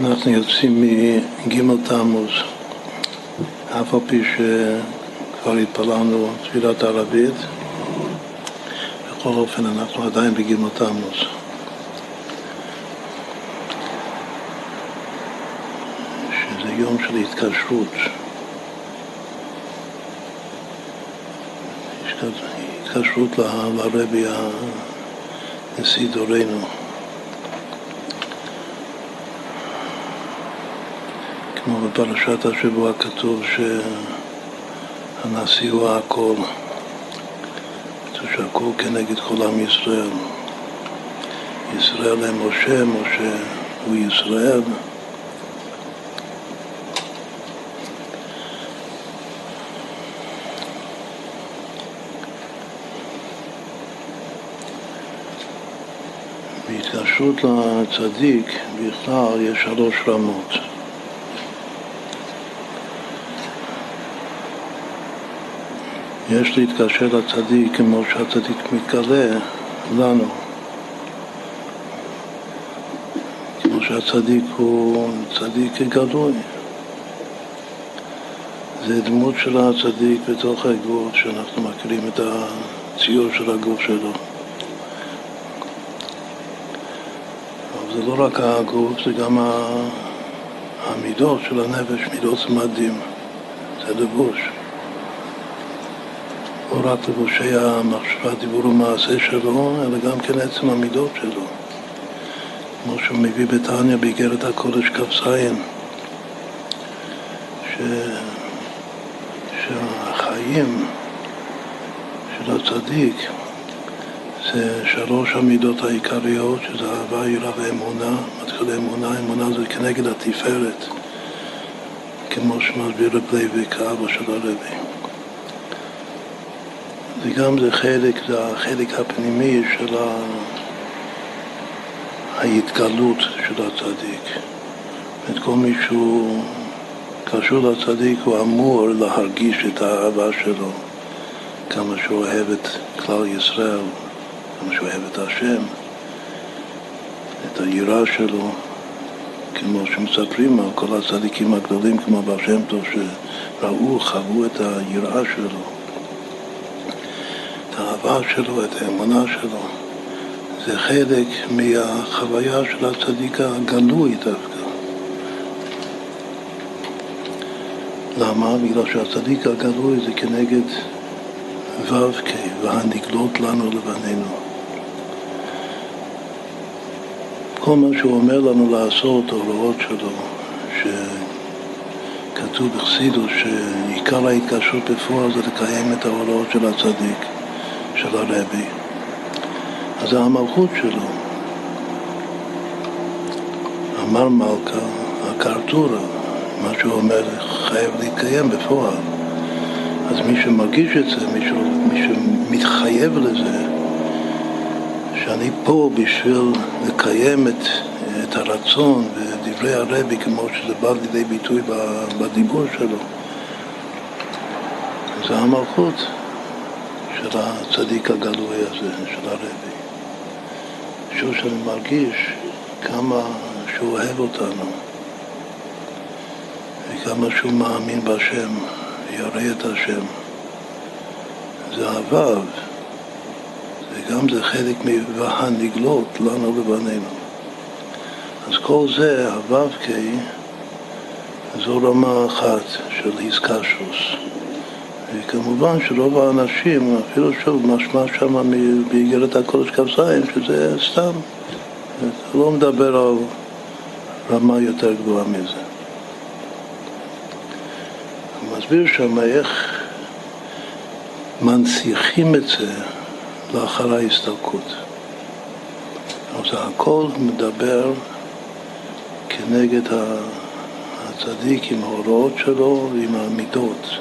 אנחנו יוצאים מג' תמוז, אף על פי שכבר התפללנו תפילת ערבית, בכל אופן אנחנו עדיין בג' תמוז. שזה יום של התקשרות. התקשרות לרבי הנשיא דורנו. כמו בפרשת השבוע כתוב שהנשיא הוא הכל, שהכל כנגד כל עם ישראל. ישראל הם משה, משה הוא ישראל. בהתקשרות לצדיק בכלל יש שלוש רמות. יש להתקשר לצדיק כמו שהצדיק מתגלה לנו. כמו שהצדיק הוא צדיק גדול. זה דמות של הצדיק בתוך הגוף, שאנחנו מכירים את הציור של הגוף שלו. אבל זה לא רק הגוף, זה גם המידות של הנפש, מידות צמדים, זה לבוש. לא רק לבושי המחשבה, דיבור ומעשה שלו, אלא גם כן עצם המידות שלו. כמו שהוא מביא בתניא באיגרת הקודש כ"ז, ש... שהחיים של הצדיק זה שלוש המידות העיקריות, שזה אהבה, יראה ואמונה. מתחיל אמונה, אמונה זה כנגד התפארת, כמו שמסביר רב לוי כאבא של הרבי. וגם זה חלק, זה החלק הפנימי של ההתגלות של הצדיק. את כל מי שהוא קשור לצדיק הוא אמור להרגיש את האהבה שלו, כמה שהוא אוהב את כלל ישראל, כמה שהוא אוהב את השם, את היראה שלו, כמו שמספרים על כל הצדיקים הגדולים כמו בר שם טוב שראו, חוו את היראה שלו. האהבה שלו, את האמונה שלו. זה חלק מהחוויה של הצדיק הגלוי דווקא. למה? בגלל שהצדיק הגלוי זה כנגד ו"ק, והנגלות לנו לבנינו. כל מה שהוא אומר לנו לעשות, ההוראות שלו, שכתוב בחסידוס שעיקר ההתקשרות בפועל זה לקיים את ההוראות של הצדיק. של הרבי, אז זה המלכות שלו. אמר מלכה, הקרטורה, מה שהוא אומר, חייב להתקיים בפועל. אז מי שמרגיש את זה, מי, ש... מי שמתחייב לזה, שאני פה בשביל לקיים את, את הרצון ודברי הרבי כמו שזה בא לידי ביטוי בדיבור שלו, זה המלכות. של הצדיק הגלוי הזה, של הרבי. שהוא שאני מרגיש כמה שהוא אוהב אותנו וכמה שהוא מאמין בהשם, ירא את השם. זה הוו, וגם זה חלק מהנגלות לנו לבנינו. אז כל זה, הוו קי, זו רמה אחת של איסקשוס. וכמובן שרוב האנשים, אפילו שוב, משמע שם באיגרת הקודש כ"ז, שזה סתם, לא מדבר על רמה יותר גבוהה מזה. הוא מסביר שם איך מנציחים את זה לאחר ההסתלקות. אז הכל מדבר כנגד הצדיק עם ההוראות שלו ועם המידות.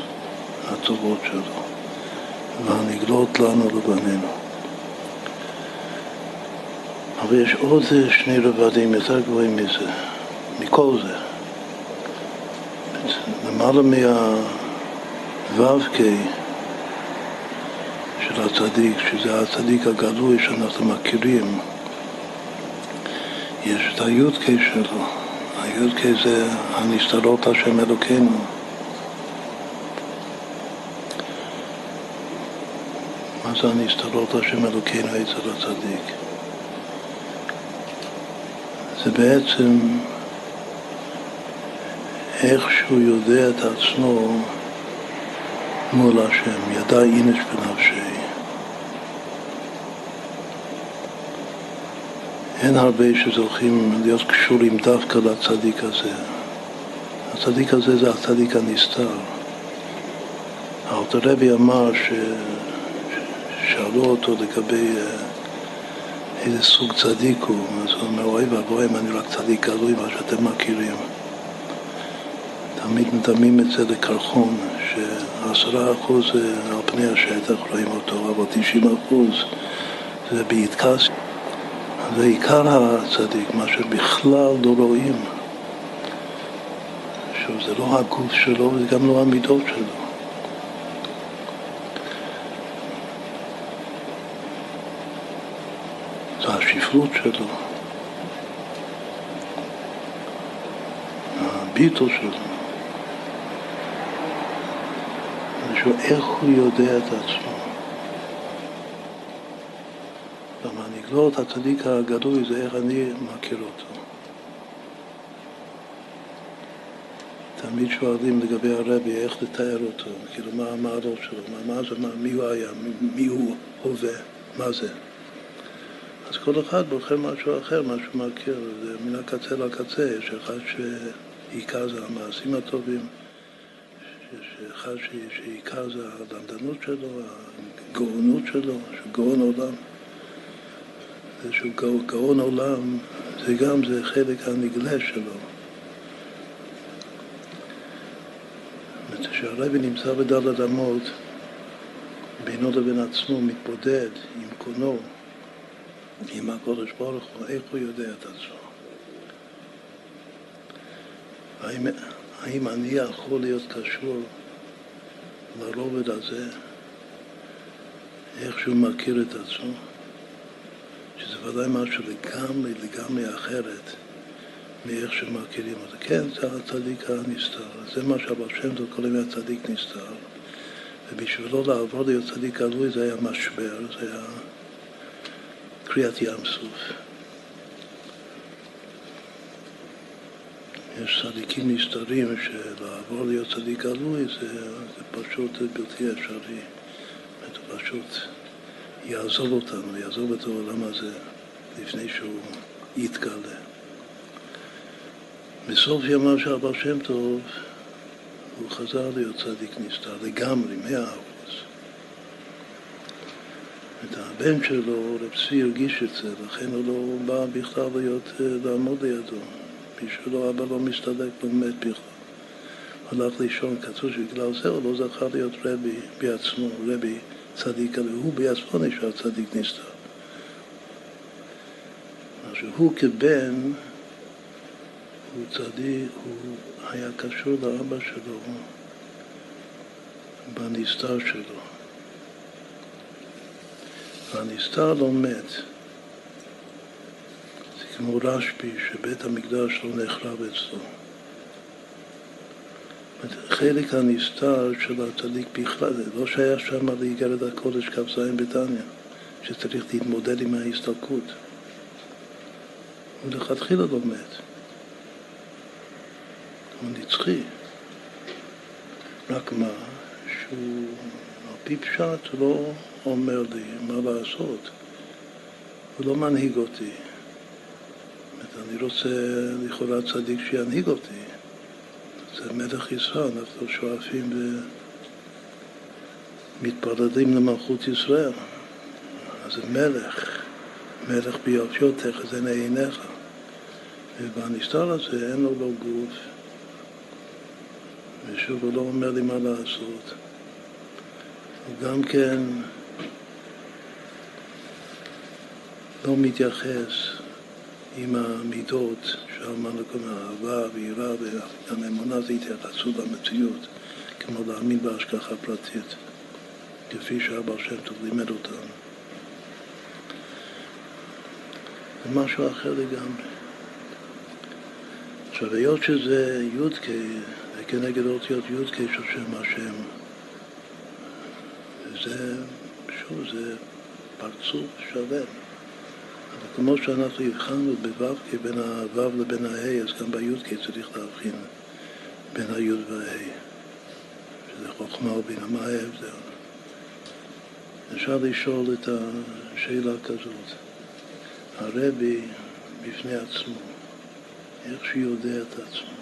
הטובות שלו, והנגלות לנו לבנינו. אבל יש עוד שני רבדים יותר גבוהים מזה, מכל זה. למעלה מהו"ק של הצדיק, שזה הצדיק הגלוי שאנחנו מכירים, יש את הי"ק שלו, הי"ק זה הנסתרות השם אלוקינו. מה זה הנסתרות השם אלוקינו אצל הצדיק? זה בעצם איך שהוא יודע את עצמו מול השם, ידע אינש בנפשי. אין הרבה שזוכים להיות קשורים דווקא לצדיק הזה. הצדיק הזה זה הצדיק הנסתר. רבי אמר ששאלו אותו לגבי אה, איזה סוג צדיק הוא, אז הוא אומר, אוי ואבוי אם אני רק צדיק גלוי, מה שאתם מכירים. תמיד מדמים את זה לקרחון, שעשרה אחוז על פני השטח רואים אותו, אבל תשעים אחוז זה באיתקס. זה עיקר הצדיק, מה שבכלל לא רואים. שזה לא הגוף שלו וזה גם לא המידות שלו. זה השפלות שלו. הביטו שלו. איך הוא יודע את עצמו. והמנהיגות, הצדיק הגדול זה איך אני מכיר אותו. תמיד שואלים לגבי הרבי איך לתאר אותו, כאילו מה המעלות שלו, מה, מה זה, מה, מי הוא היה, מי, מי הוא הווה, מה זה. אז כל אחד בוחר משהו אחר, מה שהוא מכיר, זה מן הקצה לקצה, יש אחד שעיקר זה המעשים הטובים, יש אחד שעיקר זה הלמדנות שלו, הגאונות שלו, שהוא גאון עולם. זה שהוא גאון עולם, זה גם, זה חלק הנגלה שלו. כשהרבי נמצא בדלת אמות, בינו לבין עצמו מתבודד עם קונו, עם הקודש ברוך הוא, איך הוא יודע את עצמו? האם, האם אני יכול להיות קשור לרובד הזה, איך שהוא מכיר את עצמו? שזה ודאי משהו לגמרי, לגמרי אחרת מאיך שמכירים אותו. כן, זה הצדיק הנסתר, זה מה שהבר שם טוב קוראים הצדיק נסתר, ובשבילו לעבור להיות צדיק גלוי זה היה משבר, זה היה קריאת ים סוף. יש צדיקים נסתרים שלעבור להיות צדיק גלוי זה, זה פשוט בלתי אפשרי. זה פשוט יעזוב אותנו, יעזוב את העולם הזה לפני שהוא יתגלה. בסוף ימיו של אבר שם טוב הוא חזר להיות צדיק נסתר לגמרי, מאה אחוז. את הבן שלו, רב צבי הרגיש את זה, לכן הוא לא בא בכלל להיות, אה, לעמוד לידו. בשבילו אבא לא מסתלק, לא מת בכלל. הלך לישון, כתוב שבגלל זה הוא לא זכה להיות רבי בעצמו, רבי צדיק, והוא בעצמו נשאר צדיק נסתר. שהוא כבן, הוא צדיק, הוא היה קשור לאבא שלו בנסתר שלו. והנסתר לא מת. זה כמו רשב"י, שבית המקדש לא נחרב אצלו. חלק הנסתר של הצדיק בכלל, לא שייך שם לאיגרת הקודש כ"ז בתניא, שצריך להתמודד עם ההסתלקות. הוא לכתחילה לא מת. הוא נצחי. רק מה, שהוא על פי פשט לא אומר לי מה לעשות. הוא לא מנהיג אותי. אני רוצה לכאורה צדיק שינהיג אותי. זה מלך ישראל, אנחנו שואפים ומתפרדים למלכות ישראל. אז זה מלך, מלך ביופיותיך, זה עיניך. ובנסתר הזה אין לו לא גוף, ושוב הוא לא אומר לי מה לעשות. הוא גם כן לא מתייחס עם המידות שאמרנו קודם, אהבה ויראה וגם אמונה זה התייחסות למציאות, כמו להאמין בהשגחה פרטית, כפי שהבר שם טוב לימד אותנו. זה משהו אחר לגמרי. עכשיו, היות שזה י"ק, זה כנגד אותיות י"ק של שם השם, זה, שוב, זה פרצוף שלם. אבל כמו שאנחנו הבחנו בו"ק בין הו"ו לבין הה', אז גם בי"ק צריך להבחין בין הי' והה', שזה חוכמה ובינה. מה ההבדל? אפשר לשאול את השאלה כזאת. הרבי בפני עצמו, איך שהוא יודע את עצמו.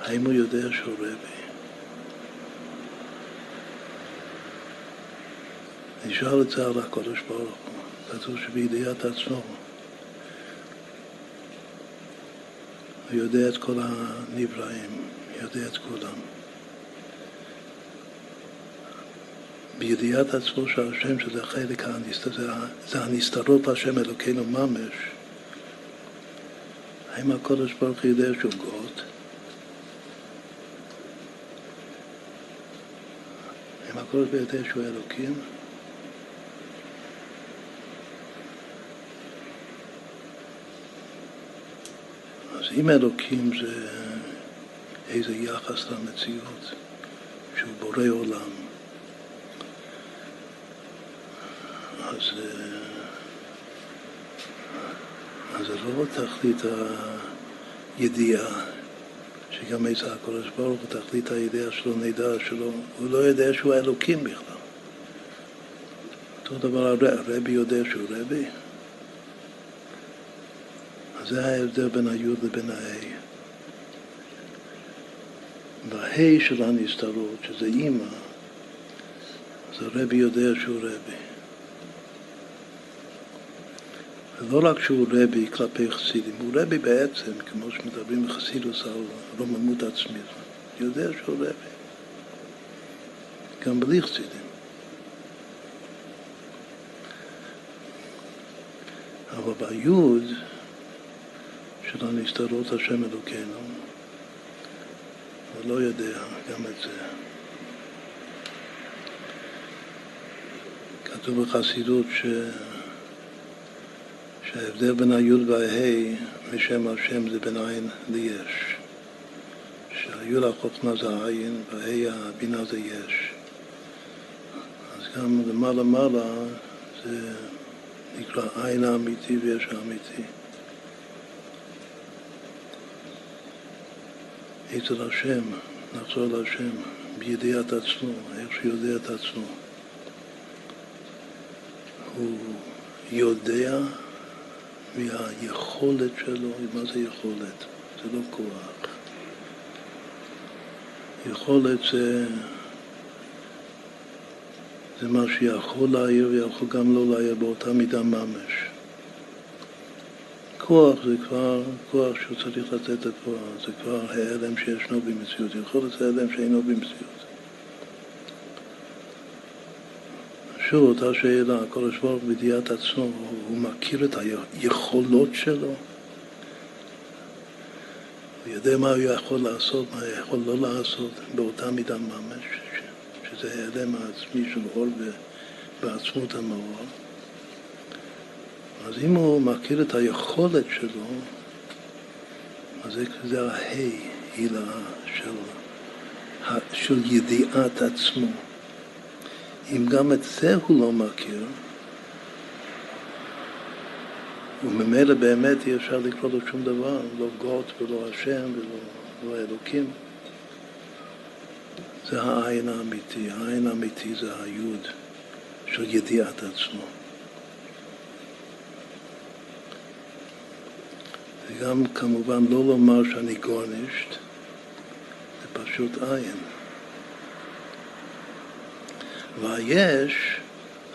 האם הוא יודע שהוא רבי? נשאל את זה על הקודש ברוך הוא. כתוב שבידיעת עצמו הוא יודע את כל הנבראים, יודע את כולם. בידיעת עצמו של השם, שזה החלק הנסתר, זה הנסתרות להשם אלוקינו ממש. האם הקודש ברוך הוא יודע שהוא גוד? האם הקודש ברוך הוא יודע שהוא אלוקים? אז אם אלוקים זה איזה יחס למציאות, שהוא בורא עולם, אז, אז זה לא תכלית הידיעה, שגם איזה הקודש ברוך הוא תכלית הידיעה שלו נדע שלו, הוא לא יודע שהוא אלוקים בכלל. אותו דבר הרבי יודע שהוא רבי. זה ההבדל בין היוד לבין הה'. בה' של הנסתרות, שזה אימא, אז הרבי יודע שהוא רבי. ולא רק שהוא רבי כלפי חסידים, הוא רבי בעצם, כמו שמדברים בחסידוס על רוממות עצמית, יודע שהוא רבי, גם בלי חסידים. אבל ביוד, של הנסתרות השם אלוקינו, הוא לא יודע גם את זה. כתוב בחסידות ש... שההבדל בין היוד והה' משם השם זה בין עין ליש. שהיוד החוכמה זה העין והה' הבינה זה יש. אז גם למעלה מעלה זה נקרא עין האמיתי ויש האמיתי. אצל השם, נחזור להשם, בידיעת עצמו, איך שהוא יודע את עצמו. הוא יודע מהיכולת שלו, מה זה יכולת? זה לא כוח. יכולת זה, זה מה שיכול להעיר ויכול גם לא להעיר באותה מידה ממש. כוח זה כבר כוח שהוא צריך לתת את הכוח, זה כבר ההלם שישנו במציאות, יכול להיות ההלם שאינו במציאות. שוב, אותה שאלה, הקדוש ברוך בידיעת עצמו, הוא מכיר את היכולות שלו, הוא יודע מה הוא יכול לעשות, מה הוא יכול לא לעשות, באותה מידה ממש, שזה ההלם העצמי של אור בעצמות המאור. אז אם הוא מכיר את היכולת שלו, אז זה ההי, הילה של, של ידיעת עצמו. אם גם את זה הוא לא מכיר, וממילא באמת אי אפשר לקרוא לו שום דבר, לא גות ולא השם ולא לא אלוקים. זה העין האמיתי, העין האמיתי זה היוד של ידיעת עצמו. וגם כמובן לא לומר שאני גורנישט, זה פשוט עין. והיש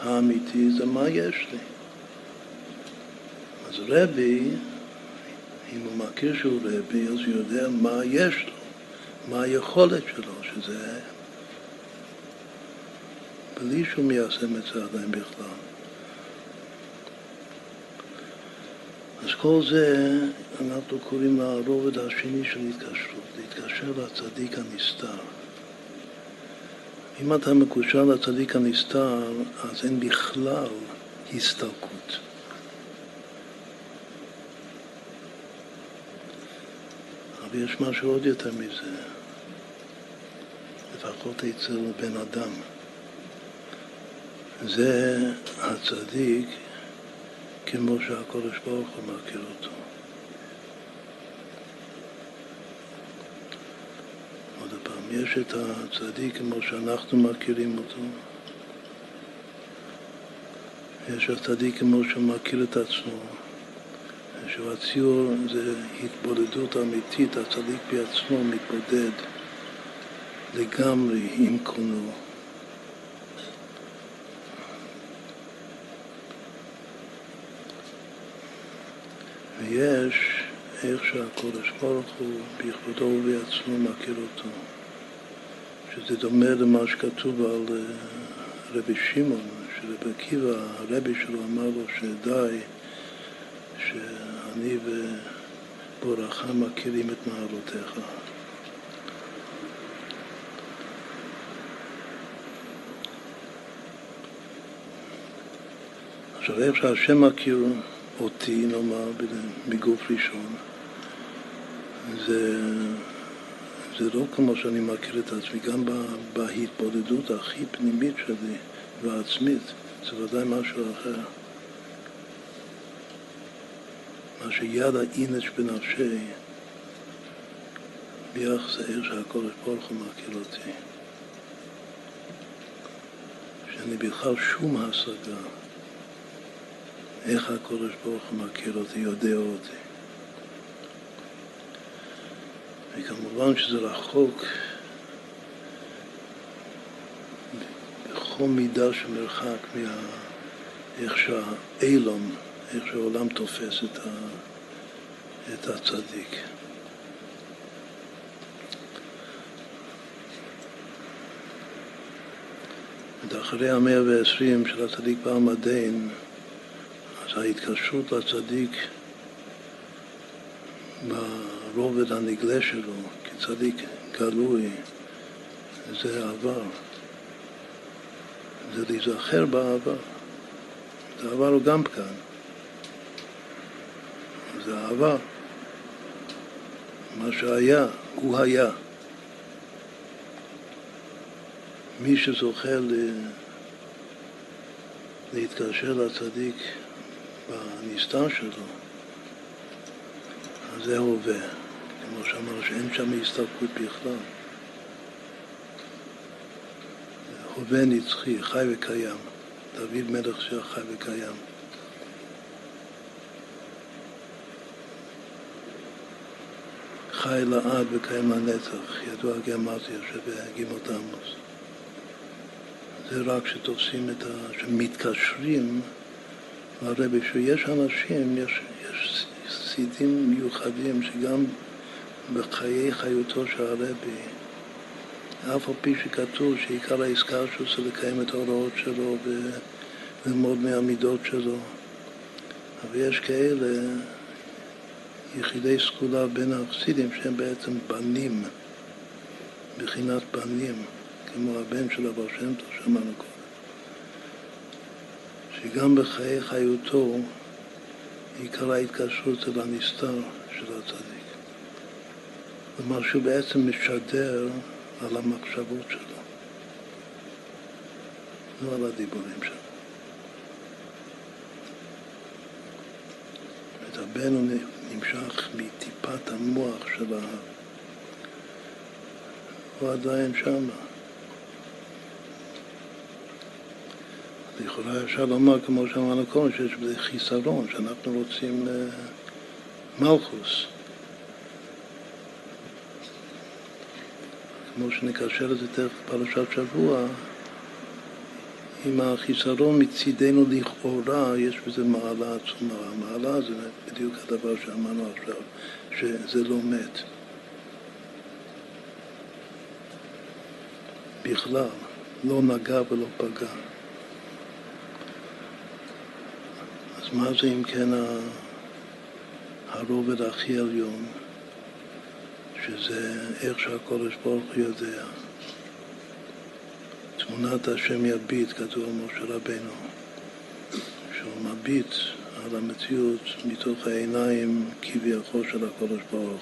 האמיתי זה מה יש לי. אז רבי, אם הוא מכיר שהוא רבי, אז הוא יודע מה יש לו, מה היכולת שלו, שזה בלי שהוא מיישם את זה עדיין בכלל. אז כל זה אנחנו קוראים לרובד השני של התקשרות, להתקשר לצדיק הנסתר. אם אתה מקושר לצדיק הנסתר, אז אין בכלל הסתלקות. אבל יש משהו עוד יותר מזה, לפחות אצל בן אדם. זה הצדיק כמו שהקודש ברוך הוא מכיר אותו. עוד פעם, יש את הצדיק כמו שאנחנו מכירים אותו, יש הצדיק כמו שהוא מכיר את עצמו, שהוא הציור זה התבודדות אמיתית, הצדיק בעצמו מתבודד לגמרי עם קונו. ויש איך שהקודש ברוך הוא בכבודו ובעצמו מכיר אותו, שזה דומה למה שכתוב על אה, רבי שמעון, שרבי עקיבא, הרבי שלו אמר לו שדי, שאני ובורך מכירים את מעלותיך. עכשיו, איך שהשם מכיר אותי, נאמר, מגוף ראשון, זה, זה לא כמו שאני מכיר את עצמי, גם בהתבודדות הכי פנימית שלי והעצמית, זה ודאי משהו אחר. מה שיד האינש בנפשי, ביחס לאיך שהקודש ברוך הוא מכיר אותי. שאין לי בכלל שום השגה. איך הקודש ברוך הוא מכיר אותי, יודע אותי. וכמובן שזה רחוק בכל מידה של מרחק מה... איך שהאילום, איך שהעולם תופס את, ה... את הצדיק. אחרי המאה ועשרים של הצדיק בעמדין, ההתקשרות לצדיק ברובד הנגלה שלו, כצדיק גלוי, זה העבר. זה להיזכר בעבר. העבר הוא גם כאן. זה העבר. מה שהיה, הוא היה. מי שזוכה להתקשר לצדיק בנסתר שלו, אז זה הווה, כמו שאמרנו שאין שם הסתלקות בכלל. הווה נצחי, חי וקיים. דוד מלך שחי וקיים. חי לעד וקיים לנצח, ידוע גרמטיה שבגימות עמוס. זה רק שתופסים את ה... שמתקשרים לרבי, שיש אנשים, יש, יש סידים מיוחדים שגם בחיי חיותו של הרבי, אף על פי שכתוב שעיקר העסקה שלו זה לקיים את ההוראות שלו וללמוד מהמידות שלו, אבל יש כאלה יחידי סגולה בין החסידים שהם בעצם בנים, בחינת בנים, כמו הבן של אבר שם טוב שאמרנו קודם. שגם בחיי חיותו עיקר ההתקשרות זה לנסתר של הצדיק. כלומר שהוא בעצם משדר על המחשבות שלו, לא על הדיבורים שלו. את הבן הוא נמשך מטיפת המוח של ה... הוא עדיין שמה. לכאורה אפשר לומר, כמו שאמרנו קודם, שיש בזה חיסרון, שאנחנו רוצים אה, מלכוס. כמו שנקשר את זה תכף פרשת שבוע, עם החיסרון מצידנו לכאורה, יש בזה מעלה עצומה. המעלה זה בדיוק הדבר שאמרנו עכשיו, שזה לא מת. בכלל, לא נגע ולא פגע. מה זה אם כן הרובד הכי עליון? שזה איך שהקודש ברוך הוא יודע. תמונת השם יביט, כתוב על משה רבנו, שהוא מביט על המציאות מתוך העיניים כביכול של הקודש ברוך.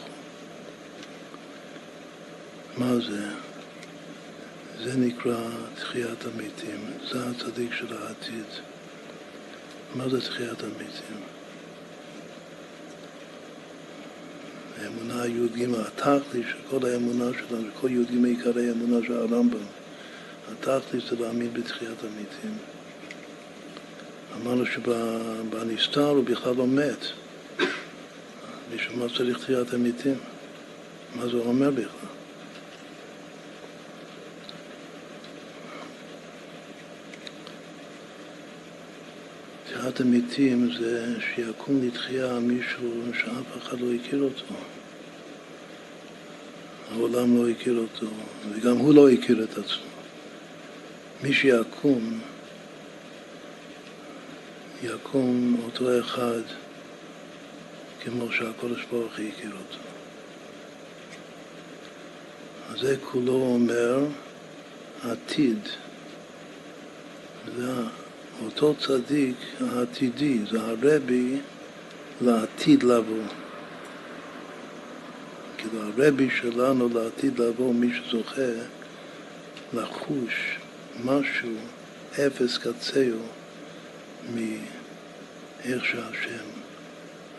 מה זה? זה נקרא תחיית המתים, זה הצדיק של העתיד. מה זה תחיית המתים? האמונה הי"ג, התכלית של כל האמונה שלנו, כל י"ג עיקרי האמונה של הרמב"ם, התכלית זה להאמין בתחיית המתים. אמרנו שבנסתר הוא בכלל לא מת. בשביל מה צריך תחיית המתים? מה זה אומר בכלל? תחיית המתים זה שיקום לתחייה מישהו שאף אחד לא הכיר אותו. העולם לא הכיר אותו, וגם הוא לא הכיר את עצמו. מי שיקום, יקום אותו אחד כמו שהקודש ברוך הוא הכיר אותו. אז זה כולו אומר עתיד. זה אותו צדיק העתידי, זה הרבי לעתיד לבוא. כאילו הרבי שלנו לעתיד לבוא, מי שזוכה לחוש משהו אפס קצהו מאיך שהשם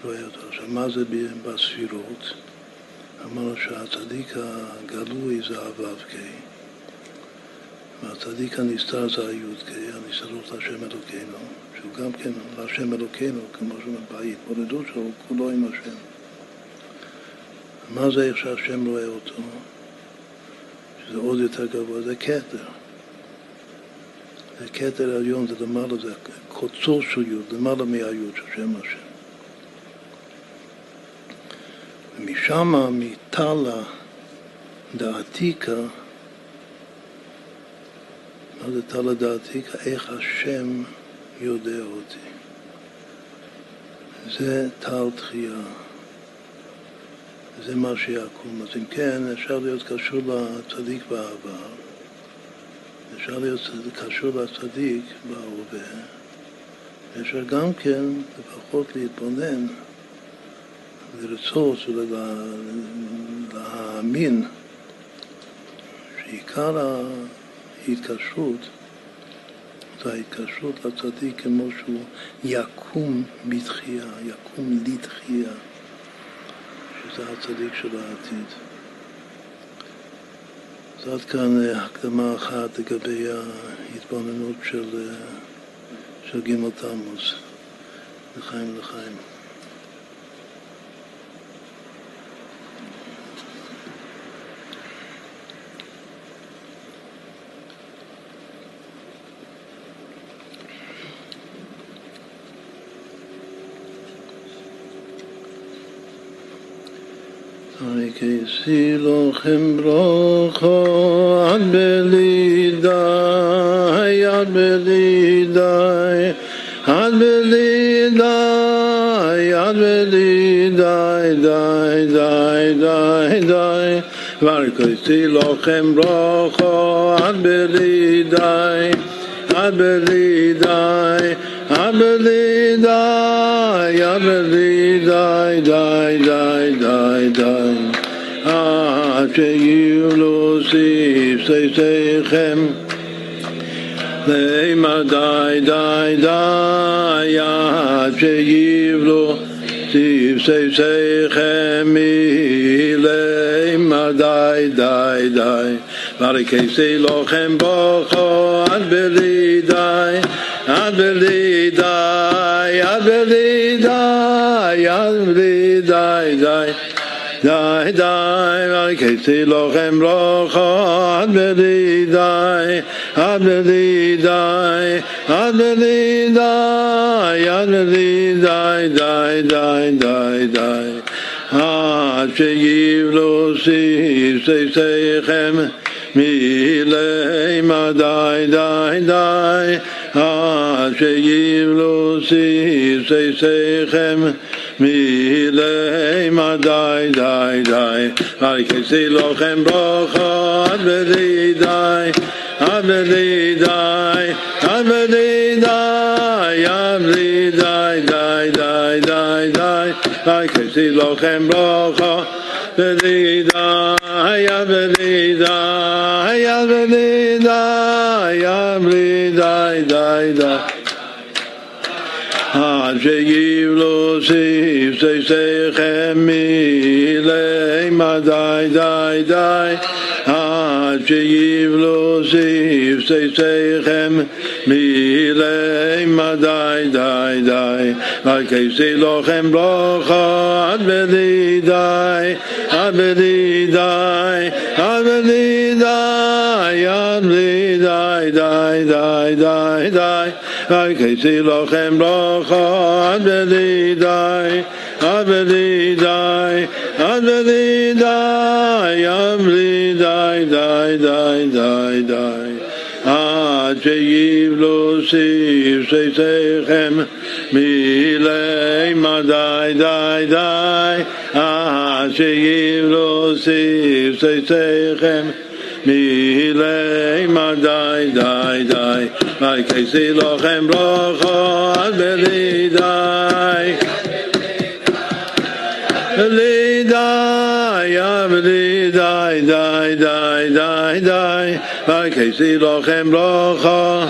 רואה אותו. עכשיו, מה זה בספירות? אמרנו שהצדיק הגלוי זה הו"ק, והצדיק הנסתר זה הי"ק, הנסתרות להשם אלוקינו, שהוא גם כן להשם אלוקינו, כמו שאומר, בהתמודדות שלו, כולו עם השם. מה זה איך שהשם רואה אותו? שזה עוד יותר גבוה, זה כתר. זה כתר עליון, זה למעלה, זה קוצו של י', למעלה מהי' של שם השם. ומשם, מתלה דעתיקה, זה תלה דעתיקה? איך השם יודע אותי. זה טל תחייה. זה מה שיקום. אז אם כן, אפשר להיות קשור לצדיק בעבר, אפשר להיות קשור לצדיק בהווה, אפשר גם כן לפחות להתבונן לרצות ולהאמין שעיקר ההתקשרות זה ההתקשרות לצדיק כמו שהוא יקום בתחייה, יקום לתחייה, שזה הצדיק של העתיד. אז עד כאן אה, הקדמה אחת לגבי ההתבוננות של, אה, של ג' תמוז, לחיים לחיים. כסי לכם ברוכו עד בלידי, עד בלידי, עד בלידי, עד בלידי, די, די, די, די, וכסי לכם ברוכו עד בלידי, עד עד בלידי, עד בלידי, די, די, די, די. עד שיהיו להוסיף שישיכם לימה די די די עד להוסיף שישיכם מלימה די די. די ורקסי לכם בוכו עד בלי די עד בלי די עד בלי די עד בלי די די די די וכסי לכם ברכה עד בלי די עד בלי די עד בלי די עד בלי די די די די די עד שיבלו סיסכם מילי מה די די די עד שיבלו סיסכם מילי מה די די די וכסי לכם ברכה עד בלי די עד בלי די עד בלי די עד בלי די די די די די כסי לכם ברכה בלידה, היה בלידה, היה בלידה, היה בלידה, די די עד שיבלו סיף שיכם מילי די די די עד שיבלו סיף שיכם מילי די די די וכיסי לכם ברכה עד בלי די עד בלי די עד בלי די עד בלי די די די די די וכיסי לכם ברכה עד בלי די עד בלי די עד בלי די עד בלי די די. די די די עד שיבלו סיף שיכם מילי די די די. עד שיבלו סיף שיכם מילי די די די וכיסי לכם ברכה עד בלי די בלי די בלי די די די די די וכיסי לכם ברכה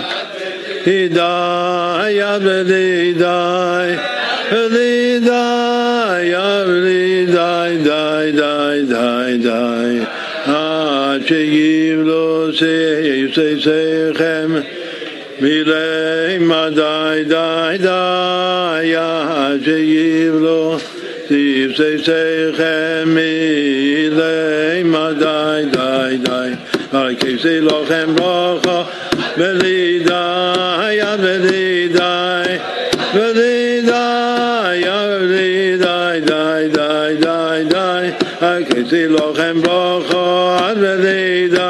די בלי די בלי די בלי שיבלו שיכם מילי די די די עד שיבלו שיכם מילי די די די וכיסי לכם ברכה בלי די בלי די בלי די בלי די די די די די וכיסי לכם ברכה עד בלי די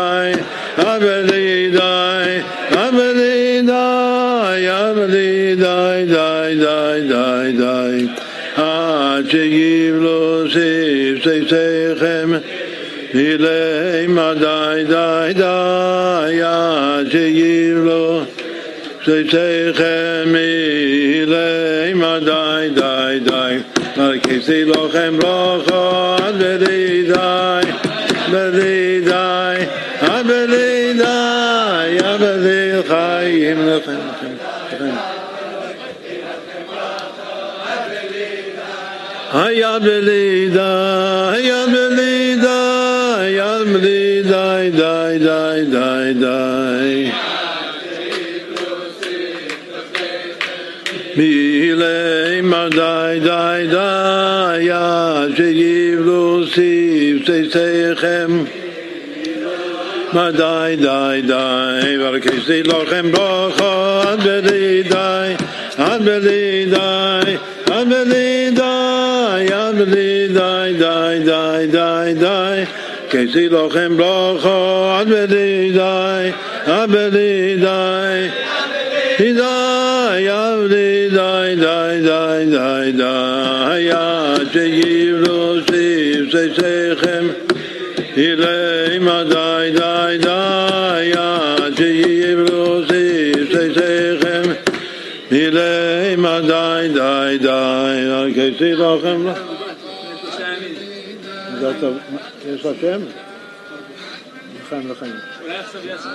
מילי די די די עד שיבלו שיכם מילי די די די וכיסי לכם ברכה עד בלי די בלי די עד בלי די עד בלי חיים לכם היה בלי די היה שיכם די די די וכיסי לכם ברכה עד בלי די עד בלי די עד בלי די עד בלי די די די די די כיסי לכם ברכה עד בלי די עד בלי די די עד בלי די די די די די עד שיבלו סיף יש לה שם? לחיים לחיים אולי עכשיו יעשו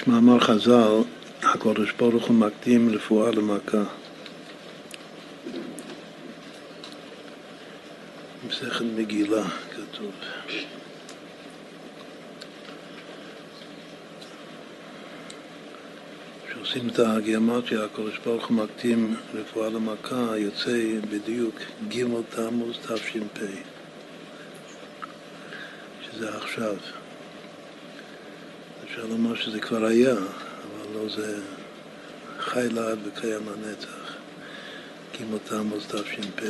יש מאמר חז"ל, הקדוש ברוך הוא מקדים רפואה למכה. מסכת מגילה כתוב. כשעושים את הגיאומטיה, הקדוש ברוך הוא מקדים רפואה למכה, יוצא בדיוק ג' תמוז תש"פ, שזה עכשיו. אפשר לומר שזה כבר היה, אבל לא זה חי לעד וקיים לנצח. ג' תמוז תש"פ.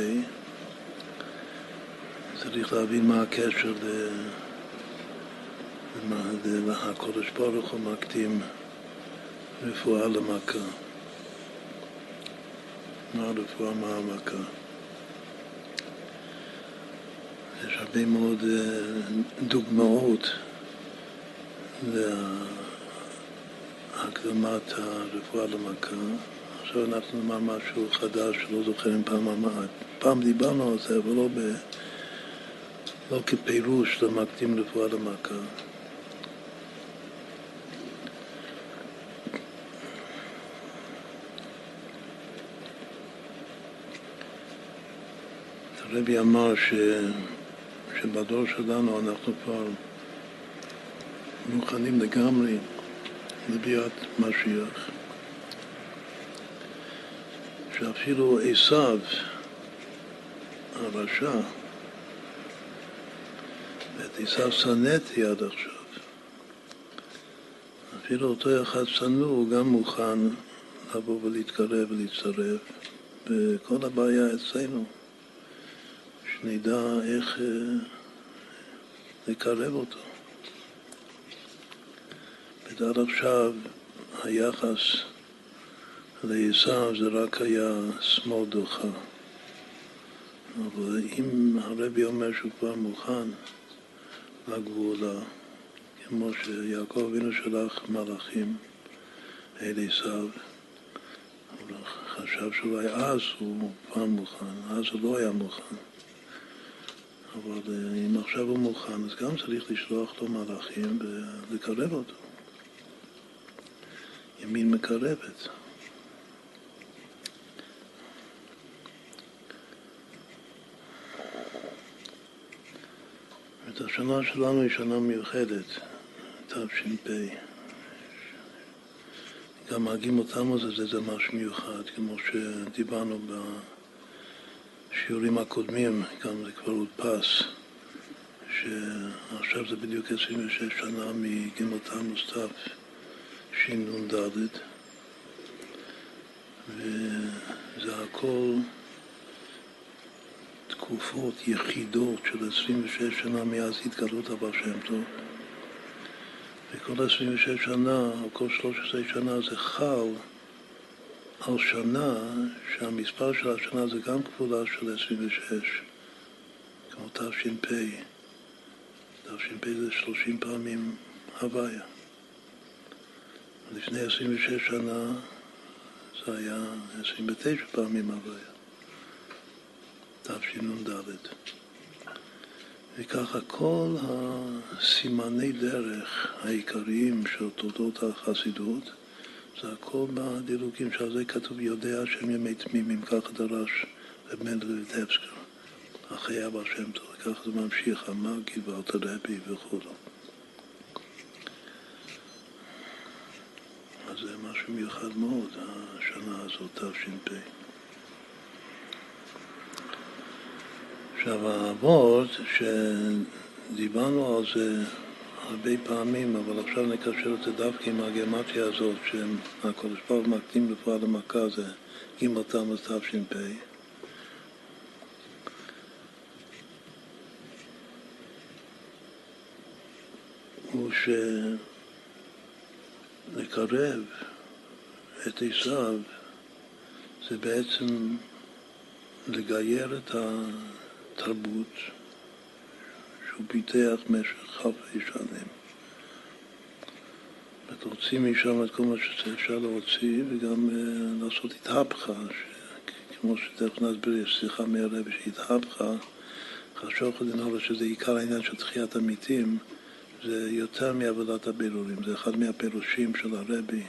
צריך להבין מה הקשר ל... הקודש ברוך הוא מקדים רפואה למכה. מה רפואה, מה המכה? יש הרבה מאוד אה, דוגמאות להקדמת הרפואה למכה. עכשיו אנחנו נאמר משהו חדש שלא זוכרים פעם אמרת. פעם דיברנו על זה, אבל לא, ב... לא כפירוש למקדים רפואה למכה. הרבי אמר ש... שבדור שלנו אנחנו כבר מוכנים לגמרי לביאת משיח. שאפילו עשיו, הרשע, ואת עשיו שנאתי עד עכשיו, אפילו אותו אחד שנוא הוא גם מוכן לבוא ולהתקרב ולהצטרף, וכל הבעיה אצלנו. שנדע איך אה, לקרב אותו. ועד עכשיו היחס לעשו זה רק היה שמאל דוחה. אבל אם הרבי אומר שהוא כבר מוכן לגבולה, כמו שיעקב אבינו שלח מלאכים אל עשיו, הוא חשב שאולי אז הוא כבר מוכן, אז הוא לא היה מוכן. אבל אה, אם עכשיו הוא מוכן, אז גם צריך לשלוח לו מלאכים ולקרב אותו. ימין מקרבת. את השנה שלנו היא שנה מיוחדת, תש"פ. גם הגימות תמוז הזה זה משהו מיוחד, כמו שדיברנו. בשיעורים הקודמים, גם זה כבר הודפס, שעכשיו זה בדיוק 26 שנה מגימל תמוז תשנ"ד, וזה הכל תקופות יחידות של 26 שנה מאז התגלות הבא שם טוב. וכל 26 שנה, או כל 13 שנה זה חל על שנה שהמספר של השנה זה גם כפולה של 26, כמו תש"פ. תש"פ זה 30 פעמים הוויה. לפני 26 שנה זה היה 29 פעמים הוויה. תשנ"ד. וככה כל הסימני דרך העיקריים של תולדות החסידות זה הכל בדילוגים, שעל זה כתוב יודע שהם ימי תמימים, ככה דרש רב מנדל ויטבסקר, אחרי אבא שם טוב, ככה זה ממשיך, המרגי ואלתרבי וכו'. אז זה משהו מיוחד מאוד, השנה הזאת, תש"פ. עכשיו, האבות, שדיברנו על זה הרבה פעמים, אבל עכשיו נקשר את זה דווקא עם הגרמטיה הזאת, שהקודש ברוך מקדים רפואה למכה, זה ג' תמוז תש"פ. הוא שלקרב את עשיו זה בעצם לגייר את התרבות שהוא פיתח במשך אלפי שנים. להוציא משם את כל מה שאפשר להוציא וגם uh, לעשות התהפכה, כמו שתכף נסביר, יש שיחה מהרבי שהתהפכה, חשוך לנהל שזה עיקר העניין של תחיית המתים, זה יותר מעבודת הבירורים, זה אחד מהפירושים של הרבי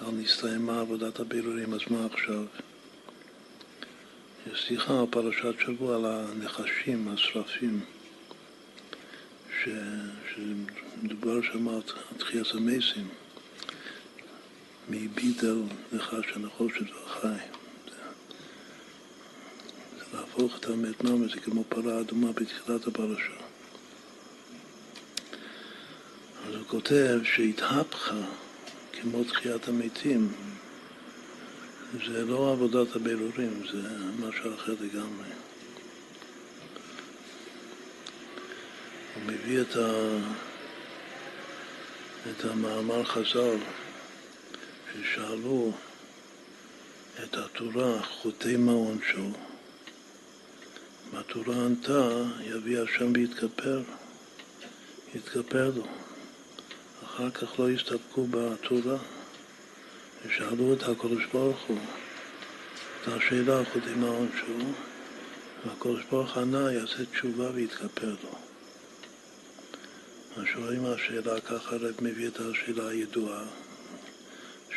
על נסתיימה עבודת הבירורים, אז מה עכשיו? יש שיחה על פרשת שבוע על הנחשים, השרפים. שמדובר שם על תחיית המסים, מביטל נחש הנחושת והחי. זה להפוך את המתנם הזה כמו פרה אדומה בתחילת הפרשה. אז הוא כותב שהתהפכה כמו תחיית המתים, זה לא עבודת הבירורים, זה משהו אחר לגמרי. הוא מביא את את המאמר חז"ל ששאלו את התורה חוטא מה עונשו. והתורה ענתה, יביא השם ויתכפר, יתכפר לו. אחר כך לא הסתפקו בתורה, ושאלו את הקדוש ברוך הוא את השאלה חוטא מה עונשו, והקדוש ברוך ענה, יעשה תשובה ויתכפר לו. השואלים השאלה, ככה הרב מביא את השאלה הידועה,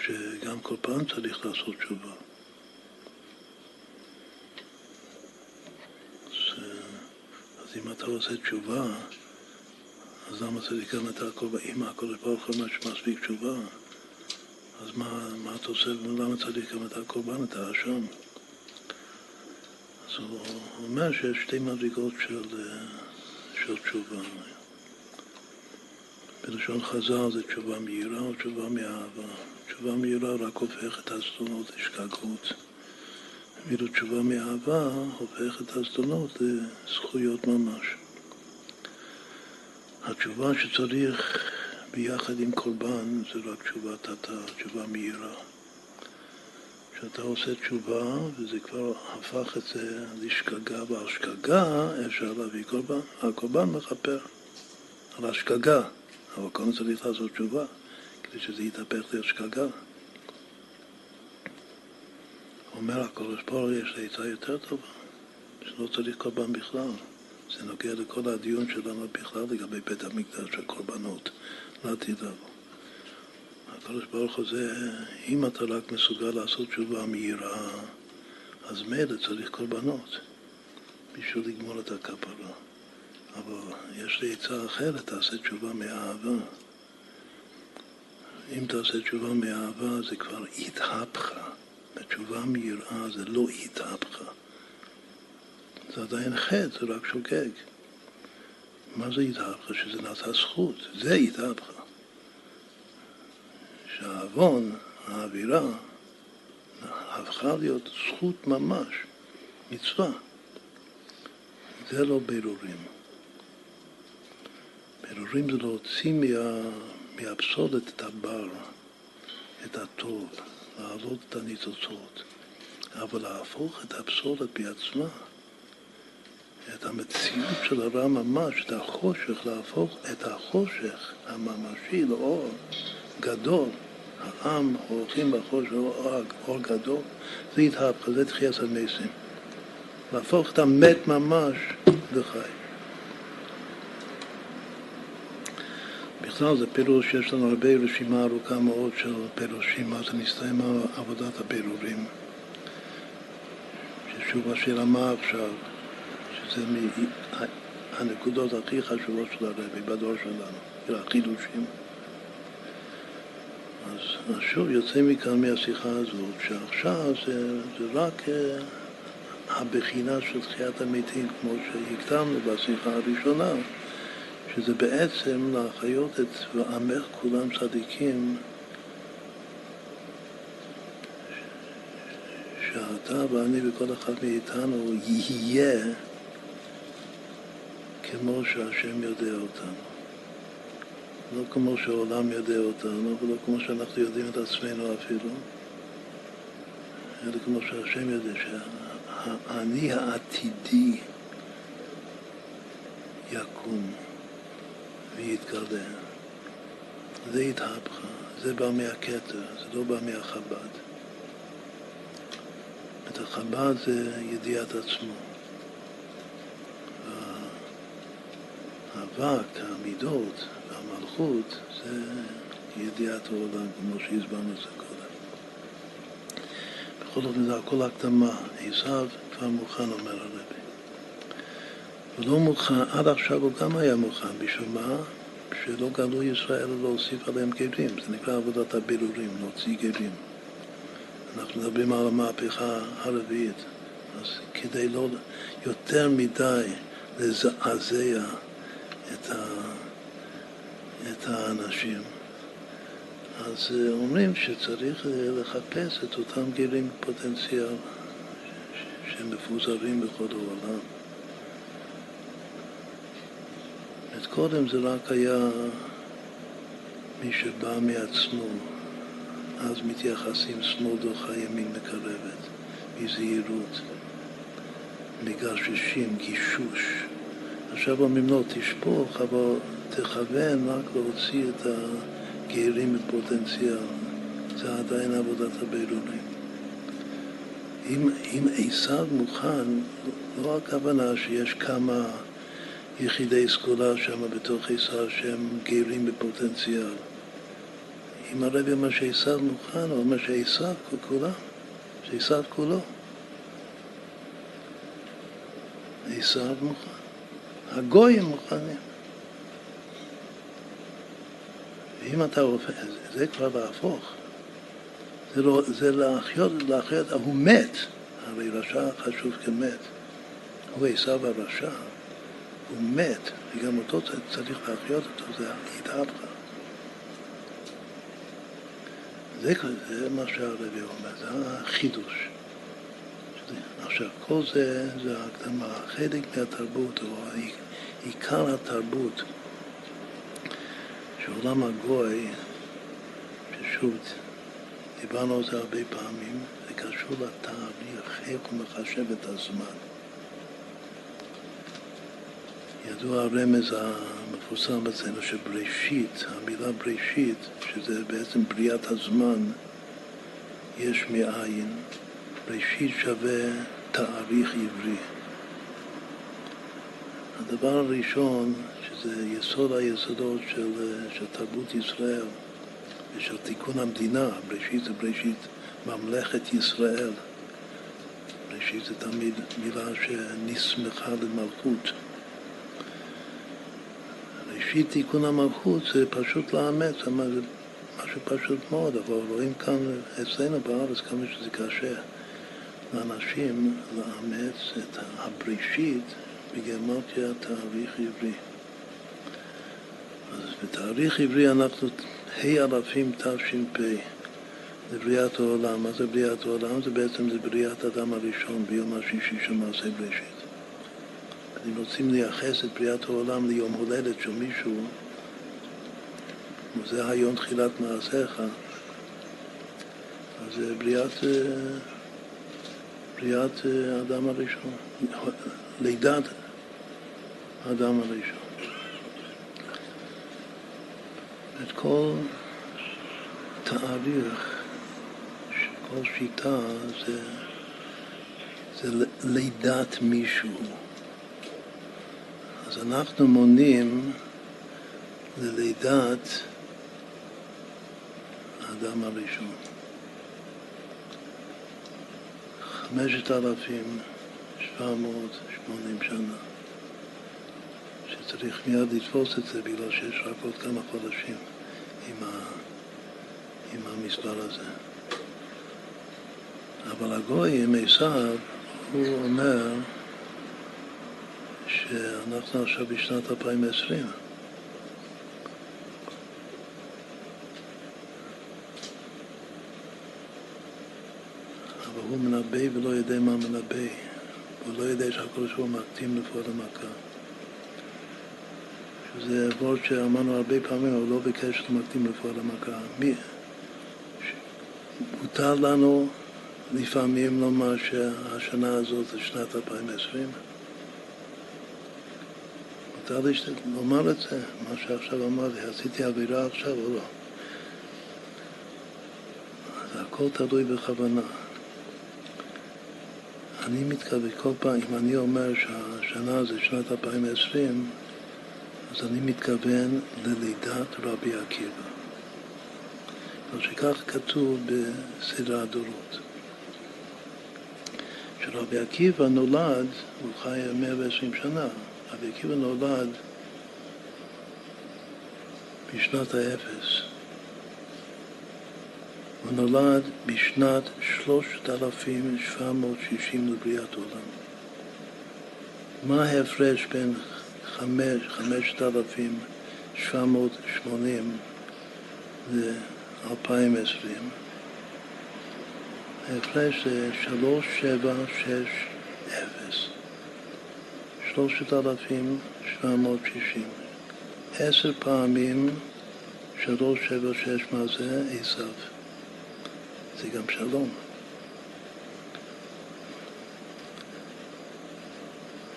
שגם כל פעם צריך לעשות תשובה. אז אם אתה עושה תשובה, אז למה גם את הכל, אם הקודש ברוך הוא שמספיק תשובה, אז מה, מה אתה עושה, למה צריך גם את הקורבן, את האשם? אז הוא אומר שיש שתי מדרגות של, של תשובה. בלשון חז"ל זה תשובה מהירה או תשובה מאהבה. תשובה מהירה רק הופך את הזדונות לשגגות. ואילו תשובה מאהבה הופך את הזדונות לזכויות ממש. התשובה שצריך ביחד עם קורבן זה רק תשובה תתה, תשובה מהירה. כשאתה עושה תשובה, וזה כבר הפך את זה לשגגה, והשגגה אפשר להביא קורבן, הקורבן מכפר על השגגה. אבל קודם צריך לעשות תשובה, כדי שזה יתהפך להיות שגגה. אומר הקדוש ברוך יש לי עצה יותר טובה, שלא צריך קורבן בכלל. זה נוגע לכל הדיון שלנו בכלל לגבי בית המקדש של קורבנות לעתיד לבוא. הקדוש ברוך הוא זה, אם אתה רק מסוגל לעשות תשובה מהירה, אז מילא צריך קורבנות בשביל לגמור את הכפרה. אבל יש לי עצה אחרת, תעשה תשובה מאהבה. אם תעשה תשובה מאהבה זה כבר התהפכה. בתשובה מיראה זה לא התהפכה. זה עדיין חטא, זה רק שוגג. מה זה התהפכה? שזה נעשה זכות. זה התהפכה. שהעוון, האווירה, הפכה להיות זכות ממש, מצווה. זה לא בירורים. בירורים זה להוציא מה, מהפסולת את הבר, את הטוב, להעלות את הניצוצות, אבל להפוך את הפסולת בעצמה, את המציאות של הרע ממש, את החושך, להפוך את החושך הממשי לאור גדול. העם הולכים בחושך לאור אור גדול, זה התהפכה, זה תחיית המסים. להפוך את המת ממש לחי. בכלל זה פירוש שיש לנו הרבה רשימה ארוכה מאוד של פירושים, אז על עבודת הבירורים. ששוב השאלה מה עכשיו, שזה מהנקודות הכי חשובות של הרבי בדור שלנו, של החידושים. אז, שוב יוצא מכאן מהשיחה הזאת, שעכשיו זה, זה רק uh, הבחינה של תחיית המתים, כמו שהקדמנו בשיחה הראשונה. שזה בעצם להחיות את ועמך כולם צדיקים שאתה ואני וכל אחד מאיתנו יהיה כמו שהשם יודע אותנו. לא כמו שהעולם יודע אותנו, ולא כמו שאנחנו יודעים את עצמנו אפילו, אלא כמו שהשם יודע, שהאני העתידי יקום. ויתגלה. זה התהפכה, זה בא מהכתר, זה לא בא מהחב"ד. את החב"ד זה ידיעת עצמו. האבק, המידות והמלכות זה ידיעת העולם, כמו שהסברנו את זה קודם. בכל אופן זה הכל הקדמה. עשיו כבר מוכן, אומר הרבי. הוא לא מוכן, עד עכשיו הוא גם היה מוכן, בשביל מה? שלא גלו ישראל להוסיף עליהם גרים, זה נקרא עבודת הבירורים, להוציא גרים. אנחנו מדברים על המהפכה הרביעית, אז כדי לא יותר מדי לזעזע את, ה, את האנשים, אז אומרים שצריך לחפש את אותם גרים פוטנציאל שמפוזרים בכל העולם. קודם זה רק היה מי שבא מעצמו, אז מתייחסים שמאל דוחה ימין מקרבת, בזהירות, מגששים, גישוש. עכשיו לו, תשפוך, אבל תכוון רק להוציא את הגרים בפוטנציאל. זה עדיין עבודת הבירורים. אם, אם עשיו מוכן, לא הכוונה שיש כמה יחידי סגולה שם בתוך עשיו שהם גרים בפוטנציאל. אם הרבי אומר שעשיו מוכן, הוא אומר שעשיו כולם, שעשיו כולו. עשיו מוכן. הגויים מוכנים. ואם אתה הופך, זה כבר להפוך. זה, לא, זה להחיות, להחיות, הוא מת, הרי רשע חשוב כמת. הוא עשיו הרשע, הוא מת, וגם אותו צריך להחיות אותו, זה התהפכה. זה, זה מה שהרבי אומר, זה החידוש. עכשיו, כל זה, זה ההקדמה, חלק מהתרבות, או עיקר התרבות שעולם הגוי, ששוב, דיברנו על זה הרבה פעמים, זה קשור לתהליך, איך הוא מחשב את הזמן. ידוע הרמז המפורסם אצלנו שבראשית, המילה בראשית, שזה בעצם בריאת הזמן, יש מאין, בראשית שווה תאריך עברי. הדבר הראשון, שזה יסוד היסודות של, של תרבות ישראל ושל תיקון המדינה, בראשית זה בראשית ממלכת ישראל. בראשית זה תמיד מילה שנסמכה למלכות. ראשית תיקון המלכות זה פשוט לאמץ, זה משהו פשוט מאוד, אבל רואים כאן אצלנו בארץ כמה שזה קשה. לאנשים לאמץ את הבראשית בגרמטיה תאריך עברי. אז בתאריך עברי אנחנו ה' אלפים תש"פ לבריאת העולם. מה זה בריאת העולם? זה בעצם זה בריאת אדם הראשון ביום השישי של מעשה בראשית. אם רוצים לייחס את בריאת העולם ליום הולדת של מישהו, וזה היום תחילת מעשיך, אז זה בריאת... בריאת האדם הראשון, לידת האדם הראשון. את כל תאריך, כל שיטה זה, זה לידת מישהו. אז אנחנו מונים ללידת האדם הראשון. חמשת אלפים שבע מאות שמונים שנה שצריך מיד לתפוס את זה בגלל שיש רק עוד כמה חודשים עם, ה, עם המספר הזה. אבל הגוי עם עשיו, הוא אומר שאנחנו עכשיו בשנת 2020 הוא מנבא ולא יודע מה מנבא. הוא לא יודע שהקדוש ברוך הוא מקטים לפועל המכה. שזה וורד שאמרנו הרבה פעמים, אבל לא בקשר למקטים לפועל המכה. מי... מותר לנו לפעמים לומר שהשנה הזאת זה שנת 2020. מותר לי לומר את זה, מה שעכשיו אמרתי, עשיתי עבירה עכשיו או לא. זה הכל תלוי בכוונה. אני מתכוון כל פעם, אם אני אומר שהשנה זה שנת 2020, אז אני מתכוון ללידת רבי עקיבא. אבל שכך כתוב בסדר הדורות. שרבי עקיבא נולד, הוא חי 120 שנה, רבי עקיבא נולד בשנת האפס. הוא נולד בשנת 3760 לבריאת עולם. מה ההפרש בין 5780 ל-2020? ההפרש זה 3760. 3760. עשר פעמים שלוש, שבע, שש, מה זה? עשיו. זה גם שלום.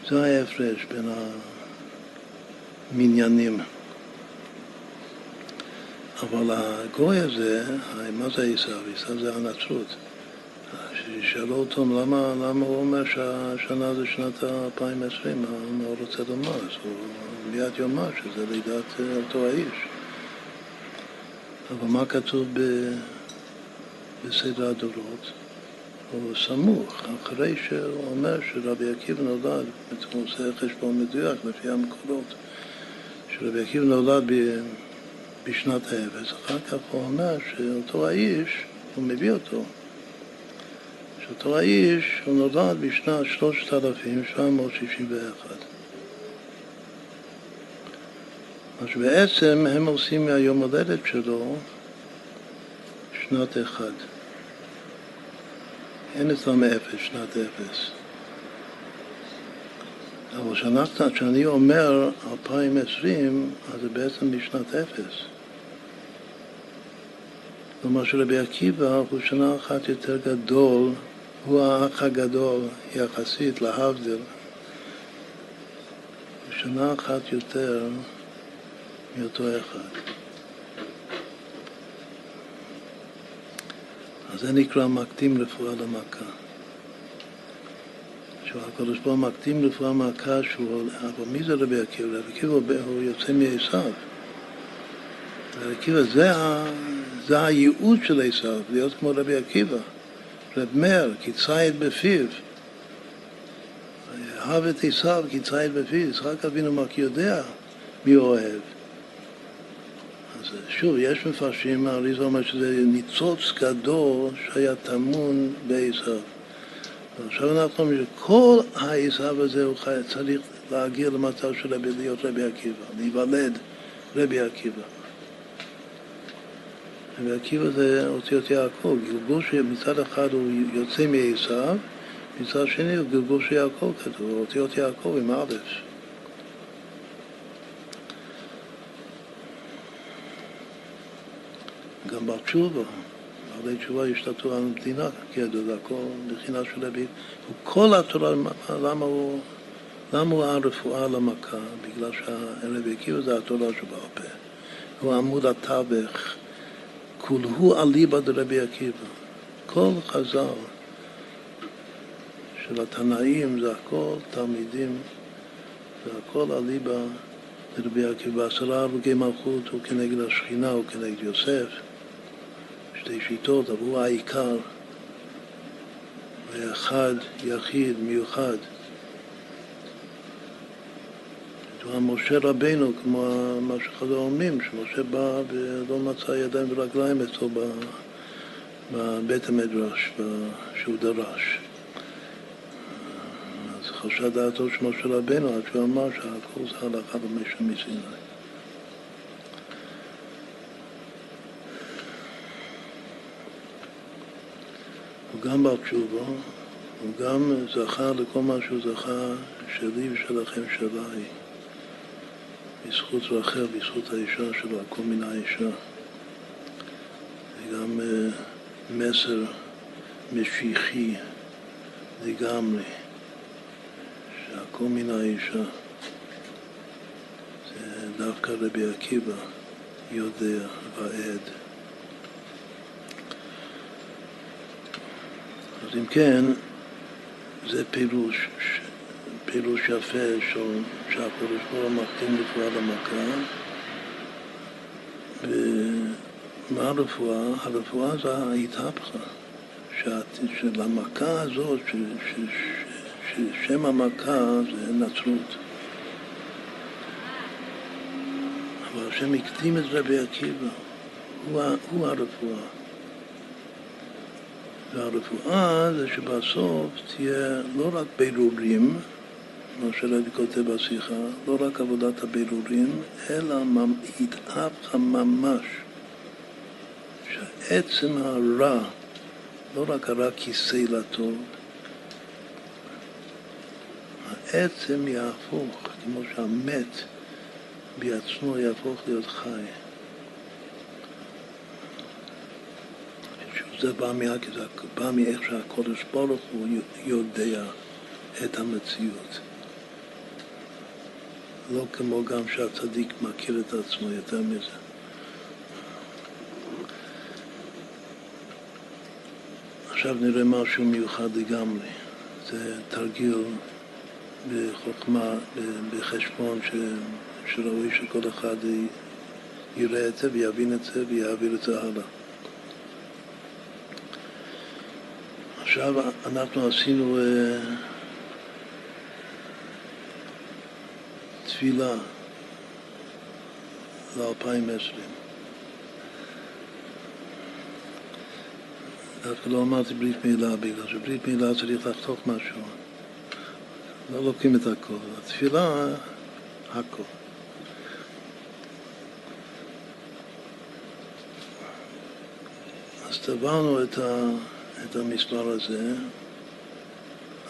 זה ההפרש בין המניינים. אבל הגוי הזה, מה זה עשיו? עשיו זה הנצרות. שאלו אותו למה, למה הוא אומר שהשנה זה שנת 2020, מה הוא רוצה לומר? אז הוא מיד יאמר שזה לידת אותו האיש. אבל מה כתוב ב, בסדר הדורות? הוא סמוך, אחרי שהוא אומר שרבי עקיבא נולד, הוא עושה חשבון מדויק לפי המקורות, שרבי עקיבא נולד בשנת האפס, אחר כך הוא אומר שאותו האיש, הוא מביא אותו. שאותו האיש, הוא נולד בשנת 3761. אז בעצם הם עושים מהיום הולדת שלו שנת אחד. אין אצלם אפס, שנת אפס. אבל כשאני אומר 2020, אז זה בעצם משנת אפס. כלומר שרבי עקיבא הוא שנה אחת יותר גדול, הוא האח הגדול יחסית להבדיל, שנה אחת יותר מאותו אחד. אז זה נקרא מקדים רפואה למכה. שהקדוש ברוך הוא מקדים רפואה מכה שהוא, אבל מי זה רבי עקיבא? רבי עקיבא הוא יוצא מעשיו. רבי עקיבא זה, זה הייעוד של עשיו, להיות כמו רבי עקיבא. רב מאיר, כי ציד בפיו. אהב את עשיו כי ציד בפיו. יצחק אבינו רק יודע מי אוהב. אז שוב, יש מפרשים, האריזה אומר שזה ניצוץ גדול שהיה טמון בעשיו. ועכשיו אנחנו אומרים שכל העשיו הזה הוא צריך להגיע למצב של להיות רבי עקיבא, להיוולד רבי עקיבא. רבי עקיבא זה אותיות יעקב, גלגול שמצד אחד הוא יוצא מעשיו, מצד שני הוא גלגול של יעקב כתוב, אותיות יעקב עם א'. גם בתשובה, בעלי תשובה השתתפו על המדינה, כידוע, זה הכל מבחינה של רבי. כל התורה, למה הוא, למה הוא הרפואה למכה? בגלל שהרבי עקיבא זה התורה שבעל פה. הוא עמוד התווך. כולהו אליבא דרבי עקיבא. כל חז"ל של התנאים זה הכל תלמידים, זה הכל אליבא דרבי עקיבא. עשרה הרוגי מלכות הוא כנגד השכינה, הוא כנגד יוסף. שתי שיטות, אבל הוא העיקר. הוא היה אחד, יחיד, מיוחד. משה רבנו, כמו מה שחז"ל אומרים, שמשה בא ולא מצא ידיים ורגליים אצלו בבית המדרש, שהוא דרש. אז חשב דעתו של משה רבנו עד שהוא אמר שהכל זה הלכה במשך מסיני. הוא גם בר תשובה, הוא גם זכה לכל מה שהוא זכה, שלי ושלכם שלי. בזכות רחל, בזכות האישה שלו, הכל מן האישה. זה גם uh, מסר משיחי לגמרי, שהכל מן האישה. זה דווקא רבי עקיבא יודע ועד. אז אם כן, זה פירוש פירוש יפה של שהקדוש ברוך הוא מקטין רפואה למכה. ומה הרפואה? הרפואה זה ההתהפכה של המכה הזאת, ששם המכה זה נצרות. אבל השם הקדים את רבי עקיבא הוא, הוא הרפואה והרפואה זה שבסוף תהיה לא רק בירורים מה שרבי כותב בשיחה, לא רק עבודת הבירורים, אלא התאפך ממש, שעצם הרע, לא רק הרע כיסא לטוב, העצם יהפוך, כמו שהמת בעצמו יהפוך להיות חי. זה בא, מה, זה בא מאיך שהקודש ברוך הוא יודע את המציאות. לא כמו גם שהצדיק מכיר את עצמו יותר מזה. עכשיו נראה משהו מיוחד לגמרי. זה תרגיל בחוכמה, בחשבון, ש, שראוי שכל אחד יראה את זה ויבין את זה ויעביר את זה הלאה. עכשיו אנחנו עשינו uh, תפילה ל-2020. דווקא לא אמרתי ברית מילה, בגלל שברית מילה צריך לחתוך משהו. לא לוקחים את הכל. התפילה, הכל. אז טבענו את, ה, את המספר הזה,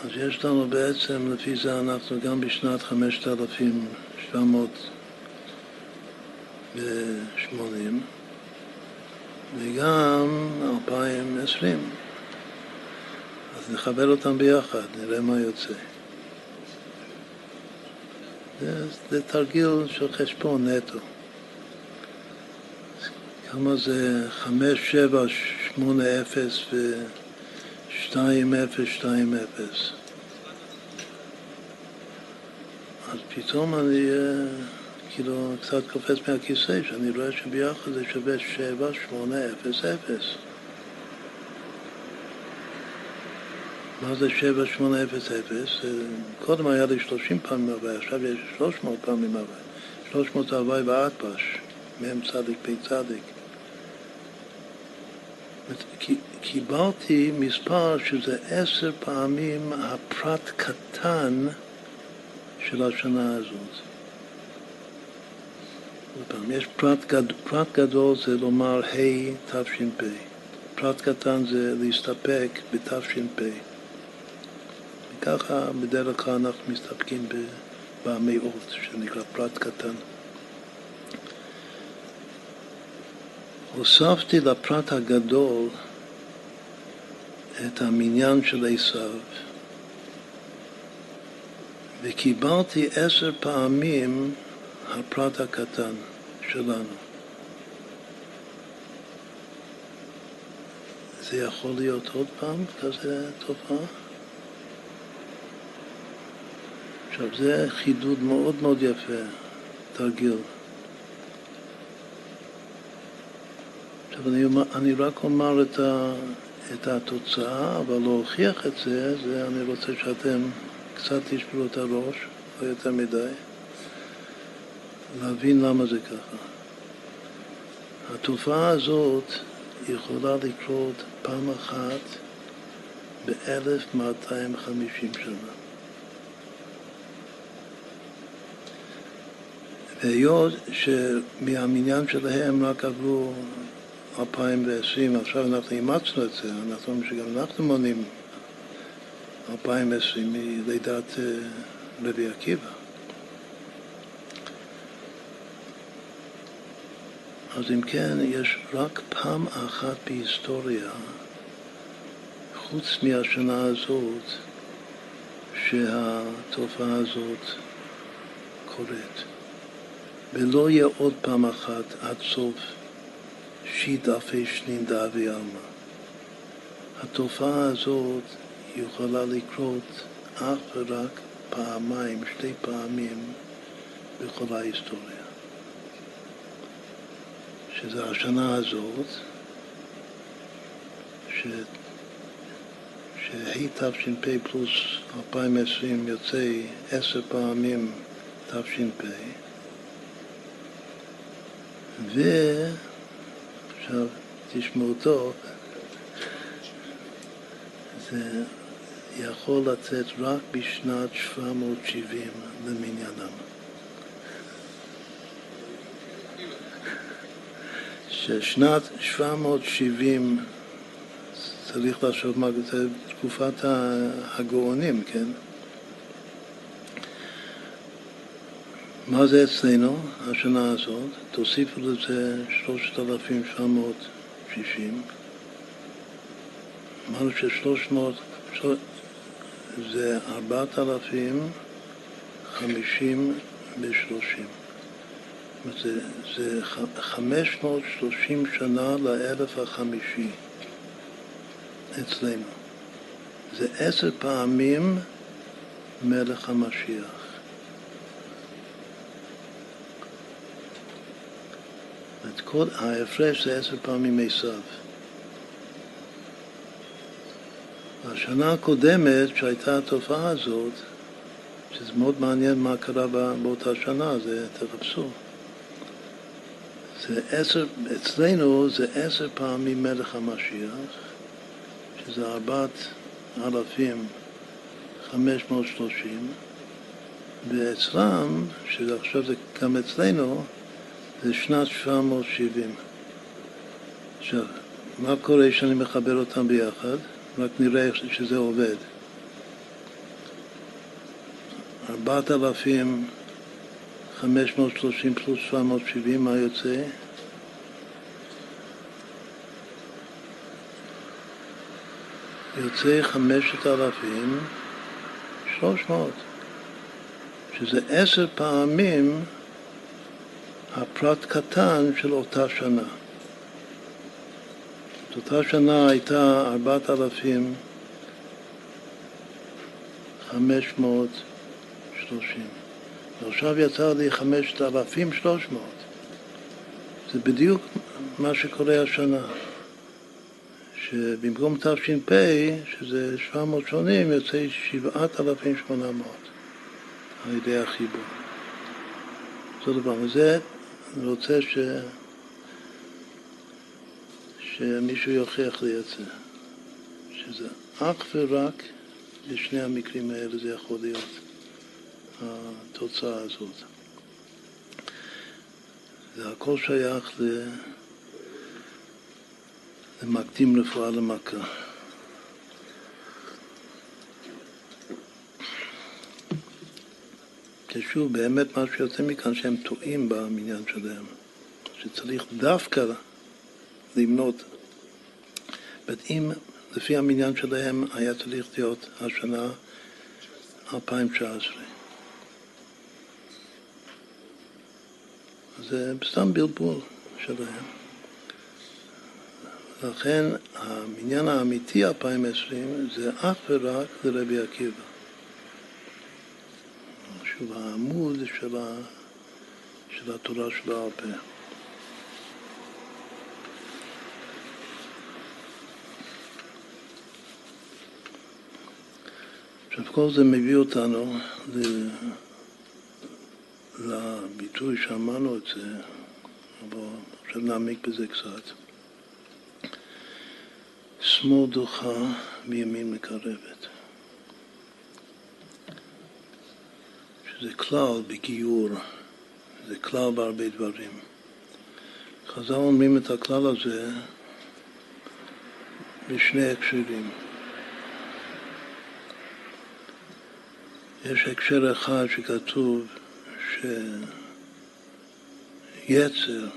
אז יש לנו בעצם, לפי זה אנחנו גם בשנת 5,780 וגם 2020. אז נחבר אותם ביחד, נראה מה יוצא. זה, זה תרגיל של חשבון נטו. כמה זה? 5780 ו... 2020. אז פתאום אני אה, כאילו קצת קופץ מהכיסא, שאני רואה שביחד זה שווה 7, 8, 0, 0. מה זה 7, 8, 0, 0? קודם היה לי 30 פעמים הוואי, עכשיו יש 300 פעמים הוואי. 300 הוואי ואטפש, מ"ם צדיק פ"צ. קיבלתי מספר שזה עשר פעמים הפרט קטן של השנה הזאת. יש פרט, גד, פרט גדול זה לומר ה' תש"פ, פרט קטן זה להסתפק בתש"פ. וככה בדרך כלל אנחנו מסתפקים במאות, שנקרא פרט קטן. הוספתי לפרט הגדול את המניין של עשיו, וקיבלתי עשר פעמים הפרט הקטן שלנו. זה יכול להיות עוד פעם כזה תופעה? עכשיו זה חידוד מאוד מאוד יפה, תרגיל. עכשיו אני, אני רק אומר את, ה, את התוצאה, אבל להוכיח את זה, זה אני רוצה שאתם קצת תשברו את הראש, לא יותר מדי, להבין למה זה ככה. התופעה הזאת יכולה לקרות פעם אחת ב-1250 שנה. והיות שמהמניין שלהם רק עברו 2020, עכשיו אנחנו אימצנו את זה, אנחנו אומרים שגם אנחנו מונים 2020 מלידת אה, רבי עקיבא. אז אם כן, יש רק פעם אחת בהיסטוריה, חוץ מהשנה הזאת, שהתופעה הזאת קורית. ולא יהיה עוד פעם אחת עד סוף שנין דאבי עלמא. התופעה הזאת יכולה לקרות אך ורק פעמיים, שתי פעמים בכל ההיסטוריה. שזה השנה הזאת, ש... שה' פלוס 2020 יוצא עשר פעמים תש"פ, ועכשיו תשמעו טוב, זה יכול לצאת רק בשנת 770 למניינם. ששנת 770 צריך לחשוב מה זה תקופת הגאונים, כן? מה זה אצלנו, השנה הזאת? תוסיפו לזה 3,760, אמרנו ששלוש מאות, זה ארבעת אלפים חמישים ושלושים. זה, זה חמש מאות שלושים שנה לאלף החמישי אצלנו. זה עשר פעמים מלך המשיח. את כל ההפרש זה עשר פעמים עשיו. בשנה הקודמת, שהייתה התופעה הזאת, שזה מאוד מעניין מה קרה באותה שנה, זה תחפשו. זה עשר, אצלנו זה עשר פעמים מלך המשיח, שזה ארבעת אלפים חמש מאות שלושים, ואצלם, שעכשיו זה גם אצלנו, זה שנת 770. עכשיו, מה קורה כשאני מחבר אותם ביחד? רק נראה שזה עובד. 4,530 פלוס 770, מה יוצא? יוצא 5,300, שזה עשר פעמים הפרט קטן של אותה שנה. אותה שנה הייתה ארבעת אלפים חמש מאות שלושים. ועכשיו יצא לי חמשת אלפים שלוש מאות. זה בדיוק מה שקורה השנה. שבמקום תש"פ, שזה 700 שונים, יוצא 7,800 על ידי החיבור. אותו דבר. וזה רוצה ש... שמישהו יוכיח לי את זה, שזה אך ורק בשני המקרים האלה זה יכול להיות התוצאה הזאת. זה הכל שייך. למקדים רפואה למכה. ששוב, באמת מה שיוצא מכאן שהם טועים במניין שלהם, שצריך דווקא למנות. אם לפי המניין שלהם היה צריך להיות השנה 2019. זה סתם בלבול שלהם. לכן המניין האמיתי 2020 זה אך ורק לרבי עקיבא. שהוא העמוד של, ה, של התורה של פה. עכשיו כל זה מביא אותנו לביטוי שאמרנו את זה, אבל עכשיו נעמיק בזה קצת. שמאל דוחה וימין מקרבת. זה כלל בגיור, זה כלל בהרבה דברים. חז"ל אומרים את הכלל הזה בשני הקשרים. יש הקשר אחד שכתוב שיצר,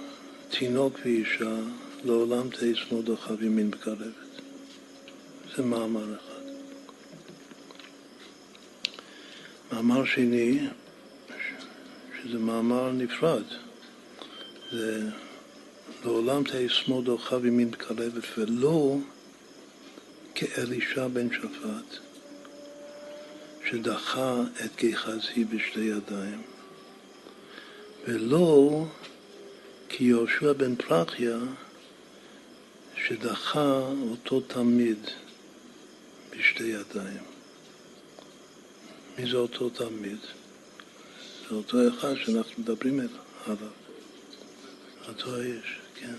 תינוק ואישה, לעולם תהיה שמאל דחב ימין בקרבת. זה מאמר אחד. מאמר שני, שזה מאמר נפרד, זה לעולם תהיה שמאל דרכה וימין בקרבת, ולא כאלישע בן שפט, שדחה את גיחזי בשתי ידיים, ולא כיהושע בן פרחיה, שדחה אותו תמיד בשתי ידיים. מי זה אותו תלמיד? זה אותו אחד שאנחנו מדברים עליו. אותו האיש, כן.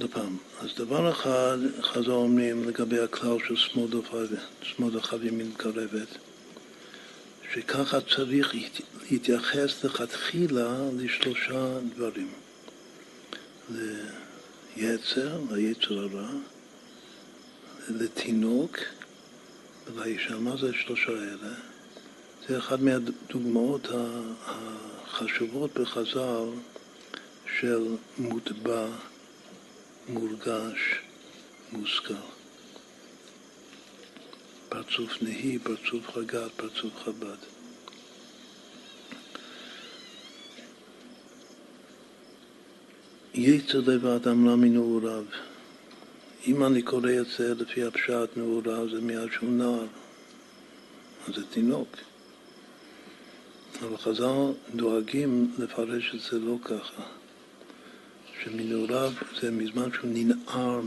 עוד פעם, אז דבר אחד חז"ל אומרים לגבי הכלל של שמאל דחב ימין קרבת, שככה צריך להתייחס לכתחילה לשלושה דברים. ליצר, ליצר הרע, לתינוק ולאישה. מה זה שלושה אלה? זה אחת מהדוגמאות החשובות בחז"ל של מוטבע מורגש, מושכל. פרצוף נהי, פרצוף חגת, פרצוף חב"ד. יצר לב האדם לא מנעוריו. אם אני קורא את זה לפי הפשט נעוריו זה מיד שהוא נער, אז זה תינוק. אבל חז"ל דואגים לפרש את זה לא ככה, שמנעוריו זה מזמן שהוא ננער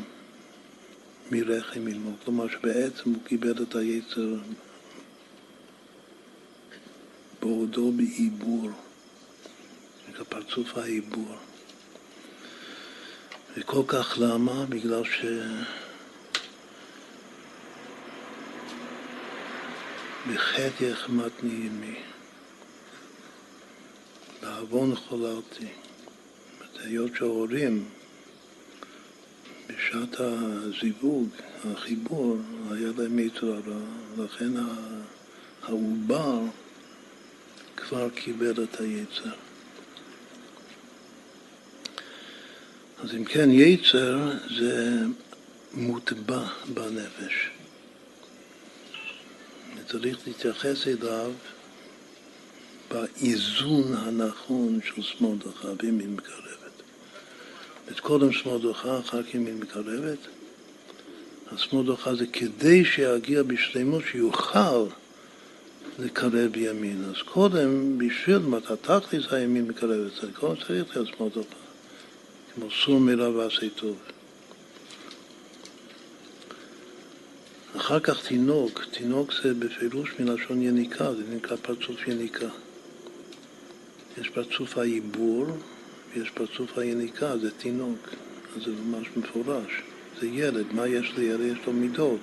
מרחם עמו, כלומר שבעצם הוא קיבל את היצר בעודו בעיבור, זה פרצוף העיבור. וכל כך למה? בגלל ש... בחטא יחמתני ימי, לעוון חוללתי. היות שההורים בשעת הזיווג, החיבור, היה להם יצר הרע, לכן העובר כבר קיבל את היצר. אז אם כן, יצר זה מוטבע בנפש. צריך להתייחס אליו באיזון הנכון של שמאלתך, ואם היא מקרבת. את קודם שמאלתך, אחר כך אם היא מקרבת. השמאלתך זה כדי שיגיע בשלמות, שיוכל לקרב ימין. אז קודם, בשביל מתי תכלס הימין מקרבת, זה קודם צריך להיות שמאלתך. כמו סור מרע ועשה טוב. אחר כך תינוק, תינוק זה בפירוש מלשון יניקה, זה נקרא פרצוף יניקה. יש פרצוף העיבור ויש פרצוף היניקה, זה תינוק, אז זה ממש מפורש. זה ילד, מה יש לילד? יש לו מידות,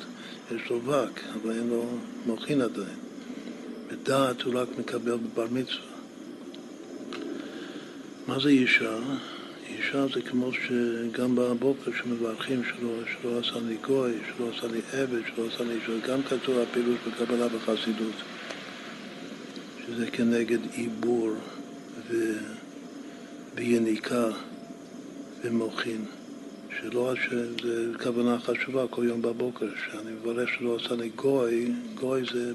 יש לו וק, אבל אין לו מוחין עדיין. בדעת הוא רק מקבל בבר מצווה. מה זה אישה? אישה זה כמו שגם בבוקר שמברכים שלא, שלא עשה לי גוי, שלא עשה לי עבד, שלא עשה לי אישה, גם כתוב הפילוש בקבלה בחסידות, שזה כנגד עיבור ו... ויניקה ומוחין. שלא, שזה כוונה חשובה כל יום בבוקר, שאני מברך שלא עשה לי גוי, גוי זה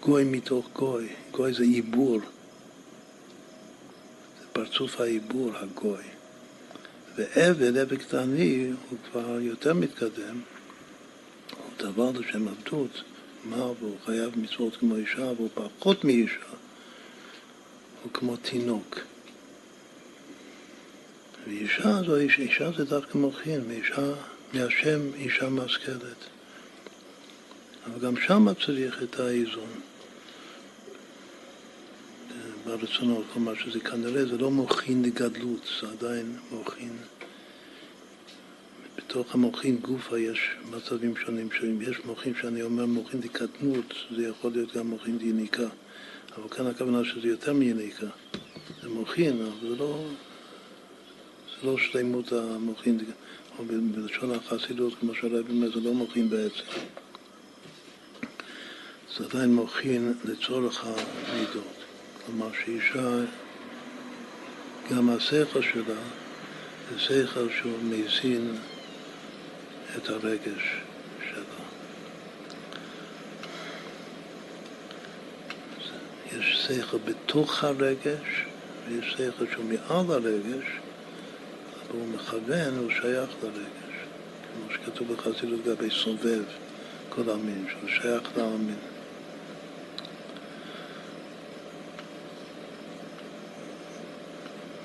גוי מתוך גוי, גוי זה עיבור. פרצוף העיבור הגוי. ועבד, עבד קטני, הוא כבר יותר מתקדם, הוא דבר לשם עבדות, מה, והוא חייב מצוות כמו אישה, והוא פחות מאישה, הוא כמו תינוק. ואישה זו אישה, אישה זה דווקא מוכין, מאישה, מהשם אישה משכלת. אבל גם שם צריך את האיזון. ברצונות, כלומר שזה כנראה, זה לא מוחין לגדלות, זה עדיין מוחין. בתוך המוחין גופה יש מצבים שונים שונים. יש מוחין שאני אומר מוחין לקטנות, זה יכול להיות גם מוחין ליניקה. אבל כאן הכוונה שזה יותר מיניקה. זה מוחין, אבל זה לא, זה לא שלמות המוחין, או בלשון החסידות, כמו שהרבי אומר, זה לא מוחין בעצם. זה עדיין מוחין לצורך המידות. כלומר שאישה, גם השכל שלה זה שכל שהוא מזין את הרגש שלה. יש שכל בתוך הרגש ויש שכל שהוא מעל הרגש, אבל הוא מכוון, הוא שייך לרגש. כמו שכתוב בחסידות לגבי סובב כל המין, שהוא שייך לעלמין.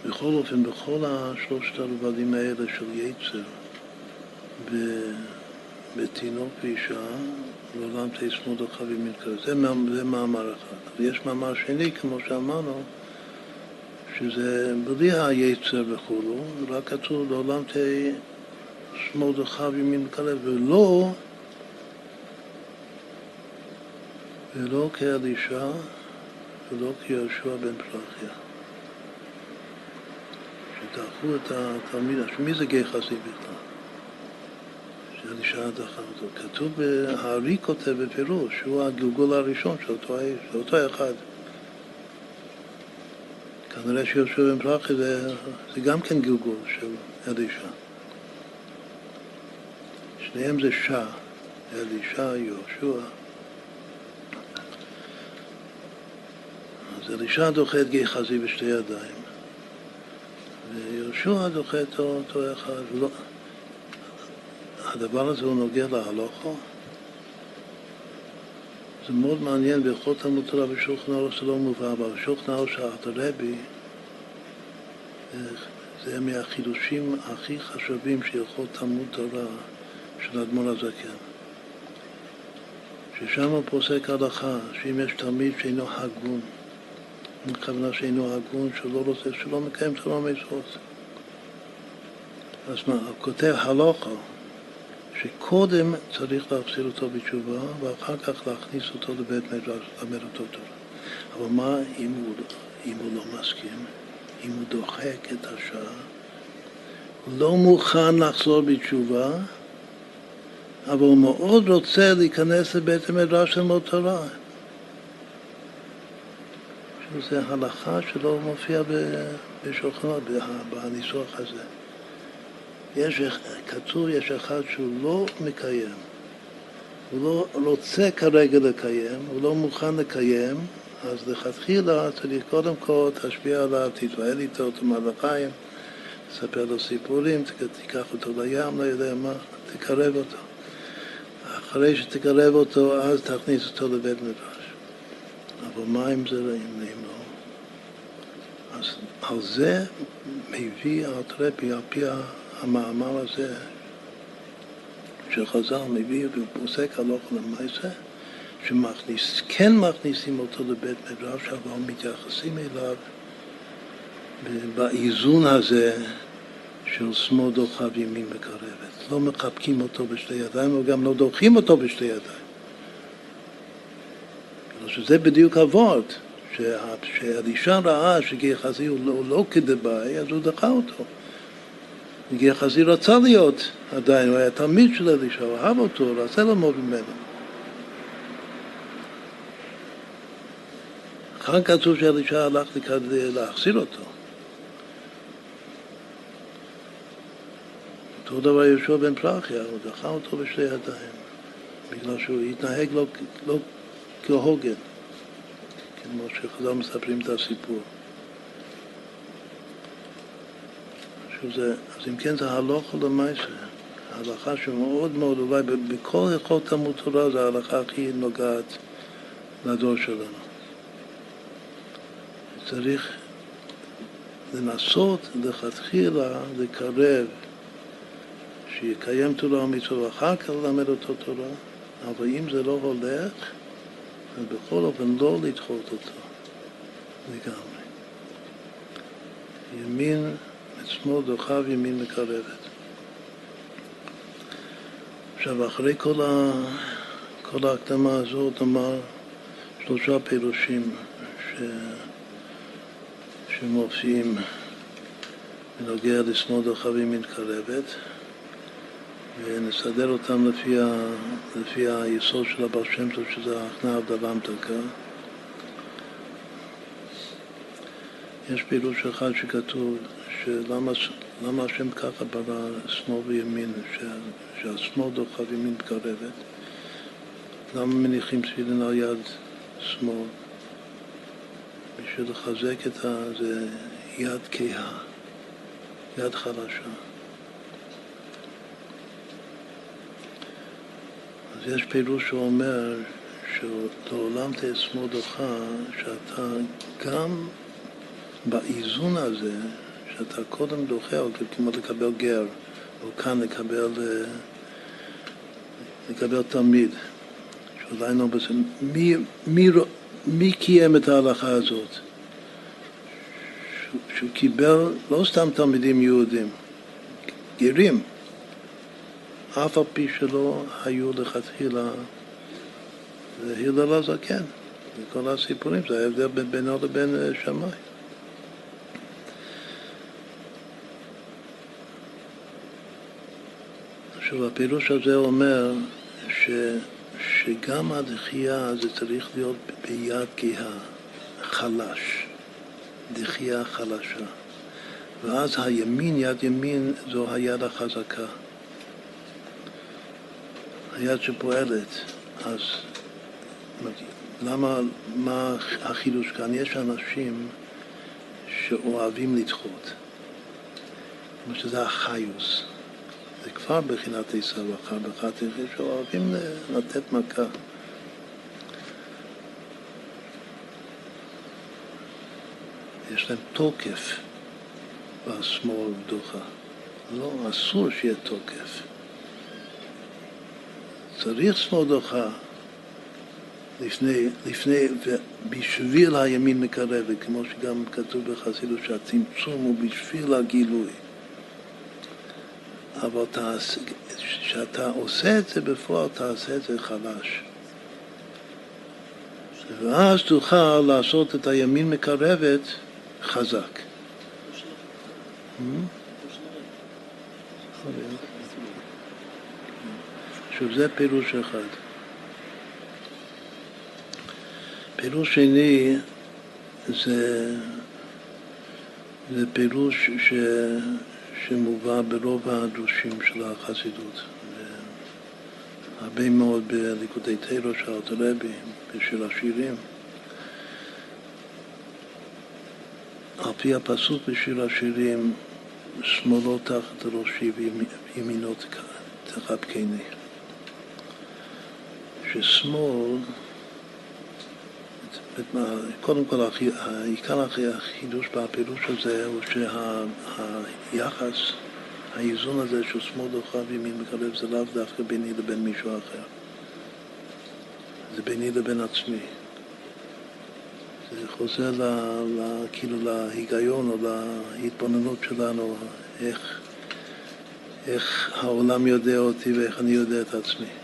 בכל אופן, בכל השלושת הרבדים האלה של יצר, בתינוק ואישה, לעולם תשמוד החבים מתקרב. זה, זה מאמר אחד. יש מאמר שני, כמו שאמרנו, שזה בלי היצר וכולו, רק כתוב לעולם תשמוד החבים מתקרב, ולא, ולא כאלישע ולא כיהושע בן פרחיה. דחו את התלמיד, מי זה גיא חסיד בכלל? שאלישע דחה אותו. כתוב, הארי כותב בפירוש, שהוא הגלגול הראשון של אותו האיש, של אותו אחד. כנראה שיהושע בן פרחי זה, זה גם כן גלגול של אלישע. שניהם זה שע, אלישע, יהושע. אז אלישע דוחה את גיחזי בשתי ידיים, ויהושע דוחה את אותו אחד. לא, הדבר הזה הוא נוגע להלוכו. זה מאוד מעניין, בכל תלמוד תורה ושולחן אורך זה לא מובא, אבל בשולחן אורך של הרבי זה מהחידושים הכי חשובים של הלכות תלמוד תורה של האדמו"ר הזקן. ששם הוא פוסק הלכה, שאם יש תלמיד שאינו הגון, הכוונה שאינו הגון, שלא רוצה, שלא מקיים תורה מצוות. אז מה, כותב הלכה, שקודם צריך להחזיר אותו בתשובה, ואחר כך להכניס אותו לבית מדרש, ללמד אותו תורה. אבל מה אם הוא, אם הוא לא מסכים? אם הוא דוחק את השעה? הוא לא מוכן לחזור בתשובה, אבל הוא מאוד רוצה להיכנס לבית המדרש ללמוד תורה. שזה הלכה שלא מופיע בשולחנו, בניסוח הזה. יש, כתוב, יש אחד שהוא לא מקיים, הוא לא רוצה כרגע לקיים, הוא לא מוכן לקיים, אז לכתחילה צריך קודם כל תשפיע עליו, תתפעל איתו, תאמר לחיים, תספר לו סיפורים, תיקח אותו לים, לא יודע מה, תקרב אותו. אחרי שתקרב אותו, אז תכניס אותו לבית מדרש. אבל מה אם זה אם? אז על זה מביא הארטרפי, על פי המאמר הזה שחז"ל מביא ופוסק הלוך למעשה, שמכניס, כן מכניסים אותו לבית מדרש, אבל מתייחסים אליו באיזון הזה של שמאל דוחב ימין מקרבת. לא מחבקים אותו בשתי ידיים, וגם לא דוחים אותו בשתי ידיים. שזה בדיוק הוורט, שאלישע ראה שגיחזי הוא לא, לא כדבעי, אז הוא דחה אותו. גיחזי רצה להיות עדיין, הוא היה תלמיד של אלישע, הוא אהב אותו, רצה ללמוד ממנו. אחר כך כתוב שאלישע הלך להחזיר אותו. אותו דבר יהושע בן פרחיה, הוא דחה אותו בשתי ידיים, בגלל שהוא התנהג לא, לא כהוגן, כמו שחז"ל מספרים את הסיפור. שזה, אז אם כן זה הלוך למעשה, ההלכה שמאוד מאוד, אולי בכל הלכות תלמוד תורה זה ההלכה הכי נוגעת לדור שלנו. צריך לנסות לכתחילה לקרב שיקיים תורה ומצווה ואחר כך ללמד אותו תורה, אבל אם זה לא הולך, אז בכל אופן לא לדחות אותו לגמרי. ימין עצמו דוחה וימין מקרבת. עכשיו, אחרי כל, ה... כל ההקדמה הזאת, אמר שלושה פירושים ש... שמופיעים בנוגע לשמאל דוחה וימין מקרבת. ונסדר אותם לפי, ה, לפי היסוד של הבעל שם טוב, שזה ההכנעה הבדלה המתקה. יש פירוש אחד שכתוב שלמה השם ככה ברא שמאל וימין, שהשמאל דוחה וימין מתקרבת. למה מניחים תפילין על יד שמאל? בשביל לחזק את ה... זה יד כהה, יד חלשה. אז יש פירוש שאומר שלעולם שמאל דוחה, שאתה גם באיזון הזה, שאתה קודם דוחה, או כמו לקבל גר, או כאן לקבל, אה, לקבל תלמיד, שעדיין לא בסדר. מי, מי, מי קיים את ההלכה הזאת? שהוא קיבל לא סתם תלמידים יהודים, גרים. אף על פי שלא היו לכתחילה הלל הזקן, וכל הסיפורים, זה ההבדל בין בינו לבין אה, שמאי. עכשיו, הפירוש הזה אומר ש, שגם הדחייה זה צריך להיות ביד גאה, חלש. דחייה חלשה. ואז הימין, יד ימין, זו היד החזקה. היד שפועלת. אז למה, מה החידוש כאן? יש אנשים שאוהבים לדחות. כמו שזה החיוס. זה כבר בחינת עשר ואחר בחתך, שאוהבים לתת מכה. יש להם תוקף בשמאל דוחה. לא, אסור שיהיה תוקף. צריך שמאל דוחה לפני, לפני, בשביל הימין מקרבת, כמו שגם כתוב בחסידות שהצמצום הוא בשביל הגילוי. אבל כשאתה עושה את זה בפועל, תעשה את זה חלש. ואז תוכל לעשות את הימין מקרבת חזק. שוב, זה פירוש אחד. פירוש שני זה, זה פירוש ש, שמובא ברוב הדרושים של החסידות. הרבה מאוד בליקודי תירו של אלתרבי, בשיר השירים. על פי הפסוק בשיר השירים, שמאלו תחת ראשי וימינו תחבקני. ששמאל, קודם כל, עיקר החידוש בפירוש הזה הוא שהיחס, האיזון הזה של שמאל דוחה וימין מקרב זה לאו דווקא ביני לבין מישהו אחר. זה ביני לבין עצמי. זה חוזר ל, ל, כאילו להיגיון או להתבוננות שלנו, איך, איך העולם יודע אותי ואיך אני יודע את עצמי.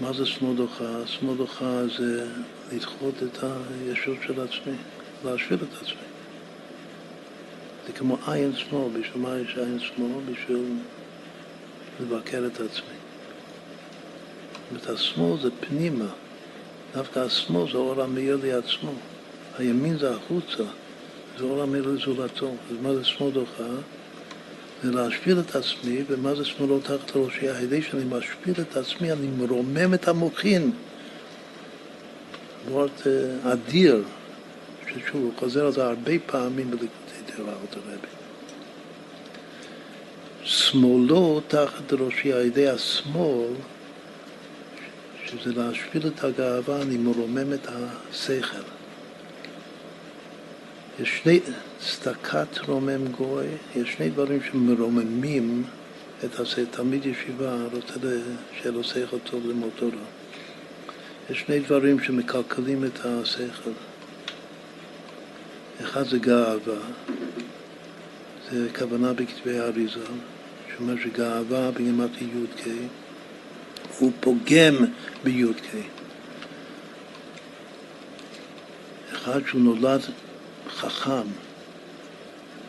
מה זה שמודוחה? שמודוחה זה לדחות את הישות של עצמי, להשאיר את עצמי. זה כמו עין שמאל, בשביל מה יש עין שמאל? בשביל לבקר את עצמי. זאת השמאל זה פנימה. דווקא השמאל זה אור המאיר לי עצמו. הימין זה החוצה, זה אור המאיר לזולתו. אז מה זה שמאל דוחה? זה להשפיל את עצמי, ומה זה שמאלו תחת ראשי? על ידי שאני משפיל את עצמי, אני מרומם את המוחין. וורט אה, אדיר, ששוב, הוא חוזר על זה הרבה פעמים בליקודי תורה הרבי. שמאלו תחת ראשי, על ידי השמאל, שזה להשפיל את הגאווה, אני מרומם את השכל. יש שני, צדקת רומם גוי, יש שני דברים שמרוממים את השכל. תלמיד ישיבה רוצה שיהיה לו שכל טוב ללמוד תורה. יש שני דברים שמקלקלים את השכל. אחד זה גאווה, זה כוונה בכתבי האריזה, שאומר שגאווה בגימטרי י"ק הוא פוגם בי"ק. אחד שהוא נולד חכם,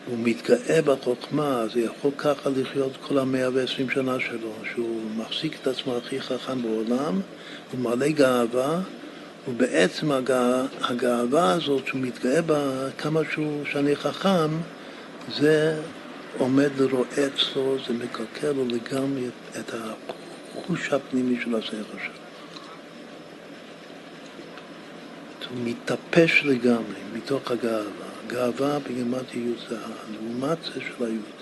הוא מתגאה בחוכמה, זה יכול ככה לחיות כל המאה ועשרים שנה שלו, שהוא מחזיק את עצמו הכי חכם בעולם, הוא מלא גאווה, ובעצם הגא... הגאווה הזאת שהוא מתגאה בה, כמה שהוא שאני חכם, זה עומד לרועץ לו, זה מקלקל לו לגמרי את החוש הפנימי של השכל שלו. הוא מתטפש לגמרי מתוך הגאווה. גאווה בגימטריות זה הלעומת של היהודי.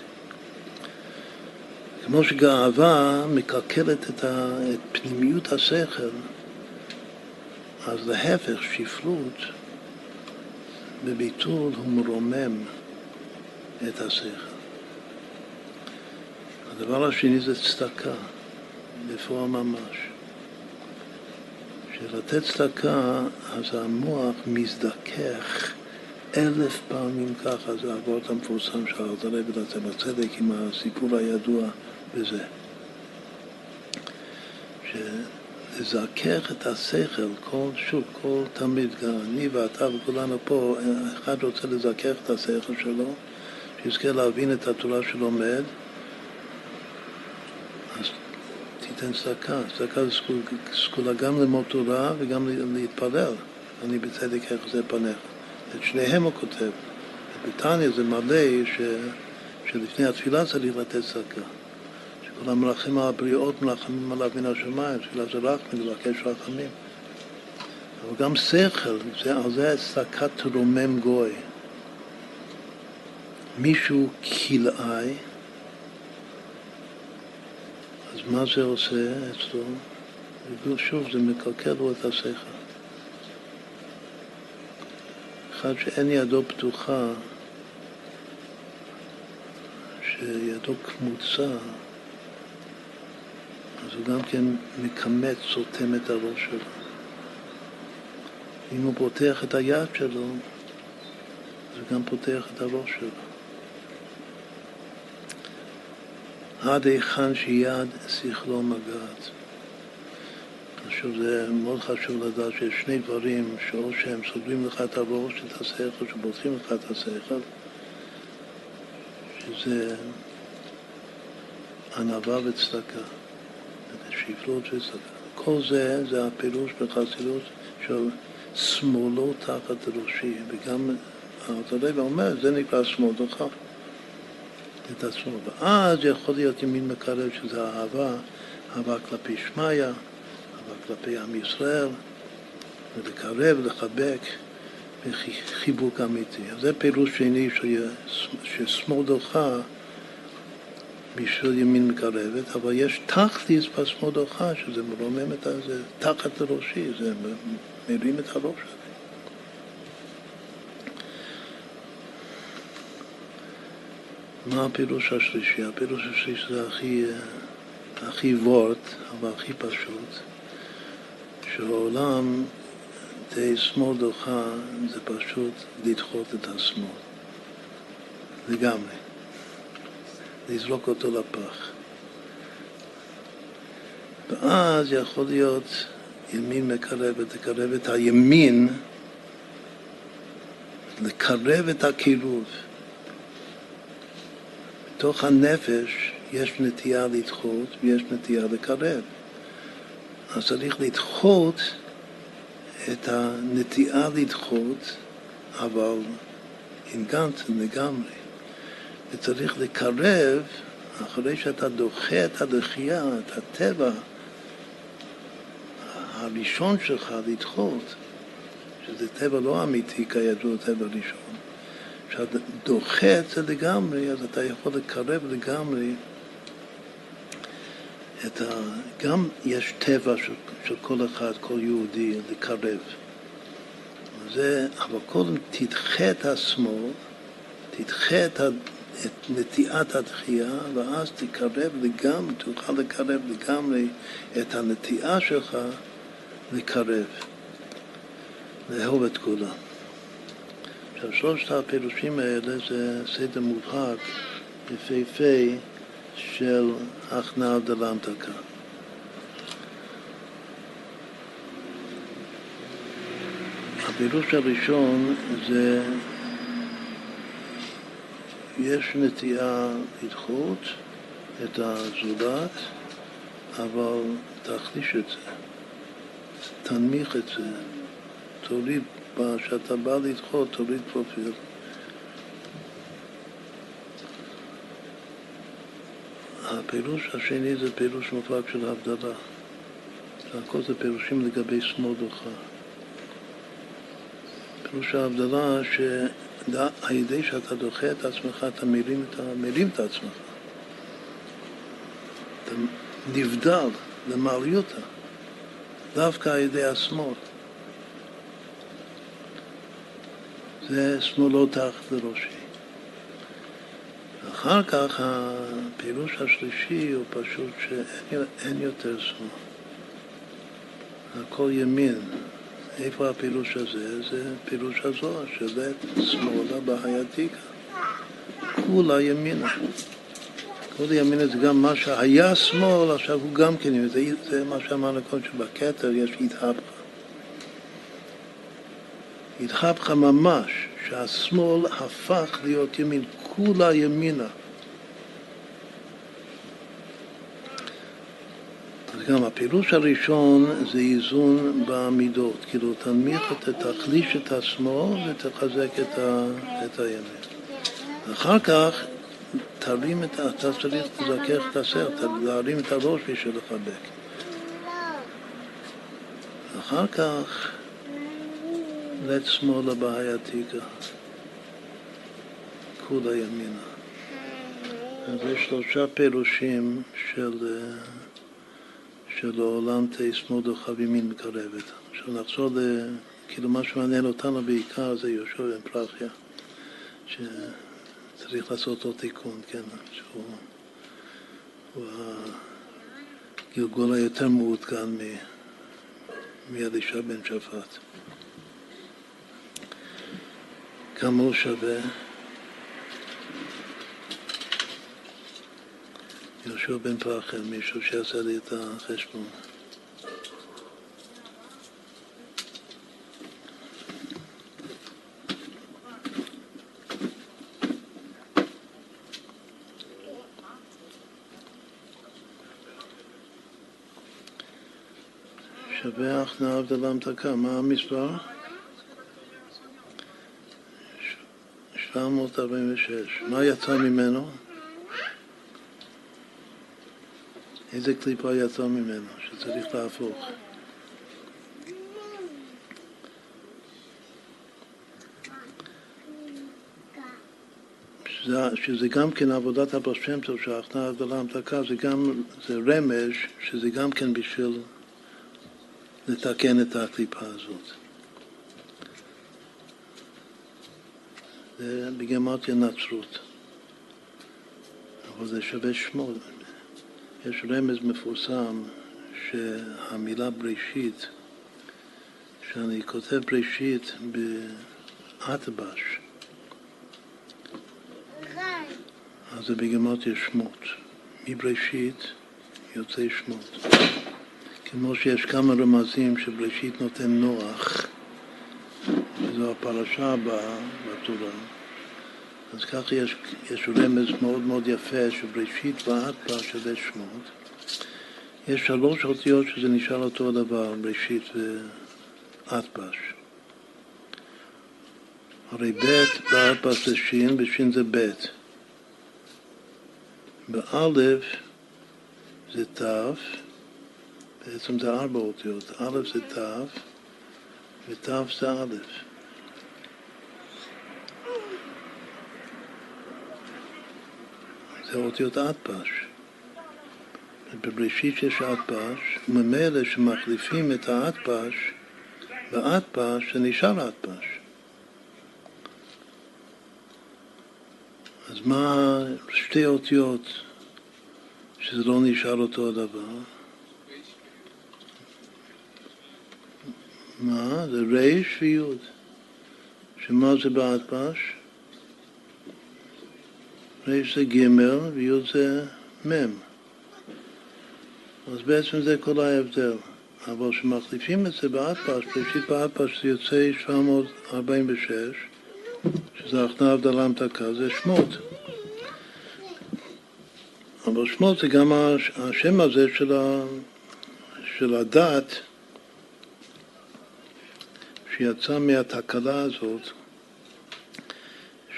כמו שגאווה מקלקלת את, ה, את פנימיות השכל, אז להפך, שפלות בביטול הוא מרומם את השכל. הדבר השני זה צדקה, בפועל ממש. שלתת צדקה, אז המוח מזדכך אלף פעמים ככה, זה האבות המפורסם של הרב ולצא בצדק עם הסיפור הידוע בזה. שלזכך את השכל, כל, שוב, כל תלמיד, גם אני ואתה וכולנו פה, אחד רוצה לזכך את השכל שלו, שיזכה להבין את התורה שלומד, אז תיתן צדקה. צדקה זה סגולה גם ללמוד תורה וגם להתפלל. אני בצדק אחזה פניך. את שניהם הוא כותב. בתניא זה מלא ש... שלפני התפילה צריך לתת צדקה. שכל המלאכים על הבריאות מלאכמים עליו מן השמיים, תפילה זה רחמים, לבקש רחמים. אבל גם שכל, זה, על זה צדקת תרומם גוי. מישהו כלאי, אז מה זה עושה אצלו? שוב, זה מקלקל לו את השכל. אחד שאין ידו פתוחה, שידו קמוצה, אז הוא גם כן מקמץ, סותם את הראש שלו. אם הוא פותח את היד שלו, אז הוא גם פותח את הראש שלו. עד היכן שיד שכלו מגעת. עכשיו זה מאוד חשוב לדעת שיש שני דברים שאו שהם סוגרים לך את הראש, את השכל, שבוצעים לך את השכל, שזה ענווה וצדקה, שפלות וצדקה. כל זה, זה הפירוש בחסידות של שמאלו תחת ראשי, וגם הרב אומר, זה נקרא שמאל דוחה. את עצמו. ואז יכול להיות ימין מקרב שזה אהבה, אהבה כלפי שמיא, אהבה כלפי עם ישראל, ולקרב, לחבק, וחיבוק אמיתי. אז זה פירוש שני ששמאל דוחה בשביל ימין מקרבת, אבל יש תכליס בשמאל דוחה, שזה מרומם את זה תחת לראשי, זה מרים את הראש. מה הפירוש השלישי? הפירוש השלישי זה הכי, הכי וורט, אבל הכי פשוט, שהעולם די שמאל דוחה זה פשוט לדחות את השמאל, לגמרי, לזרוק אותו לפח. ואז יכול להיות ימין מקרב, תקרב את הימין, לקרב את הקירוב. בתוך הנפש יש נטייה לדחות ויש נטייה לקרב. אז צריך לדחות את הנטייה לדחות, אבל עם גנצן לגמרי. וצריך לקרב, אחרי שאתה דוחה את הדחייה, את הטבע הראשון שלך לדחות, שזה טבע לא אמיתי כידוע, טבע ראשון. כשאתה דוחה את זה לגמרי, אז אתה יכול לקרב לגמרי את ה... גם יש טבע של, של כל אחד, כל יהודי, לקרב. זה, אבל קודם תדחה את השמאל, תדחה את, ה, את נטיעת התחייה, ואז תקרב לגמרי, תוכל לקרב לגמרי את הנטיעה שלך לקרב, לאהוב את כולם. עכשיו, שלושת הפירושים האלה זה סדר מובהק, יפהפה, של הכנעה דלנטקה. הפירוש הראשון זה יש נטייה לדחות את הזולת, אבל תחליש את זה, תנמיך את זה, תוריד כשאתה בא לדחות, תוריד פרופיל. הפירוש השני זה פירוש מובהק של הבדלה. הכל זה פירושים לגבי שמאל דוחה. פירוש ההבדלה שעל ידי שאתה דוחה את עצמך, אתה מרים את, מרים את עצמך. אתה נבדל למעליותה, דווקא על ידי השמאל. זה שמאלו תחת לראשי. אחר כך הפירוש השלישי הוא פשוט שאין יותר שמאל. הכל ימין. איפה הפירוש הזה? זה פירוש הזוהר, שזה שמאלה בהייתיקה. כולה ימינה. כולה ימינה זה גם מה שהיה שמאל, עכשיו הוא גם כן, זה, זה מה שאמרנו קודם, שבכתר יש התהפכה. התהפכה ממש, שהשמאל הפך להיות ימין, כולה ימינה. גם הפירוש הראשון זה איזון במידות, כאילו תנמיך, תחליש את השמאל ותחזק את, ה, את הימין. אחר כך תרים את, אתה צריך לזכך את הסר, להרים את הראש בשביל לחבק. אחר כך לט שמאלה בעייתיקה, כולה ימינה. אז יש שלושה פירושים של, של העולם תשמאל חב ימין מקרבת. עכשיו נחזור ל... כאילו מה שמעניין אותנו בעיקר זה יהושע בן פרחיה, שצריך לעשות לו תיקון, כן, שהוא הוא הגלגול היותר מעודכן מאלישע בן שפט. כמה הוא שווה? יהושע בן פרחם, מישהו שיעשה לי את החשבון. שווה הכנעה הבדלה המתקה, מה המספר? 746. מה יצא ממנו? איזה קליפה יצא ממנו שצריך להפוך? שזה, שזה גם כן עבודת הבעל שם טוב, שההכנעה הגדולה המתקה, זה גם, זה רמז, שזה גם כן בשביל לתקן את הקליפה הזאת. זה בגמטיה נצרות, אבל זה שווה שמות. יש רמז מפורסם שהמילה בראשית, שאני כותב בראשית באטבש, אז זה בגמטיה שמות. מבראשית יוצא שמות. כמו שיש כמה רמזים שבראשית נותן נוח, וזו הפרשה הבאה בתורה. אז ככה יש, יש רמז מאוד מאוד יפה שבראשית ועד פר שווה שמות. יש שלוש אותיות שזה נשאר אותו דבר, בראשית ואטבש. הרי ב' באטבש זה שין ושין זה ב'. באלף זה ת', בעצם זה ארבע אותיות. א' זה ת' ות' זה א'. זה אותיות אטפש. בבראשית יש אטפש, וממילא שמחליפים את האטפש באטפש, זה נשאר אטפש. אז מה שתי אותיות שזה לא נשאר אותו הדבר? מה? זה ריש ויוד. שמה זה באטפש? ריש זה ג' וי' זה מ'. אז בעצם זה כל ההבדל. אבל כשמחליפים את זה באטפש, בראשית באטפש זה יוצא 746, שזה הכנעה הבדלה המתקה, זה שמות. אבל שמות זה גם השם הזה של, ה, של הדת שיצא מהתקלה הזאת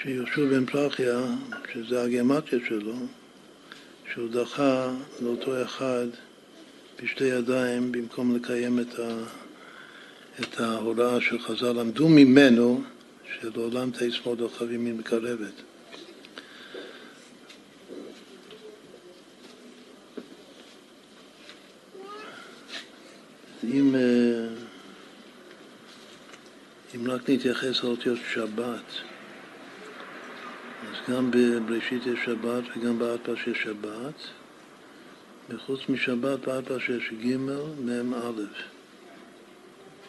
שיהושע בן פרחיה, שזה הגמטיה שלו, שהוא דחה לאותו אחד בשתי ידיים במקום לקיים את, ה, את ההוראה של חז"ל, למדו ממנו שלעולם תשמוד דוחב ימין מקרבת. אם, אה, אם רק נתייחס לאותיות שבת, גם בבראשית יש שבת וגם באטפש יש שבת. וחוץ משבת באטפש יש ג' מ' א',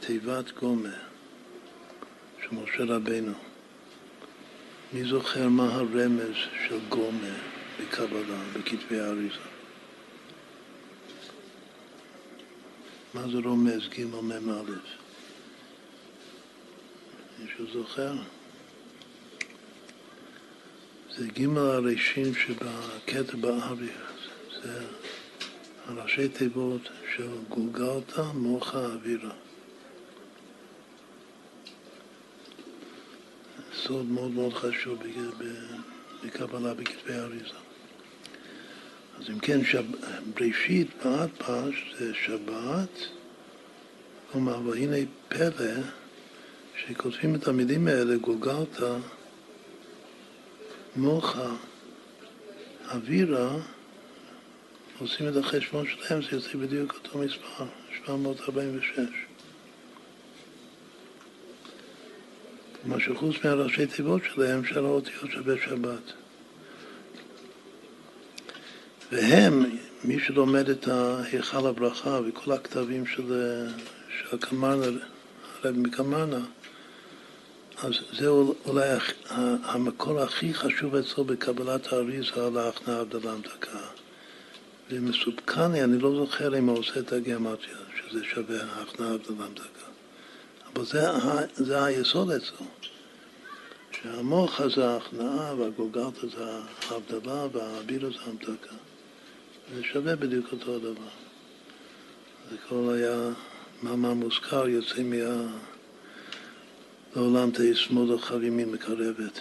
תיבת גומה של משה רבנו. מי זוכר מה הרמז של גומה בקבלה, בכתבי האריזה? מה זה רומז ג' מ' א'? מישהו זוכר? זה ג' הראשים שבקטע בארי, זה הראשי תיבות של גולגלתא מוחה אווירה. סוד מאוד מאוד חשוב בקבלה בכתבי האריזה. אז אם כן, שב... בראשית בעד פש זה שבת, כלומר, והנה פלא, שכותבים את המילים האלה, גולגלתא, מוחה, אווירה, עושים את החשבון שלהם, זה יוצא בדיוק אותו מספר, 746. כלומר שחוץ מהראשי תיבות שלהם, שאר האותיות שווה שבת. והם, מי שלומד את היכל הברכה וכל הכתבים של, של הקמרנה, הרב מקמרנה, אז זה אולי המקור הכי חשוב אצלו בקבלת האריזה על ההכנעה הבדלה המדקה. ומסופקני, אני לא זוכר אם הוא עושה את הגרמטיה, שזה שווה ההכנעה הבדלה המדקה. אבל זה, זה היסוד אצלו. שהמוח זה ההכנעה והגולגלתא זה ההבדלה והאבירה זה המדקה. זה שווה בדיוק אותו הדבר. זה כל היה מאמר מוזכר, יוצא מה... לעולם תהיה שמאל אחר ימין מקרבת.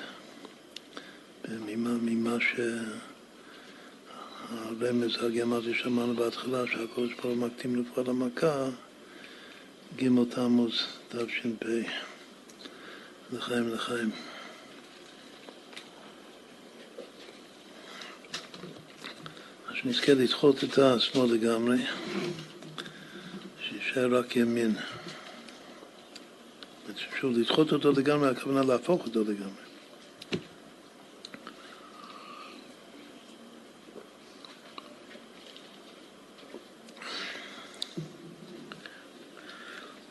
ממה, ממה שהרמז הגמרי שאמרנו בהתחלה, שהקודש ברוך מקטים לפועל המכה, ג' תמוז תש"פ. לחיים לחיים. שנזכה לדחות את השמאל לגמרי, שישאר רק ימין. שוב, לדחות אותו לגמרי, הכוונה להפוך אותו לגמרי.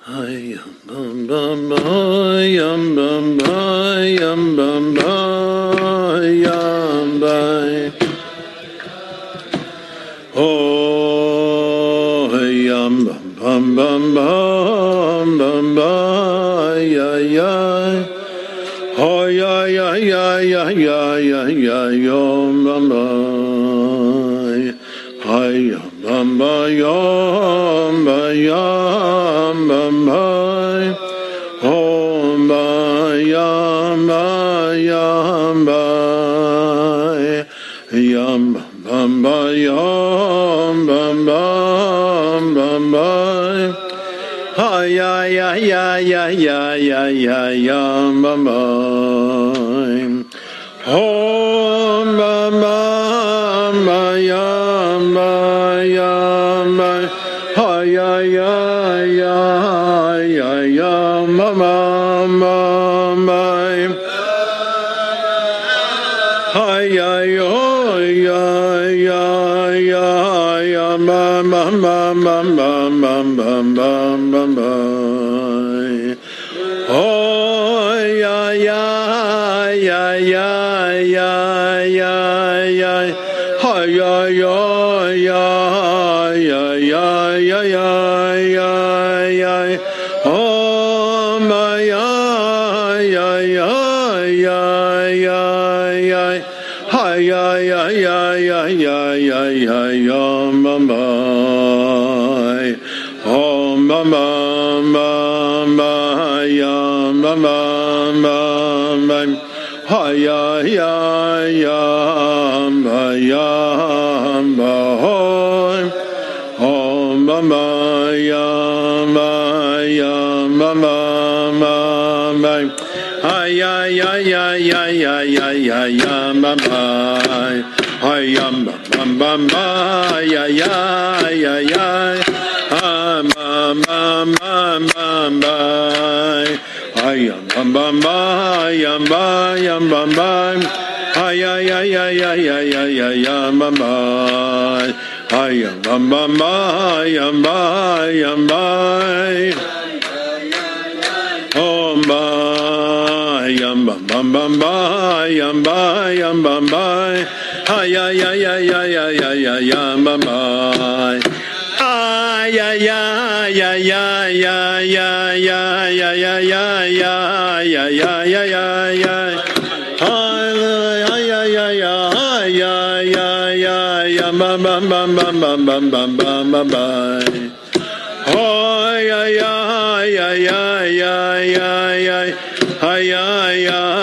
Yam bam bam ba yam bam ba yam ay ay ay bye Ay ay ay ay ay ay ay ay ay mamai. Ay ay ay ay ay ay ay ay ay ay ay ay ay ay ay ay ay. Bam bam bam bam bam bam bam bam bam bam. Oh yeah yeah yeah yeah yeah yeah yeah yeah.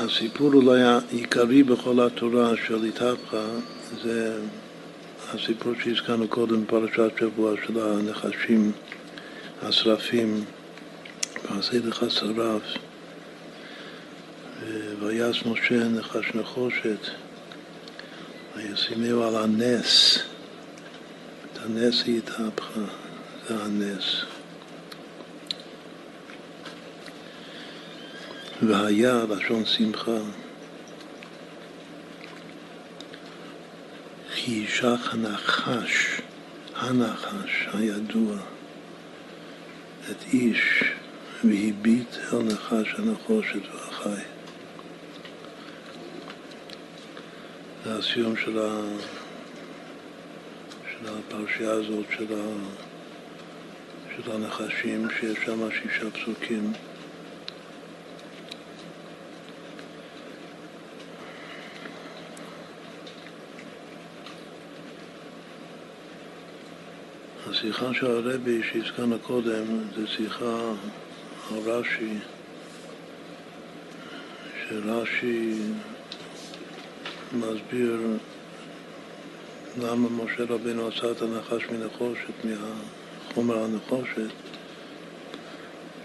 הסיפור אולי העיקרי בכל התורה של איתפחה זה הסיפור שהזכרנו קודם בפרשת שבוע של הנחשים, השרפים, ועשה לך שרף, ויעש משה נחש נחושת, וישימהו על הנס, את הנס היא התהפכה, זה הנס. והיה לשון שמחה. כי ישך הנחש, הנחש הידוע, את איש והביט אל נחש הנחושת והחי. זה הסיום של, ה... של הפרשייה הזאת, של, ה... של הנחשים, שיש שם שישה פסוקים. השיחה של הרבי שהזכרנו קודם זו שיחה על רש"י, שרש"י מסביר למה משה רבינו עשה את הנחש מנחושת, מהחומר הנחושת,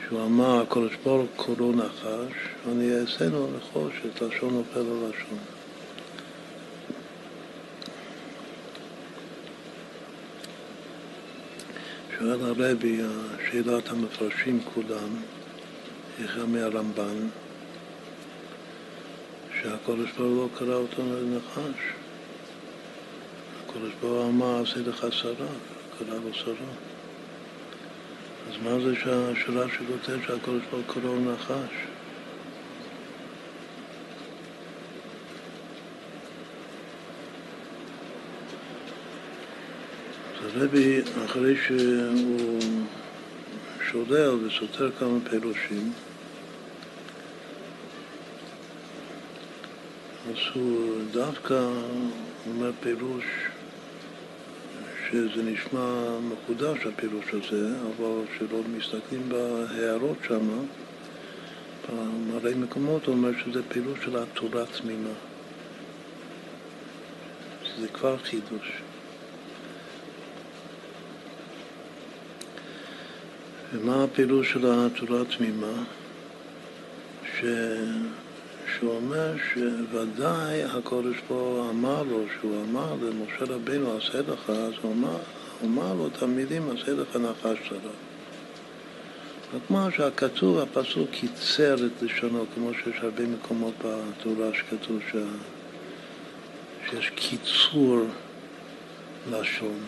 שהוא אמר, הקדוש ברוך קוראו נחש, ואני אעשינו נחושת, לשון נופל על לשון. שואל הרבי, שאלת המפרשים כולם, החל מהרמב"ן, שהקודש ברוך הוא לא קרא אותנו לנחש. הקודש ברוך הוא אמר, עשה לך שרה, קרא לו שרה. אז מה זה שהשאלה שכותב שהקודש ברוך הוא קרא לו נחש? הרבי, אחרי שהוא שולל וסותר כמה פירושים, אז הוא דווקא אומר פירוש שזה נשמע מחודש הפירוש הזה, אבל כשלא מסתכלים בהערות שם, במראה מקומות הוא אומר שזה פירוש של התורה תמימה, שזה כבר חידוש. ומה הפירוש של התורה התמימה? ש... שהוא אומר שוודאי הקודש פה אמר לו, שהוא אמר למשה רבינו עשה לך, אז הוא אמר, אמר לו את המילים עשה לך נחש צרה. כמו שהכתוב, הפסוק קיצר את לשונו, כמו שיש הרבה מקומות בתורה שכתוב ש... שיש קיצור לשון.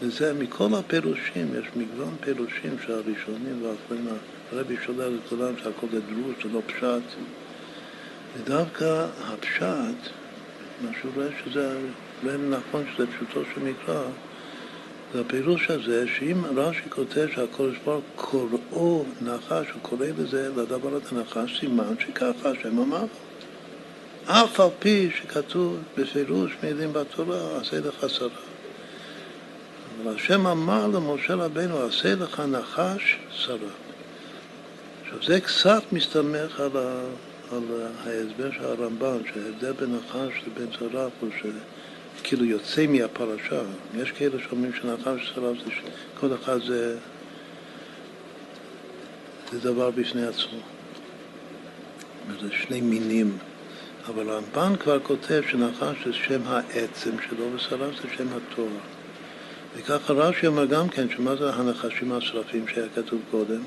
וזה מכל הפירושים, יש מגוון פירושים שהראשונים והאחרונים, הרבי שולל לכולם שהכל זה דרוש, זה לא פשט. ודווקא הפשט, מה שהוא רואה שזה לא נכון שזה פשוטו של מקרא, זה הפירוש הזה שאם רש"י כותב שהקודש ברוך קוראו נחש, הוא קורא לזה, לדבר הזה נחש, סימן שככה השם אמר. אף על פי שכתוב בפירוש מילים בתורה, עשה לך שרה. אבל השם אמר למשה רבנו, עשה לך נחש שרף. עכשיו זה קצת מסתמך על, ה, על ההסבר של הרמב"ן, שההבדל בין נחש לבין שרף הוא שכאילו יוצא מהפרשה. יש כאלה שאומרים שנחש ושרף זה כל אחד זה, זה דבר בפני עצמו. זה שני מינים אבל הרמב"ן כבר כותב שנחש זה שם העצם שלו ושרף זה שם התואר. וככה רש"י אומר גם כן, שמה זה הנחשים השרפים שהיה כתוב קודם?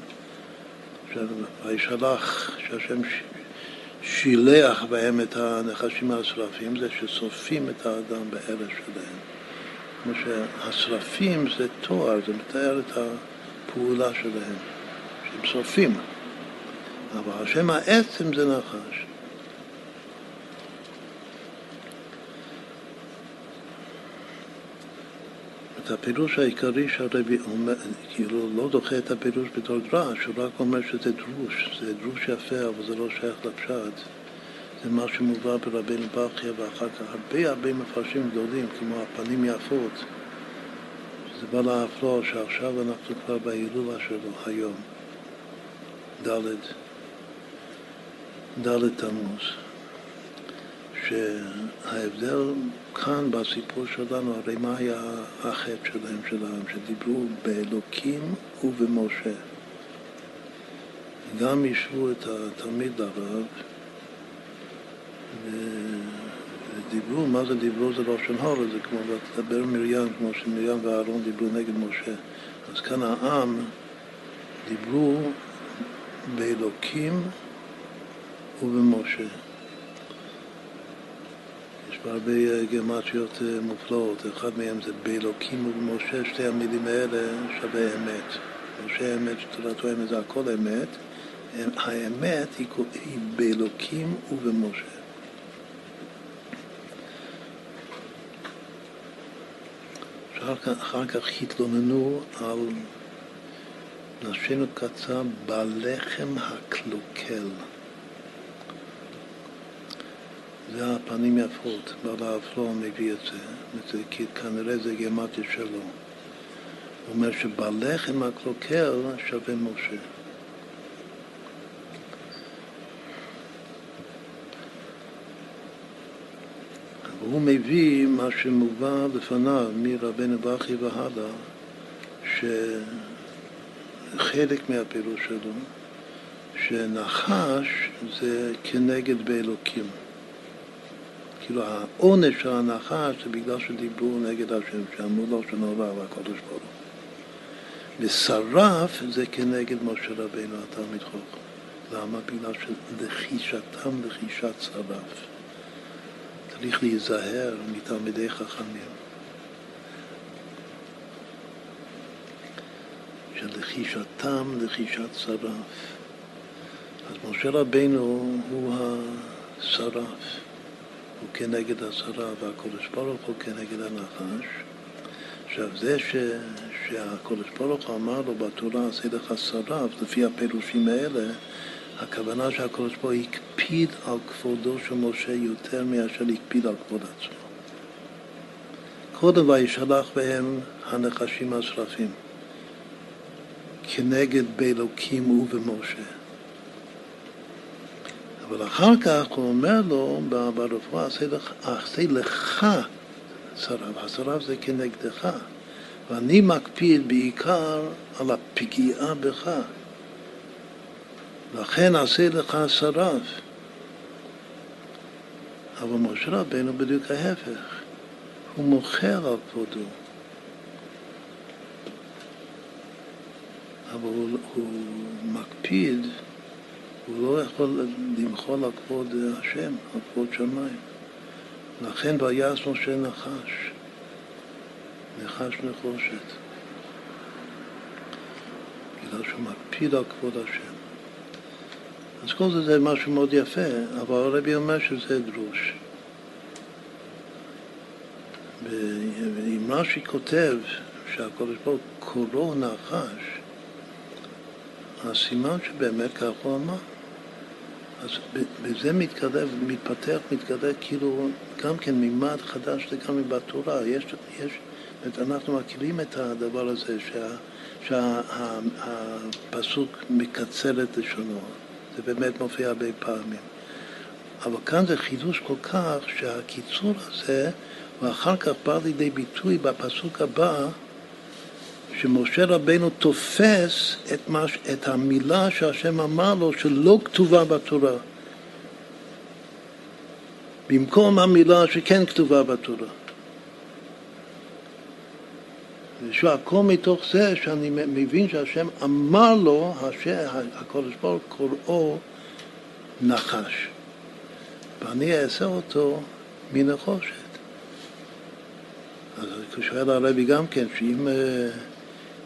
וישלח, שהשם שילח בהם את הנחשים השרפים, זה ששורפים את האדם בארץ שלהם. כמו שהשרפים זה תואר, זה מתאר את הפעולה שלהם, שהם שורפים. אבל השם העצם זה נחש. הפירוש העיקרי שהרבי אומר, כאילו לא דוחה את הפירוש בתור דרש, הוא רק אומר שזה דרוש, זה דרוש יפה, אבל זה לא שייך לפשט. זה מה שמובא ברבינו ברכיה, ואחר כך הרבה הרבה מפרשים גדולים, כמו הפנים יפות, שזה בא להפלוא שעכשיו אנחנו כבר בהילולה שלו היום, ד' ד' תמוז. שההבדל כאן בסיפור שלנו, הרי מה היה החטא שלהם, של העם, שדיברו באלוקים ובמשה. גם ישבו את התלמיד לרב ודיברו, מה זה דיברו? זה לא לשון הורו, זה כמו לדבר מרים, כמו שמרים ואהרון דיברו נגד משה. אז כאן העם דיברו באלוקים ובמשה. והרבה אה, גיאומטריות אה, מופלאות. אחד מהם זה באלוקים ובמשה, שתי המילים האלה שווה אמת. משה אמת, שתורתו אמת זה הכל אמת. האמת היא, היא באלוקים ובמשה. אחר כך התלוננו על נשינו קצר בלחם הקלוקל. זה הפנים יפות, בעל האפלו מביא את זה, כי כנראה זה גמטיה שלו. הוא אומר שבלחם הקלוקל שווה משה. והוא מביא מה שמובא לפניו מרבנו בכי והלאה, שחלק מהפירוש שלו, שנחש זה כנגד באלוקים. כאילו העונש של הנחש זה בגלל שדיברו נגד השם, שאמרו לו שנורא והקדוש ברוך הוא. ושרף זה כנגד משה רבינו התלמיד חוכם. למה? בגלל שלחישתם לחישת שרף. צריך להיזהר מתלמידי חכמים. שלחישתם לחישת שרף. אז משה רבינו הוא השרף. הוא כנגד השרה והקודש ברוך הוא כנגד הנחש. עכשיו זה ש, שהקודש ברוך הוא אמר לו בתורה עשה לך שרף, לפי הפירושים האלה, הכוונה שהקודש ברוך הוא הקפיד על כבודו של משה יותר מאשר הקפיד על כבוד עצמו. קודם וישלח בהם הנחשים השרפים, כנגד באלוקים ובמשה. אבל אחר כך הוא אומר לו ברפואה, עשה לך שרף, השרף זה כנגדך, ואני מקפיד בעיקר על הפגיעה בך. לכן עשה לך שרף. אבל משה רבנו בדיוק ההפך, הוא מוכר על כבודו. אבל הוא, הוא מקפיד הוא לא יכול למחול על כבוד השם, על כבוד שמיים. לכן ויעש משה נחש, נחש נחושת. בגלל שהוא מקפיד על כבוד השם. אז כל זה זה משהו מאוד יפה, אבל הרבי אומר שזה דרוש. ואם רש"י כותב שהקדוש ברוך הוא קורו נחש, הסימן שבאמת כך הוא אמר. אז בזה מתקדם, מתפתח, מתגלה כאילו גם כן מימד חדש לגמרי בתורה. יש, יש, אנחנו מכירים את הדבר הזה שהפסוק שה, מקצר את לשונו. זה באמת מופיע הרבה פעמים. אבל כאן זה חידוש כל כך שהקיצור הזה, ואחר כך בא לידי ביטוי בפסוק הבא, שמשה רבנו תופס את, מש, את המילה שהשם אמר לו שלא כתובה בתורה. במקום המילה שכן כתובה בתורה. ושוב, הכל מתוך זה שאני מבין שהשם אמר לו, הקדוש ברוך קוראו נחש. ואני אעשה אותו מנחושת. אז שואל הרבי גם כן, שאם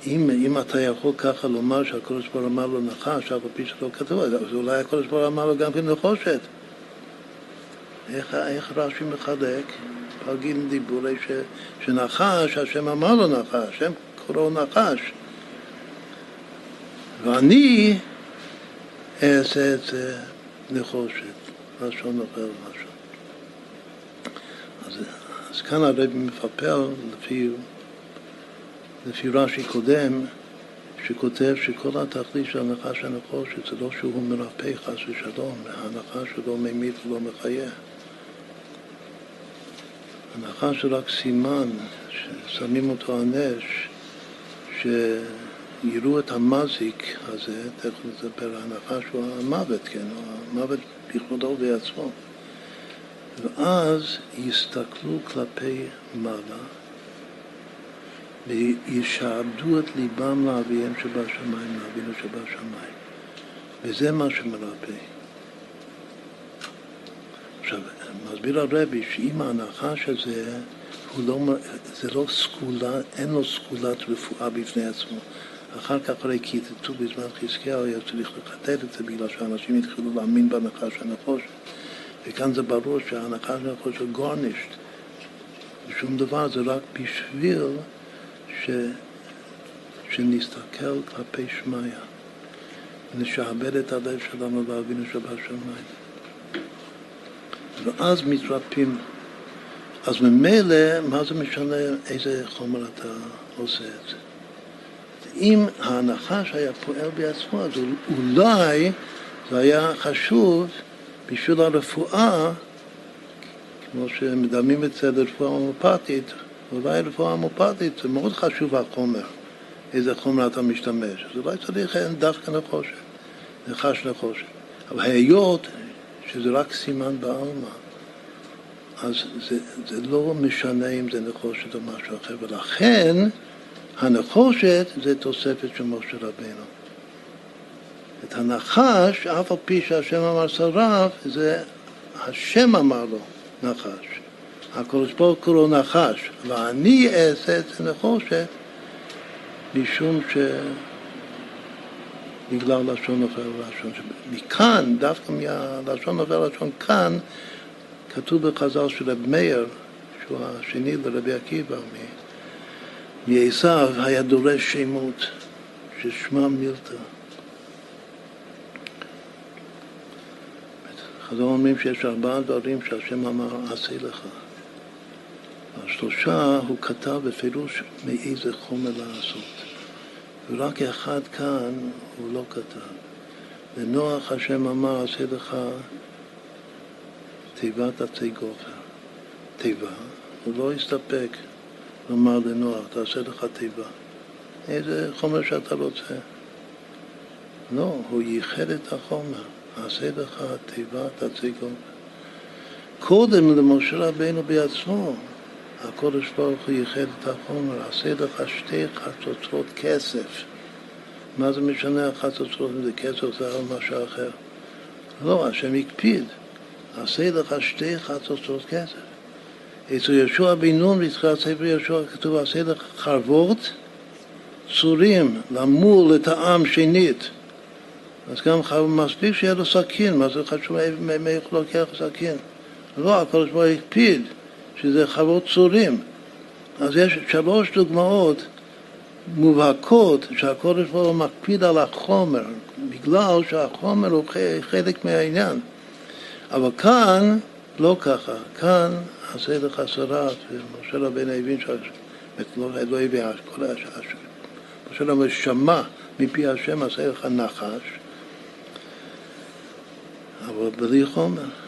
אם, אם אתה יכול ככה לומר שהקדוש ברוך אמר לו נחש, אף על פי שלא כתוב, אז אולי הקדוש ברוך אמר לו גם כן נחושת. איך, איך רש"י מחלק? פלגין דיבורי ש, שנחש, השם אמר לו נחש, השם קוראו נחש. ואני אעשה את זה נחושת, לשון אחר לשון. אז, אז כאן הרבי מפפל לפי, לפי רש"י קודם, שכותב שכל התכלית של הנחש הנחושת זה לא שהוא מרפא חס ושלום, הוא לא ממית ולא מחיה. הנחש הוא רק סימן, ששמים אותו על נש, שיראו את המזיק הזה, תכף נספר, הנחש הוא המוות, כן, המוות בכבודו ובעצמו. ואז יסתכלו כלפי מעלה וישעבדו את ליבם לאביהם שבשמיים, לאבינו שבשמיים. וזה מה שמרפא. עכשיו, מסביר הרבי שאם הנחש הזה, הוא לא, זה לא סגולה, אין לו סגולת רפואה בפני עצמו. אחר כך הרי כיתתו בזמן חזקיהו, היה צריך לחטט את זה בגלל שאנשים התחילו להאמין בנחש הנחוש. וכאן זה ברור שהנחש הנחוש הוא גורנישט. ושום דבר זה רק בשביל ש... שנסתכל כלפי שמיא. נשעבד את הלב שלנו לאבינו שבשמיים. ואז מתרפאים. אז ממילא, מה זה משנה איזה חומר אתה עושה את זה? אם הנחש היה פועל בעצמו, אז אולי זה היה חשוב בשביל הרפואה, כמו שמדמים את זה לרפואה הומופתית, אולי רפואה הומופתית זה מאוד חשוב החומר, איזה חומר אתה משתמש. אז אולי צריך דווקא נחושת, נחש נחושת. אבל היות שזה רק סימן בעלמא. אז זה, זה לא משנה אם זה נחושת או משהו אחר, ולכן הנחושת זה תוספת של משה רבינו. את הנחש, אף על פי שהשם אמר שרף, זה השם אמר לו נחש. הקדוש ברוך הוא נחש, ואני אעשה את זה נחושת משום ש... בגלל לשון אחר ולשון מכאן, דווקא מהלשון אחר ולשון כאן, כתוב בחז"ל של רב מאיר, שהוא השני לרבי עקיבא, מעשיו היה דורש שמות, ששמם מילתא. חז"ל אומרים שיש ארבעה דברים שהשם אמר עשה לך. השלושה הוא כתב בפירוש מאיזה חומר לעשות. ורק אחד כאן הוא לא כתב. לנוח השם אמר, עשה לך תיבת עצי גופר. תיבה, הוא לא הסתפק לומר לנוח, תעשה לך תיבה. איזה חומר שאתה רוצה. לא, הוא ייחד את החומר, עשה לך תיבת עצי גופר. קודם למשה רבינו בעצמו, הקודש ברוך הוא ייחד את החומר, עשה לך שתי חצוצרות כסף. מה זה משנה החצוצרות אם זה כסף או משהו אחר? לא, השם הקפיד, עשה לך שתי חצוצרות כסף. אצל יהושע בן נון בתחילת ספר יהושע כתוב עשה לך חרבות צורים למול לטעם שנית. אז גם מספיק שיהיה לו סכין, מה זה חשוב מאיך לוקח סכין? לא, הקדוש ברוך הוא הקפיד שזה חוות צורים. אז יש שלוש דוגמאות מובהקות שהקודש ברוך הוא מקפיד על החומר, בגלל שהחומר הוא חלק מהעניין. אבל כאן לא ככה, כאן עשה לך שרת, ומשה רבינו הבין לא הביא כל השעה משה רבינו שמע מפי השם עשה לך נחש, אבל בלי חומר.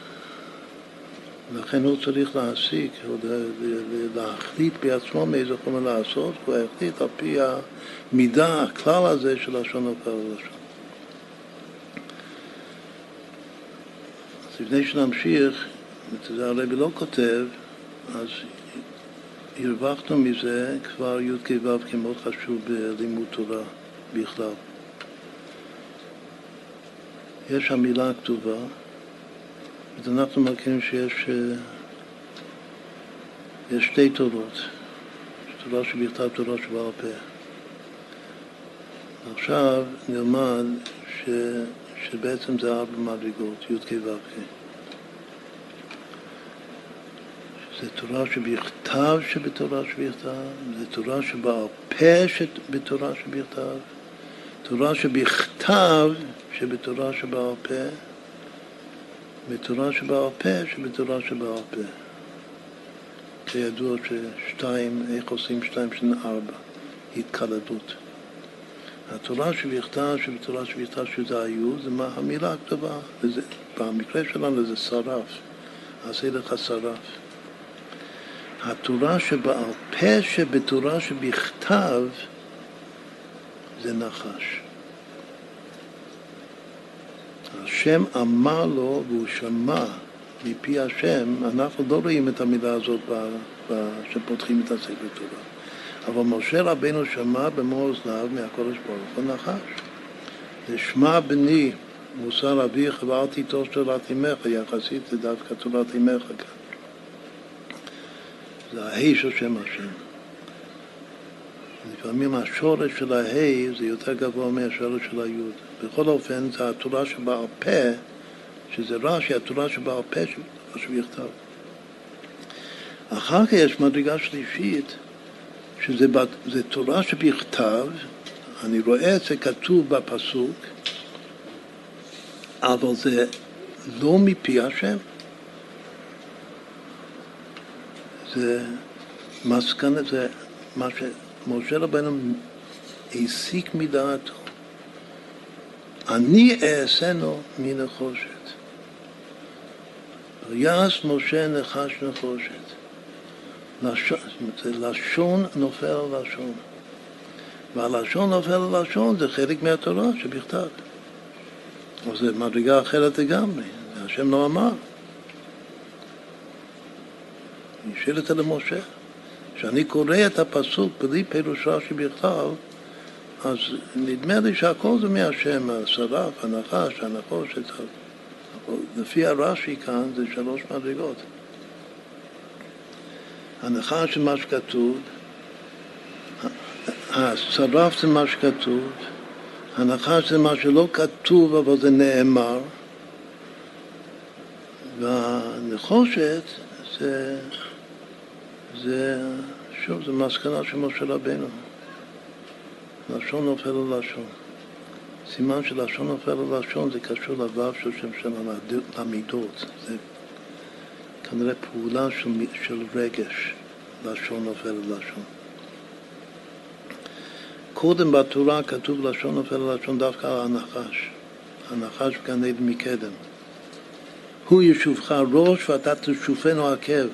לכן הוא צריך להסיק, להחליט בעצמו מאיזה חומר לעשות, הוא החליט על פי המידה, הכלל הזה של לשון הפה ולשון. אז לפני שנמשיך, זה הרבי לא כותב, אז הרווחנו מזה כבר י"ק ו' כמאוד חשוב בלימוד תורה בכלל. יש המילה הכתובה, אז אנחנו מכירים שיש אה, יש שתי תורות, תורה שבכתב, תורה שבעל פה. עכשיו נלמד ש, שבעצם זה ארבע מדרגות, י"ק ו"ק. זה תורה שבכתב שבתורה שבכתב, זה תורה שבעל פה שבתורה שבכתב, תורה שבכתב שבתורה שבעל פה, ותורה שבעל פה שבתורה שבעל פה. כידוע ששתיים, איך עושים שתיים שני ארבע, התקלדות. התורה שבכתב שבתורה שבכתב שזה היו, זה מה המילה הכתובה, במקרה שלנו זה שרף, עשה לך שרף. התורה שבעל פה שבתורה שבכתב זה נחש. השם אמר לו והוא שמע מפי השם, אנחנו לא רואים את המילה הזאת כשפותחים את הספר תורה. אבל משה רבנו שמע במו אוזניו מהקודש ברוך הוא נחש. זה שמע בני מוסר אביך ואל תיטוש תורת אמך, יחסית זה דווקא תורת אמך כאן. זה ההי של שם השם. לפעמים השורש של ההי זה יותר גבוה מהשורש של היוד. בכל אופן, זה התורה שבעל פה, שזה רש"י, התורה שבעל פה שבכתב. אחר כך יש מדרגה שלישית, שזה זה תורה שבכתב, אני רואה את זה כתוב בפסוק, אבל זה לא מפי השם. זה מסקנה, זה מה שמשה רבנו הסיק מדעתו. אני אעשינו מנחושת. ויעש משה נחש נחושת. לשון, לשון נופל על לשון. והלשון נופל על לשון זה חלק מהתורה שבכתב. אבל זה מדרגה אחרת לגמרי, השם לא אמר. השאיר את זה למשה. כשאני קורא את הפסוק בלי פירוש רש"י בכתב, אז נדמה לי שהכל זה מהשם, השרף, הנחש, הנחושת. לפי הרש"י כאן זה שלוש מדרגות. הנחש זה מה שכתוב, השרף זה מה שכתוב, הנחש זה מה שלא כתוב אבל זה נאמר, והנחושת זה זה, שוב, זה מסקנה של משה רבנו. לשון נופל על לשון. סימן של לשון נופל על לשון זה קשור לוו של שם של המידות. זה כנראה פעולה של, של רגש, לשון נופל על לשון. קודם בתורה כתוב לשון נופל על לשון דווקא על הנחש. הנחש בגן עדן מקדם. הוא ישובך ראש ואתה תשופנו עקב.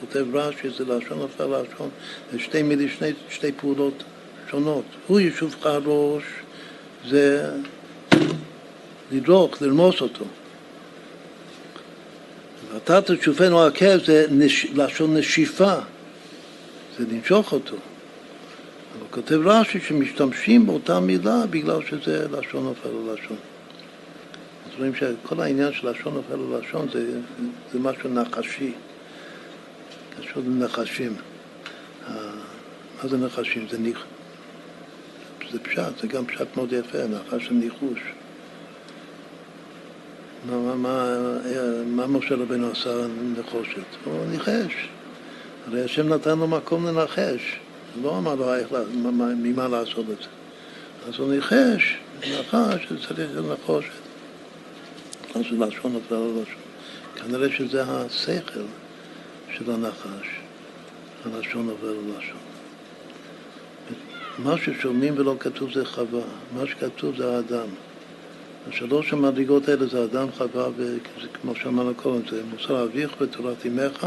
כותב רש"י, זה לשון נופל לשון, זה שתי מילים, שני, שתי פעולות שונות. הוא יישובך ראש, זה לדרוך, לרמוס אותו. ואתה תשופנו עקב זה נש... לשון נשיפה, זה לנשוך אותו. אבל כותב רש"י שמשתמשים באותה מילה בגלל שזה לשון נופל ללשון. אז רואים שכל העניין של לשון נופל ללשון זה, זה משהו נחשי. קשור לנחשים. מה זה נחשים? זה, ניח... זה פשט, זה גם פשט מאוד יפה, נחש של ניחוש. מה, מה, מה, מה משה רבנו עשה נחושת? הוא ניחש. הרי השם נתן לו מקום לנחש. לא אמר לו איך, ממה לעשות את זה. אז הוא ניחש, נחש, צריך לנחושת. אז לשון נפל על לשון. כנראה שזה השכל. של הנחש, הלשון עובר ללשון. מה ששומעים ולא כתוב זה חווה, מה שכתוב זה האדם. השלוש המדרגות האלה זה אדם, חווה, וכמו שאמרנו קודם, זה מוסר אביך ותורת אמך,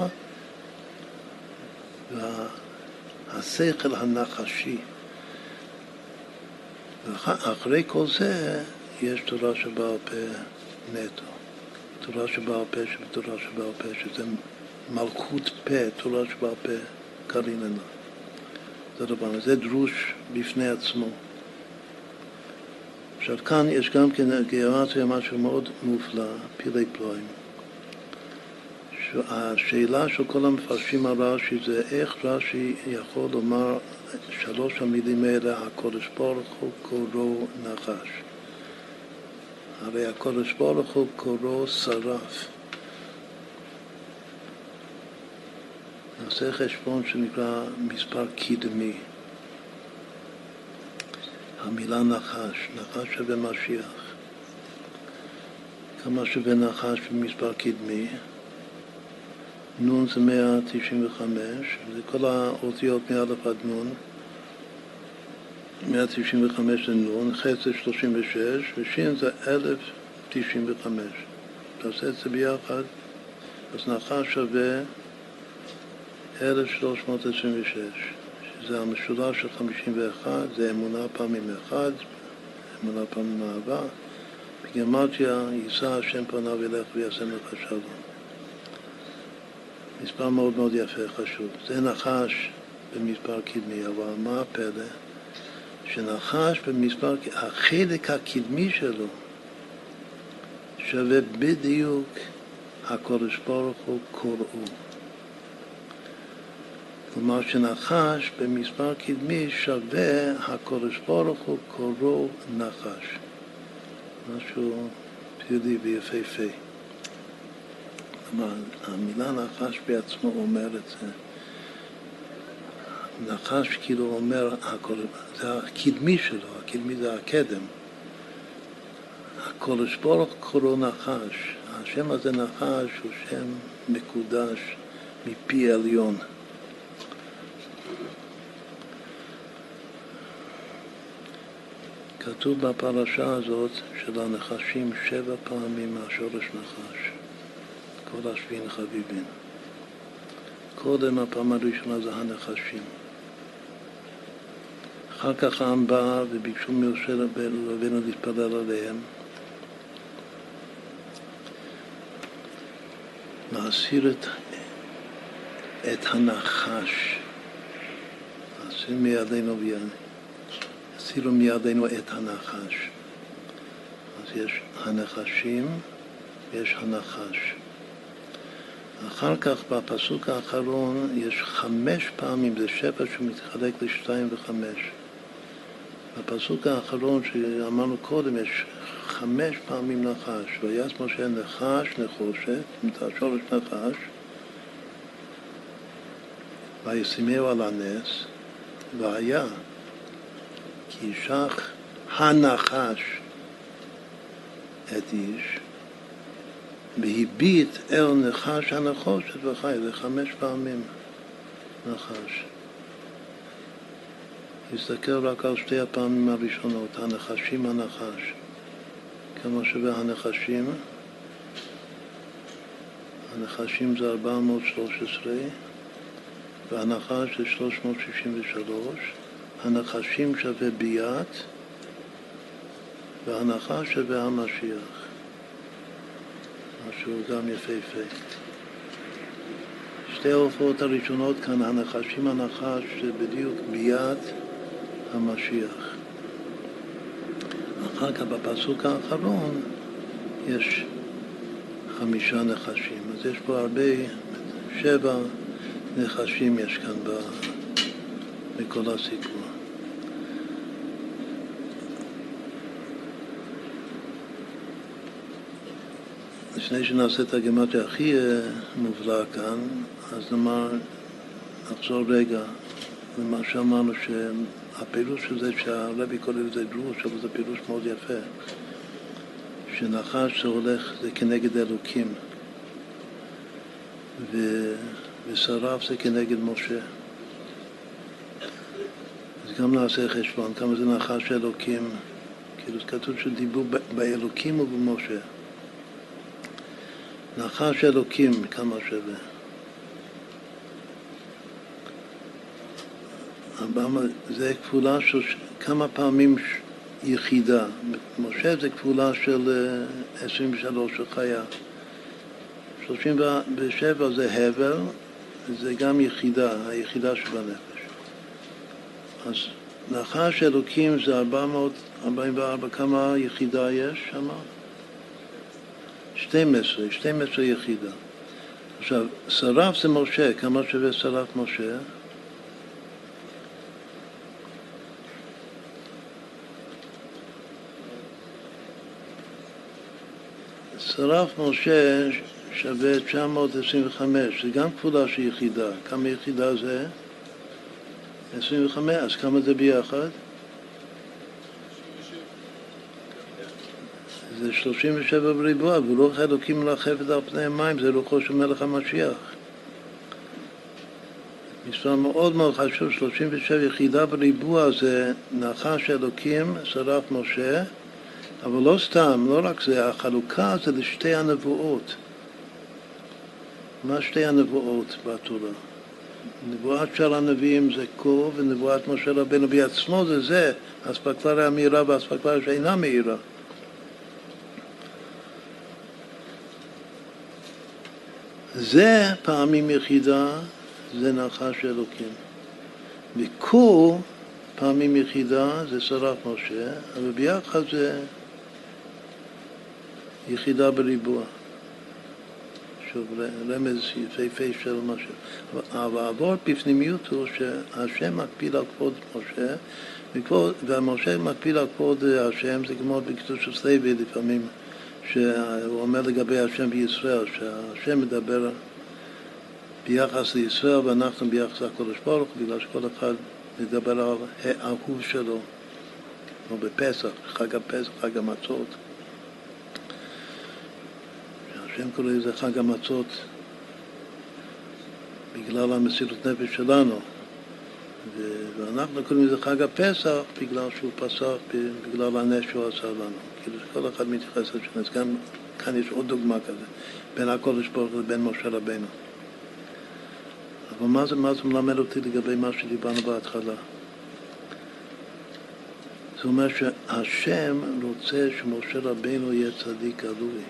והשכל הנחשי. ואחרי כל זה יש תורה שבעל פה נטו, תורה שבעל פה שבתורה שבעל פה, שזה מלכות פה, תורה שבעל פה, קריננה. זה דבר, זה דרוש בפני עצמו. עכשיו כאן יש גם כן גיאומטריה משהו מאוד מופלא, פילי פלואים. השאלה של כל המפרשים על רש"י זה איך רש"י יכול לומר שלוש המילים האלה, הקודש ברוך הוא קורו נחש. הרי הקודש ברוך הוא קורו שרף. נעשה חשבון שנקרא מספר קדמי. המילה נחש, נחש שווה משיח. כמה שווה נחש במספר קדמי? נון זה 195, זה כל האותיות מאלף עד נון. 195 זה נון, ח' זה 36, ושין זה 1095. תעשה את זה ביחד, אז נחש שווה 1326, שזה המשולש של 51, זה אמונה פעמים אחד, אמונה פעמים אהבה. בגרמטיה יישא השם פניו ילך ויעשה לך שלום. מספר מאוד מאוד יפה, חשוב. זה נחש במספר קדמי, אבל מה הפלא? שנחש במספר, החלק הקדמי שלו שווה בדיוק הקודש ברוך הוא קוראו. כלומר שנחש במספר קדמי שווה הקודש ברוך הוא קוראו נחש. משהו פלילי ויפהפה. כלומר, המילה נחש בעצמו אומר את זה. נחש כאילו אומר, זה הקדמי שלו, הקדמי זה הקדם. הקודש ברוך קוראו נחש. השם הזה נחש הוא שם מקודש מפי עליון. כתוב בפרשה הזאת של הנחשים שבע פעמים מהשורש נחש. כל השביעין חביבין. קודם הפעם הראשונה זה הנחשים. אחר כך העם בא וביקשו מיושב רבינו להתפלל עליהם. להסיר את, את הנחש, להסיר מידינו וידינו. הסירו מידינו את הנחש. אז יש הנחשים ויש הנחש. אחר כך בפסוק האחרון יש חמש פעמים, זה שבע שמתחלק לשתיים וחמש. בפסוק האחרון שאמרנו קודם יש חמש פעמים נחש, ויעש משה נחש נחושת, זאת השורש נחש, וישימהו על הנס, והיה כי ישך הנחש את איש, והביט אל נחש הנחושת וחי, זה חמש פעמים נחש. תסתכל רק על שתי הפעמים הראשונות, הנחשים הנחש. כמה שווה הנחשים? הנחשים זה 413 והנחש זה 363 הנחשים שווה ביאת והנחש שווה המשיח. משהו גם יפהפה. שתי ההופעות הראשונות כאן, הנחשים הנחש, זה בדיוק ביאת המשיח. אחר כך בפסוק האחרון יש חמישה נחשים. אז יש פה הרבה, שבע נחשים יש כאן בכל הסיפור. לפני שנעשה את הגימטריה הכי אה, מובלע כאן, אז נאמר, נחזור רגע למה שאמרנו, שהפירוש של זה שהרבי קורא לזה דרוש, אבל זה פירוש מאוד יפה, שנחש זה הולך, זה כנגד אלוקים, ו... ושרף זה כנגד משה. אז גם נעשה חשבון, כמה זה נחש אלוקים, כאילו כתוב שדיבור באלוקים ובמשה. נחש אלוקים כמה שווה. זה כפולה של כמה פעמים יחידה. משה זה כפולה של 23 אה, של חיה. 37 זה הבל, זה גם יחידה, היחידה שבנפש. אז נחש אלוקים זה 444, כמה יחידה יש שם? 12, 12 יחידה. עכשיו, שרף זה משה, כמה שווה שרף משה? שרף משה שווה 925, זה גם כפולה של יחידה. כמה יחידה זה? 25, אז כמה זה ביחד? זה 37 בריבוע, ולא אלוקים מלחפת על פני המים, זה רוחו של מלך המשיח. מספר מאוד מאוד חשוב, 37 יחידה בריבוע זה נחש אלוקים, שרף משה, אבל לא סתם, לא רק זה, החלוקה זה לשתי הנבואות. מה שתי הנבואות בתורה? נבואת של הנביאים זה כה, ונבואת משה רבנו בעצמו זה זה, אספקלריה המהירה ואספקלריה שאינה מהירה. זה פעמים יחידה, זה נחש אלוקים. וכה פעמים יחידה זה שרף משה, אבל ביחד זה יחידה בריבוע. שוב, רמז יפהפה של משהו. אבל העבור בפנימיות הוא שהשם מקפיד על כבוד משה, ומשה מקפיד על כבוד השם, זה כמו בקדוש הסלוי לפעמים, שהוא אומר לגבי השם בישראל, שהשם מדבר ביחס לישראל ואנחנו ביחס לקודש ברוך בגלל שכל אחד מדבר על האהוב שלו, או בפסח, חג הפסח, חג המצות. השם קורא לזה חג המצות בגלל המסירות נפש שלנו. ואנחנו קוראים לזה חג הפסח בגלל שהוא פסח, בגלל הנס שהוא עשה לנו. כאילו שכל אחד מתייחס לשם. אז גם כאן יש עוד דוגמה כזה, בין הקודש ברוך הוא לבין משה רבנו. אבל מה זה, מה זה מלמד אותי לגבי מה שדיברנו בהתחלה? זה אומר שהשם רוצה שמשה רבנו יהיה צדיק גלוי.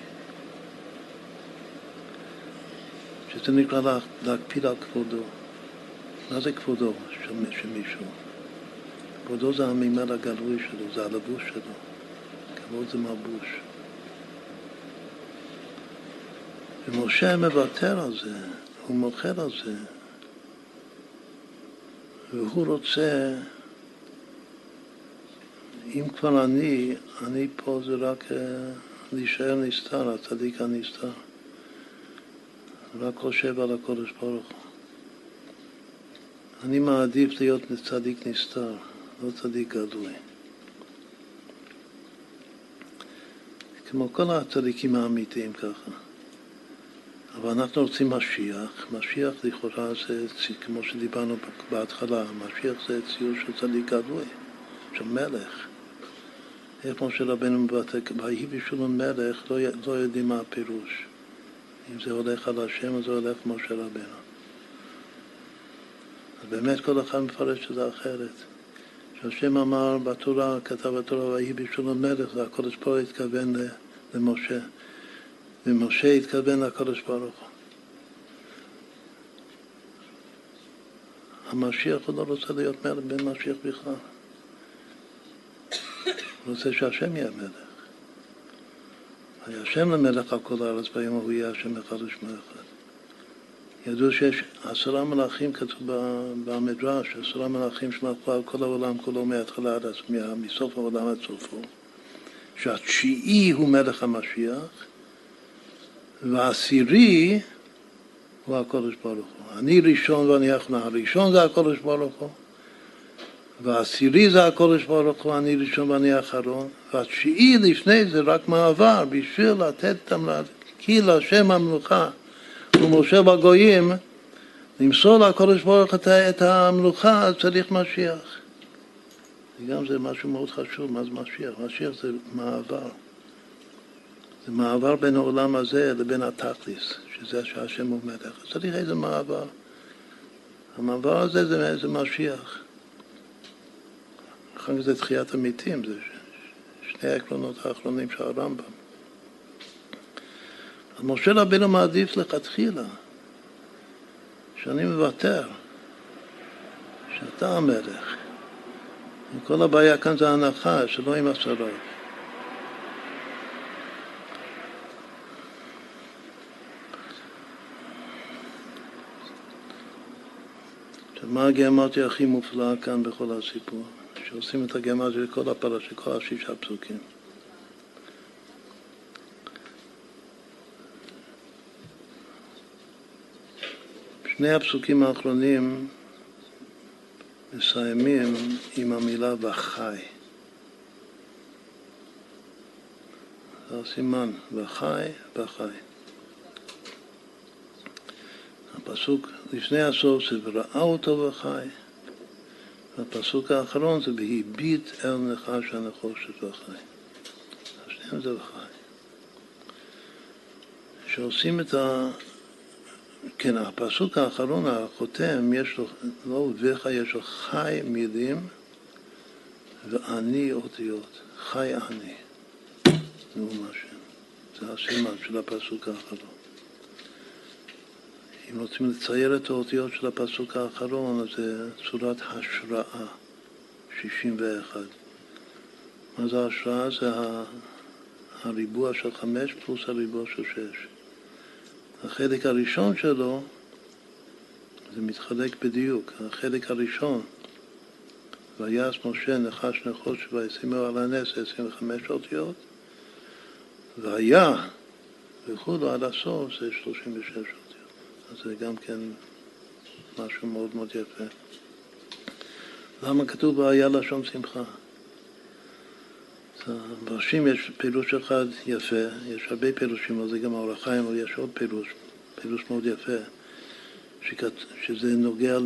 שזה נקרא להקפיד על כבודו. מה זה כבודו של מישהו? כבודו זה המימד הגלוי שלו, זה הלבוש שלו. כבוד זה מלבוש. ומשה מוותר על זה, הוא מוכר על זה. והוא רוצה, אם כבר אני, אני פה זה רק uh, להישאר נסתר, הצדיק הנסתר. רק חושב על הקודש ברוך הוא. אני מעדיף להיות צדיק נסתר, לא צדיק גדוי. כמו כל הצדיקים האמיתיים ככה. אבל אנחנו רוצים משיח. משיח לכאורה זה, כמו שדיברנו בהתחלה, משיח זה ציור של צדיק גדוי, של מלך. איך משה רבנו מבטא, ויהי בשולון מלך, לא, לא יודעים מה הפירוש. אם זה הולך על השם או זה הולך משה רבנו. אז באמת כל אחד מפרש את זה אחרת. שהשם אמר בתורה, כתב בתורה, ויהי בשולון מלך, זה הקודש ברוך התכוון למשה. ומשה התכוון לקודש ברוך הוא. המשיח הוא לא רוצה להיות מלך בן משיח בכלל. הוא רוצה שהשם יהיה מלך. היה השם למלך על כל הארץ ביום ההוא יהיה השם אחד ושמו אחד. ידעו שיש עשרה מלאכים, כתוב במדרש, עשרה מלאכים שמלכו על כל העולם כולו מההתחלה עד מסוף העולם עד סופו. שהתשיעי הוא מלך המשיח, והעשירי הוא הקודש ברוך הוא. אני ראשון ואני אחרונה. הראשון זה הקודש ברוך הוא, והעשירי זה הקודש ברוך הוא, אני ראשון ואני אחרון, והתשיעי לפני זה רק מעבר, בשביל לתת את המלאכה, כי להשם המלוכה ומשה בגויים, למסור לקודש ברוך הוא את המלוכה, צריך משיח. וגם זה משהו מאוד חשוב, מה זה משיח? משיח זה מעבר. זה מעבר בין העולם הזה לבין התכליס, שזה שהשם הוא מלך. צריך איזה מעבר. המעבר הזה זה, זה משיח. אחר כך זה תחיית המתים, זה שני העקרונות האחרונים של הרמב"ם. משה רבינו מעדיף לכתחילה שאני מוותר, שאתה המלך. וכל הבעיה כאן זה ההנחה שלא עם עשרה. מה הגרמטיה הכי מופלאה כאן בכל הסיפור? שעושים את הגרמטיה לכל הפרשה, כל השישה פסוקים. שני הפסוקים האחרונים מסיימים עם המילה וחי. זה הסימן, וחי, וחי. הפסוק לפני הסוף זה וראה אותו וחי. והפסוק האחרון זה והביט אל נחש הנחושת וחי. השניהם זה וחי. שעושים את. כן, הפסוק האחרון, החותם, יש לו, לא ובך, יש לו חי מילים ואני אותיות. חי אני. נאום השם. זה הסימן של הפסוק האחרון. אם רוצים לצייר את האותיות של הפסוק האחרון, אז זה צורת השראה, 61. מה זה השראה? זה הריבוע של חמש פלוס הריבוע של שש. החלק הראשון שלו זה מתחלק בדיוק. החלק הראשון, ויעש משה נחש נחוש וישימו על הנס 25 אותיות, והיה וכולו עד הסוף זה 36 אותיות. אז זה גם כן משהו מאוד מאוד יפה. למה כתוב והיה לשון שמחה? בראשים יש פירוש אחד יפה, יש הרבה פירושים, אבל זה גם האור החיים, אבל יש עוד פירוש, פירוש מאוד יפה, שכת, שזה נוגע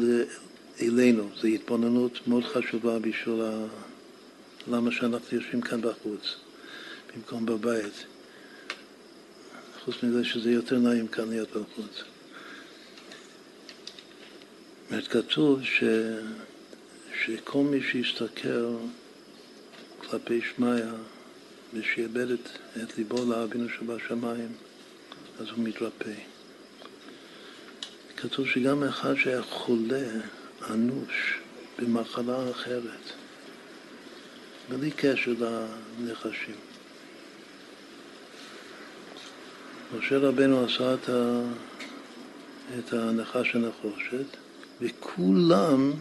אלינו, זו התבוננות מאוד חשובה בשביל ה... למה שאנחנו יושבים כאן בחוץ, במקום בבית. חוץ מזה שזה יותר נעים כאן להיות בחוץ. זאת כתוב ש... שכל מי שיסתכל כלפי שמיא ושיאבד את, את ליבו לאבינו שבשמיים, אז הוא מתרפא. כתוב שגם אחד שהיה חולה, אנוש, במחלה אחרת, בלי קשר לנחשים. משה רבנו עשה את, ה, את הנחש הנחושת, וכולם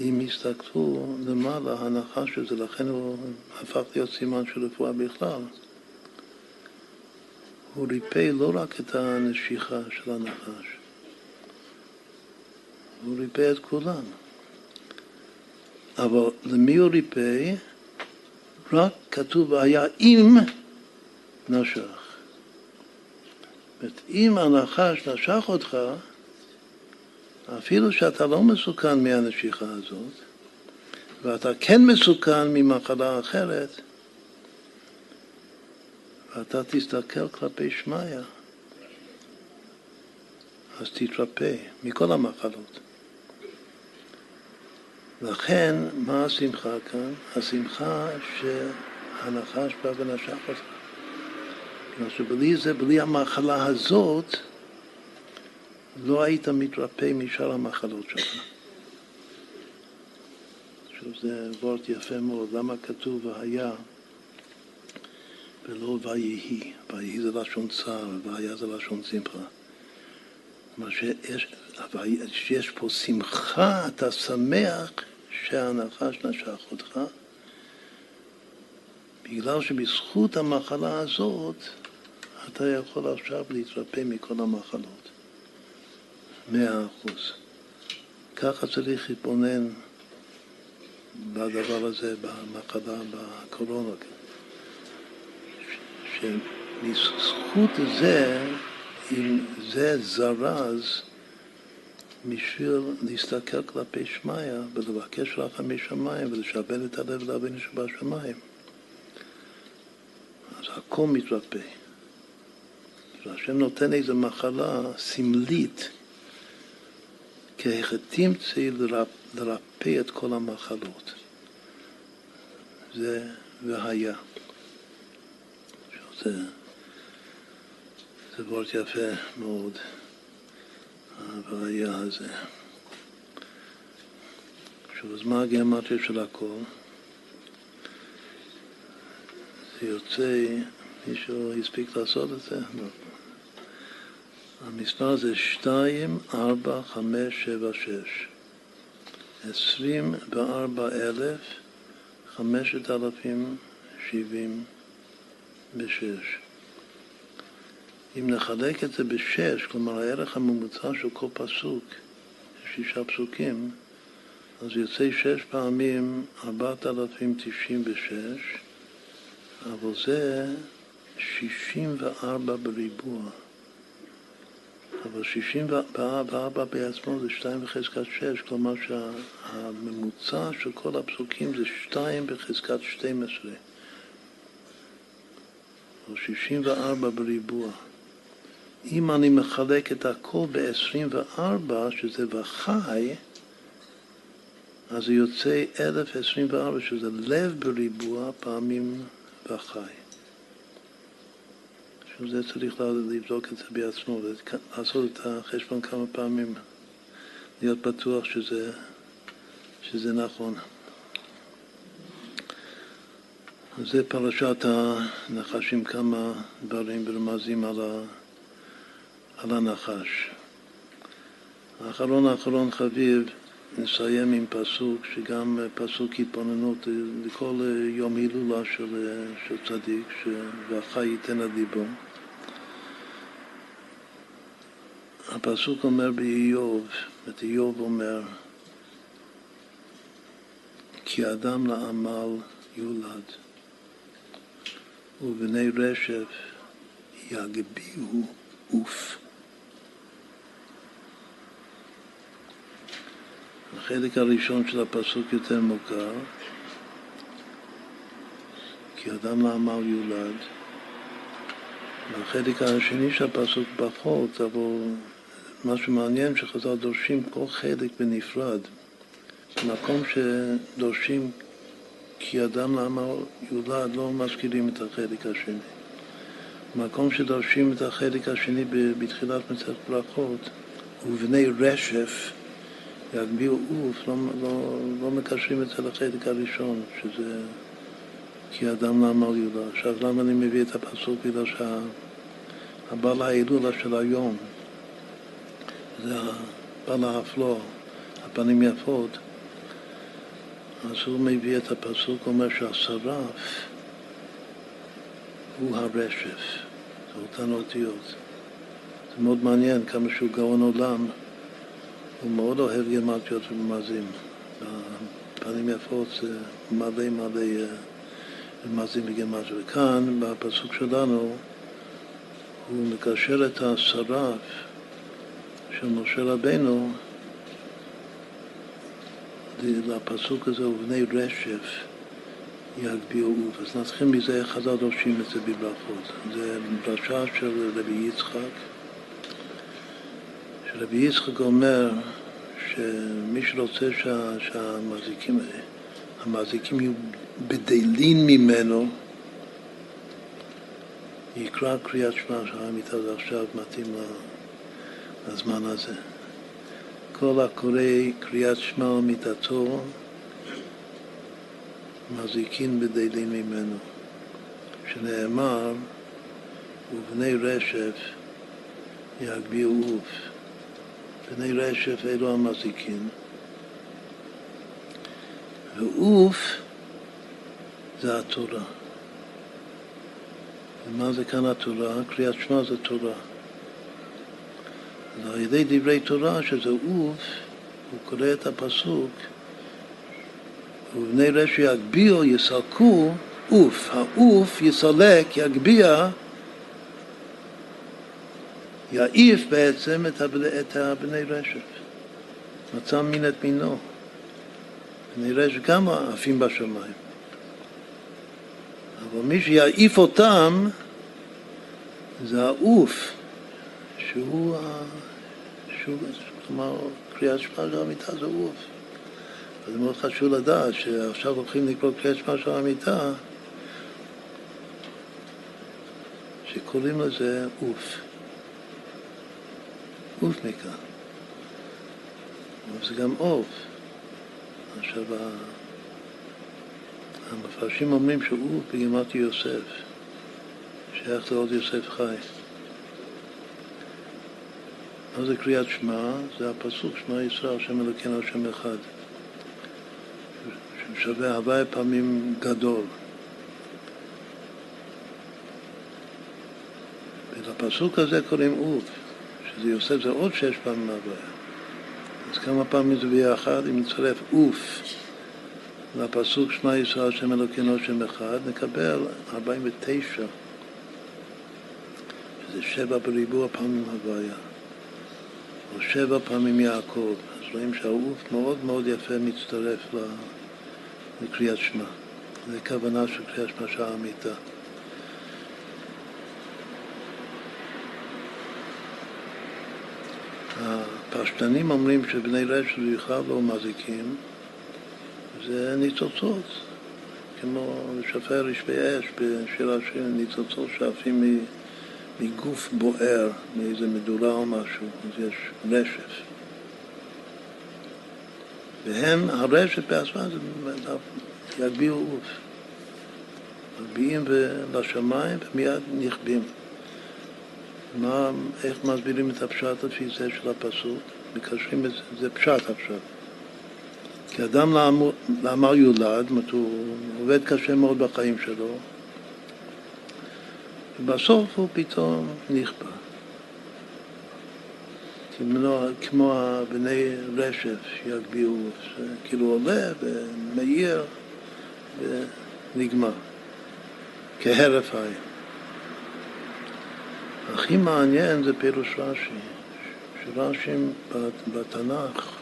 אם יסתכלו למעלה, הנחה שזה, לכן הוא הפך להיות סימן של רפואה בכלל. הוא ריפא לא רק את הנשיכה של הנחש, הוא ריפא את כולם. אבל למי הוא ריפא? רק כתוב היה אם נשך. זאת אומרת, אם הנחש נשך אותך, אפילו שאתה לא מסוכן מהנשיכה הזאת, ואתה כן מסוכן ממחלה אחרת, ואתה תסתכל כלפי שמיא, אז תתרפא מכל המחלות. לכן, מה השמחה כאן? השמחה שהנחש בא ונשך אותך. כלומר שבלי זה, בלי המחלה הזאת, לא היית מתרפא משאר המחלות שלך. עכשיו זה וורט יפה מאוד, למה כתוב והיה ולא ויהי, ויהי זה לשון צער, והיה זה לשון שמחה. כלומר שיש, שיש פה שמחה, אתה שמח שהנחש נשך אותך, בגלל שבזכות המחלה הזאת אתה יכול עכשיו להתרפא מכל המחלות. מאה אחוז. ככה צריך להתבונן בדבר הזה, במחלה, בקורונה. שמזכות זה, אם זה זרז בשביל להסתכל כלפי שמיא ולבקש רחם משמיים ולשעבד את הלב לאבינו שבשמיים. אז הכל מתרפא. השם נותן איזו מחלה סמלית כהחתימצי לרפא את כל המחלות. זה והיה. זה זה וורט יפה מאוד, ההוויה הזה. עכשיו, אז מה הגיאומטיה של הכל? זה יוצא, מישהו הספיק לעשות את זה? לא. המספר זה 2, 4, 5, 7, 6. 24,576. אם נחלק את זה בשש, כלומר הערך הממוצע של כל פסוק, שישה פסוקים, אז יוצא שש פעמים 4,096, אבל זה 64 בריבוע. אבל 64 בעצמו זה 2 בחזקת 6, כלומר שהממוצע של כל הפסוקים זה 2 בחזקת 12, או 64 בריבוע. אם אני מחלק את הכל ב-24, שזה וחי, אז זה יוצא 1024, שזה לב בריבוע פעמים וחי. עכשיו זה צריך לבדוק את זה בעצמו, לעשות את החשבון כמה פעמים, להיות בטוח שזה, שזה נכון. זה פרשת הנחשים, כמה דברים ורמזים על, ה, על הנחש. האחרון האחרון חביב, נסיים עם פסוק, שגם פסוק התבוננות לכל יום הילולה של, של צדיק, והחי ייתן על ליבו. הפסוק אומר באיוב, את איוב אומר, כי אדם לעמל יולד, ובני רשף יגביהו עוף. החלק הראשון של הפסוק יותר מוכר, כי אדם לעמל יולד, והחלק השני של הפסוק פחות, אבל מה שמעניין שחז"ל דורשים כל חלק בנפרד. במקום שדורשים כי אדם למה יולד לא מזכירים את החלק השני. במקום שדורשים את החלק השני בתחילת מצוות ברכות, ובני רשף יגביאו עוף, לא, לא, לא מקשרים את זה לחלק הראשון, שזה כי אדם למה יולד. עכשיו למה אני מביא את הפסוק? בגלל שהבעל ההילולה של היום זה בעל האפלו, הפנים יפות, אז הוא מביא את הפסוק, אומר שהשרף הוא הרשף, זה אותן אותיות. זה מאוד מעניין כמה שהוא גאון עולם, הוא מאוד אוהב גמטיות ומזים. הפנים יפות זה מלא מלא רמזים וגמטיות. וכאן, בפסוק שלנו, הוא מקשר את השרף של משה רבנו לפסוק הזה, ובני רשף יגביאו עוף. אז נתחיל מזה איך חז"ל דורשים את זה בברכות. זה דרשה של רבי יצחק, שרבי יצחק אומר שמי שרוצה שה, שהמזיקים, המזיקים יהיו בדלין ממנו, יקרא קריאת שמע של המיטה, זה עכשיו מתאים ל... הזמן הזה. כל הקורא קריאת שמע על מיתתו מזיקין בדלים ממנו, שנאמר ובני רשף יגביאו עוף. בני רשף אלו המזיקין. ועוף זה התורה. ומה זה כאן התורה? קריאת שמע זה תורה. על ידי דברי תורה, שזה עוף, הוא קורא את הפסוק, ובני רשע יגביאו, יסלקו, עוף. העוף יסלק, יגביה, יעיף בעצם את, הבני, את הבני רשף. מצא מין את מינו. בני רשף גם עפים בשמיים. אבל מי שיעיף אותם זה העוף, שהוא חשוב, כלומר, קריאת שמע של המיטה זה עוף. אז מאוד חשוב לדעת שעכשיו הולכים לקרוא קריאת שמע של המיטה, שקוראים לזה עוף. עוף מכאן. זה גם עוף. עכשיו, המפרשים אומרים שעוף בגימת יוסף, שייך לעוד יוסף חי. מה זה קריאת שמע? זה הפסוק שמע ישראל, השם אלוקינו השם אחד. שווה הוואי פעמים גדול. ולפסוק הזה קוראים אוף, שזה יוסף זה עוד שש פעמים הוואי. אז כמה פעמים זה ביחד, אם נצרף אוף לפסוק שמע ישראל השם אלוקינו השם אחד, נקבל 49, שזה שבע בריבוע פעמים הוויה, או שבע פעמים יעקב. אז רואים שהעוף מאוד מאוד יפה מצטרף לקריאת שמע. זה כוונה של קריאת שמע שעה אמיתה. הפשטנים אומרים שבני רשת בכלל לא מזיקים, זה ניצוצות, כמו שפר רשפי אש בשיר השירים, ניצוצות שעפים מגוף בוער, מאיזה מדורה או משהו, אז יש רשף. והם, הרשת בעצמם זה יגביאו עוף. מגביהים לשמיים ומיד נכבים. מה, איך מסבירים את הפשט לפי זה של הפסוק? מקשרים את זה, זה פשט הפשט. כי אדם לעמל יולד, זאת הוא עובד קשה מאוד בחיים שלו, ובסוף הוא פתאום נכפה. כמו, כמו בני רשף שיגביאו, כאילו עולה ומאיר ונגמר, כהרף עין. הכי מעניין זה פירוש רש"י, שרש"י בתנ"ך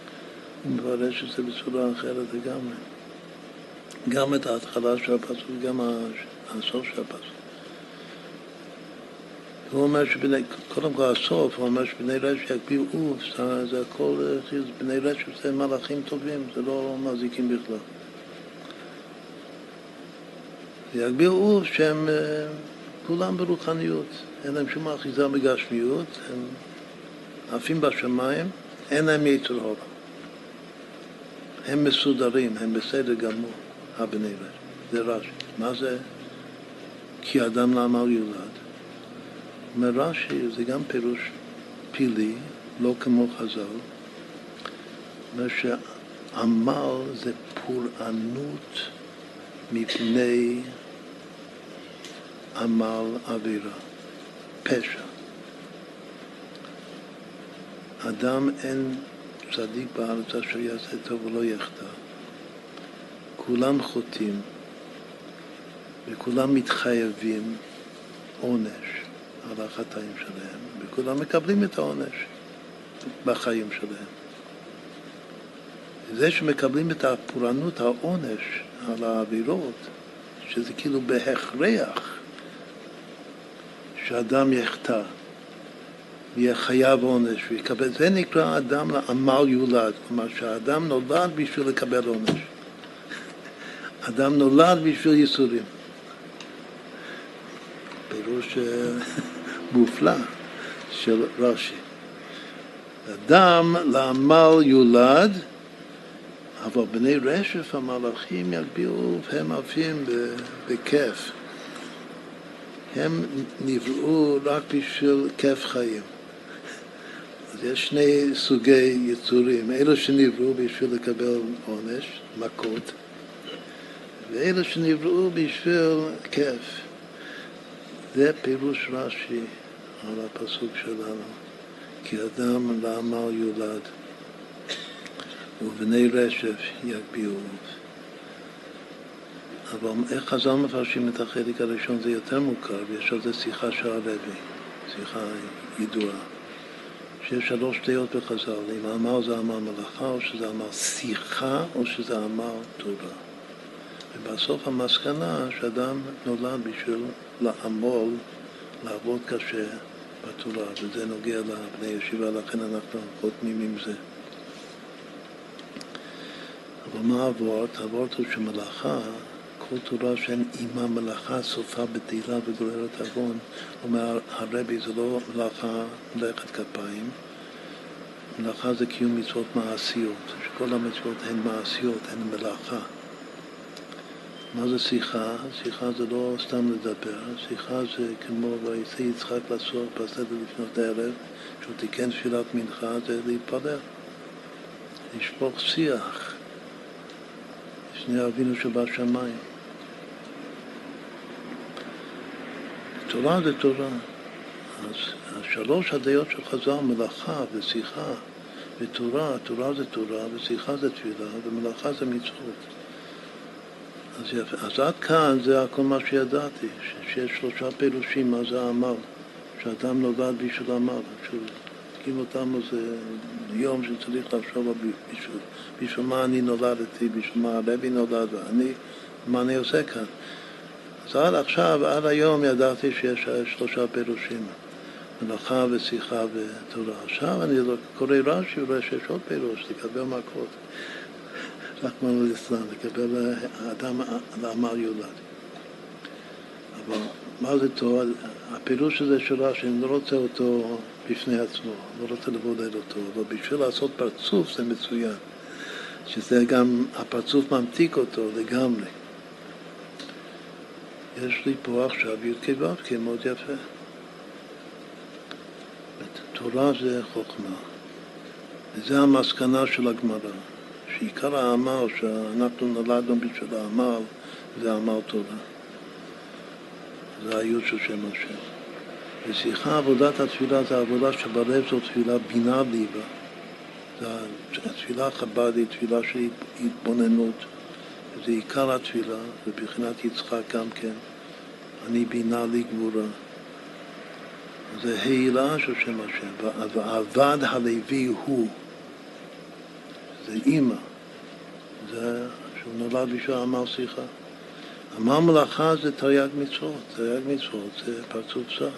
הוא מפרש את זה בצורה אחרת לגמרי. גם את ההתחלה של הפסוק וגם הסוף של הפסוק. הוא אומר שבני, קודם כל הסוף, הוא אומר שבני רשת יקפיאו עוף, זה, הכל, בני רשת זה מלאכים טובים, זה לא מזיקים בכלל. יגביאו עוף שהם אה, כולם ברוחניות, אין להם שום אחיזה בגשמיות, הם עפים בשמיים, אין להם יצר הורה. הם מסודרים, הם בסדר גמור, הבני רשת. זה רש"י. מה זה? כי אדם לעמל יולד. אומר רש"י, זה גם פירוש פילי, לא כמו חז"ל. אומר שעמל זה פורענות מפני עמל עבירה, פשע. אדם אין צדיק בארץ אשר יעשה טוב ולא יחטא. כולם חוטאים וכולם מתחייבים עונש על החטאים שלהם, וכולם מקבלים את העונש בחיים שלהם. זה שמקבלים את הפורענות, העונש על העבירות, שזה כאילו בהכרח שאדם יחטא. יהיה חייב עונש ויקבל, זה נקרא אדם לעמל יולד, כלומר שהאדם נולד בשביל לקבל עונש. אדם נולד בשביל ייסורים. פירוש מופלא של רש"י. אדם לעמל יולד, אבל בני רשף המלאכים יגביאו, הם עפים בכיף. הם נבראו רק בשביל כיף חיים. אז יש שני סוגי יצורים, אלה שנבראו בשביל לקבל עונש, מכות, ואלה שנבראו בשביל כיף. זה פירוש רש"י על הפסוק שלנו, כי אדם לעמל יולד, ובני רשף יגביאו. אבל איך חז"ל מפרשים את החלק הראשון זה יותר מוכר, ויש על זה שיחה של הרבי, שיחה ידועה. שיש שלוש דעות בחז"ל, אם העמל זה עמל מלאכה, או שזה עמל שיחה, או שזה עמל תורה. ובסוף המסקנה שאדם נולד בשביל לעמול, לעבוד קשה בתורה, וזה נוגע לבני ישיבה, לכן אנחנו חותמים עם זה. אבל מה הוורט? הוורט הוא שמלאכה, כל תורה שאין עימה מלאכה, סופה בתהילה וגוררת עוון, אומר הרבי, זה לא מלאכה מלאכת כפיים, מלאכה זה קיום מצוות מעשיות, שכל המצוות הן מעשיות, הן מלאכה. מה זה שיחה? שיחה זה לא סתם לדבר, שיחה זה כמו ויצא יצחק לעשות בסדר לפנות ערב, שהוא תיקן תפילת מנחה, זה להתפלל, לשפוך שיח. שני אבינו שבשמיים. תורה זה תורה. אז השלוש הדעות של חז"ל, מלאכה ושיחה ותורה, תורה זה תורה ושיחה זה תפילה ומלאכה זה מצוות. אז. אז עד כאן זה כל מה שידעתי, שיש שלושה פירושים מה זה עמל, שאדם נולד בשביל עמל, כשהקים אותנו זה יום שצריך לחשוב בשביל, בשביל מה אני נולדתי, בשביל מה הרבי נולד ואני, מה אני עושה כאן. אז עד עכשיו, עד היום ידעתי שיש שלושה פירושים, מלאכה ושיחה ותורה. עכשיו אני קורא רש"י ורואה שיש עוד פירוש, לקבל מכות. רחמנא ליצלן, לקבל האדם לעמל יולד. אבל מה זה תורה? הפירוש הזה של רש"י, אני לא רוצה אותו בפני עצמו, לא רוצה לבודד אותו, אבל בשביל לעשות פרצוף זה מצוין, שזה גם, הפרצוף ממתיק אותו לגמרי. יש לי פה עכשיו י"ק ו"ק מאוד יפה. תורה זה חוכמה, וזו המסקנה של הגמרא. שעיקר העמל שאנחנו נולדנו בשביל העמל זה עמל תורה. זה היוד של שם השם. ושיחה עבודת התפילה זה עבודה שבלב זו תפילה בינה ליבה. התפילה חב"דית, תפילה של התבוננות. זה עיקר התפילה, זה יצחק גם כן. אני בינה לי גבורה. זה העילה של שם השם, ועבד הלוי הוא. זה אימא, זה שהוא נולד בשביל עמל שיחה. עמל מלאכה זה תרי"ג מצוות, תרי"ג מצוות זה פרצוף צר.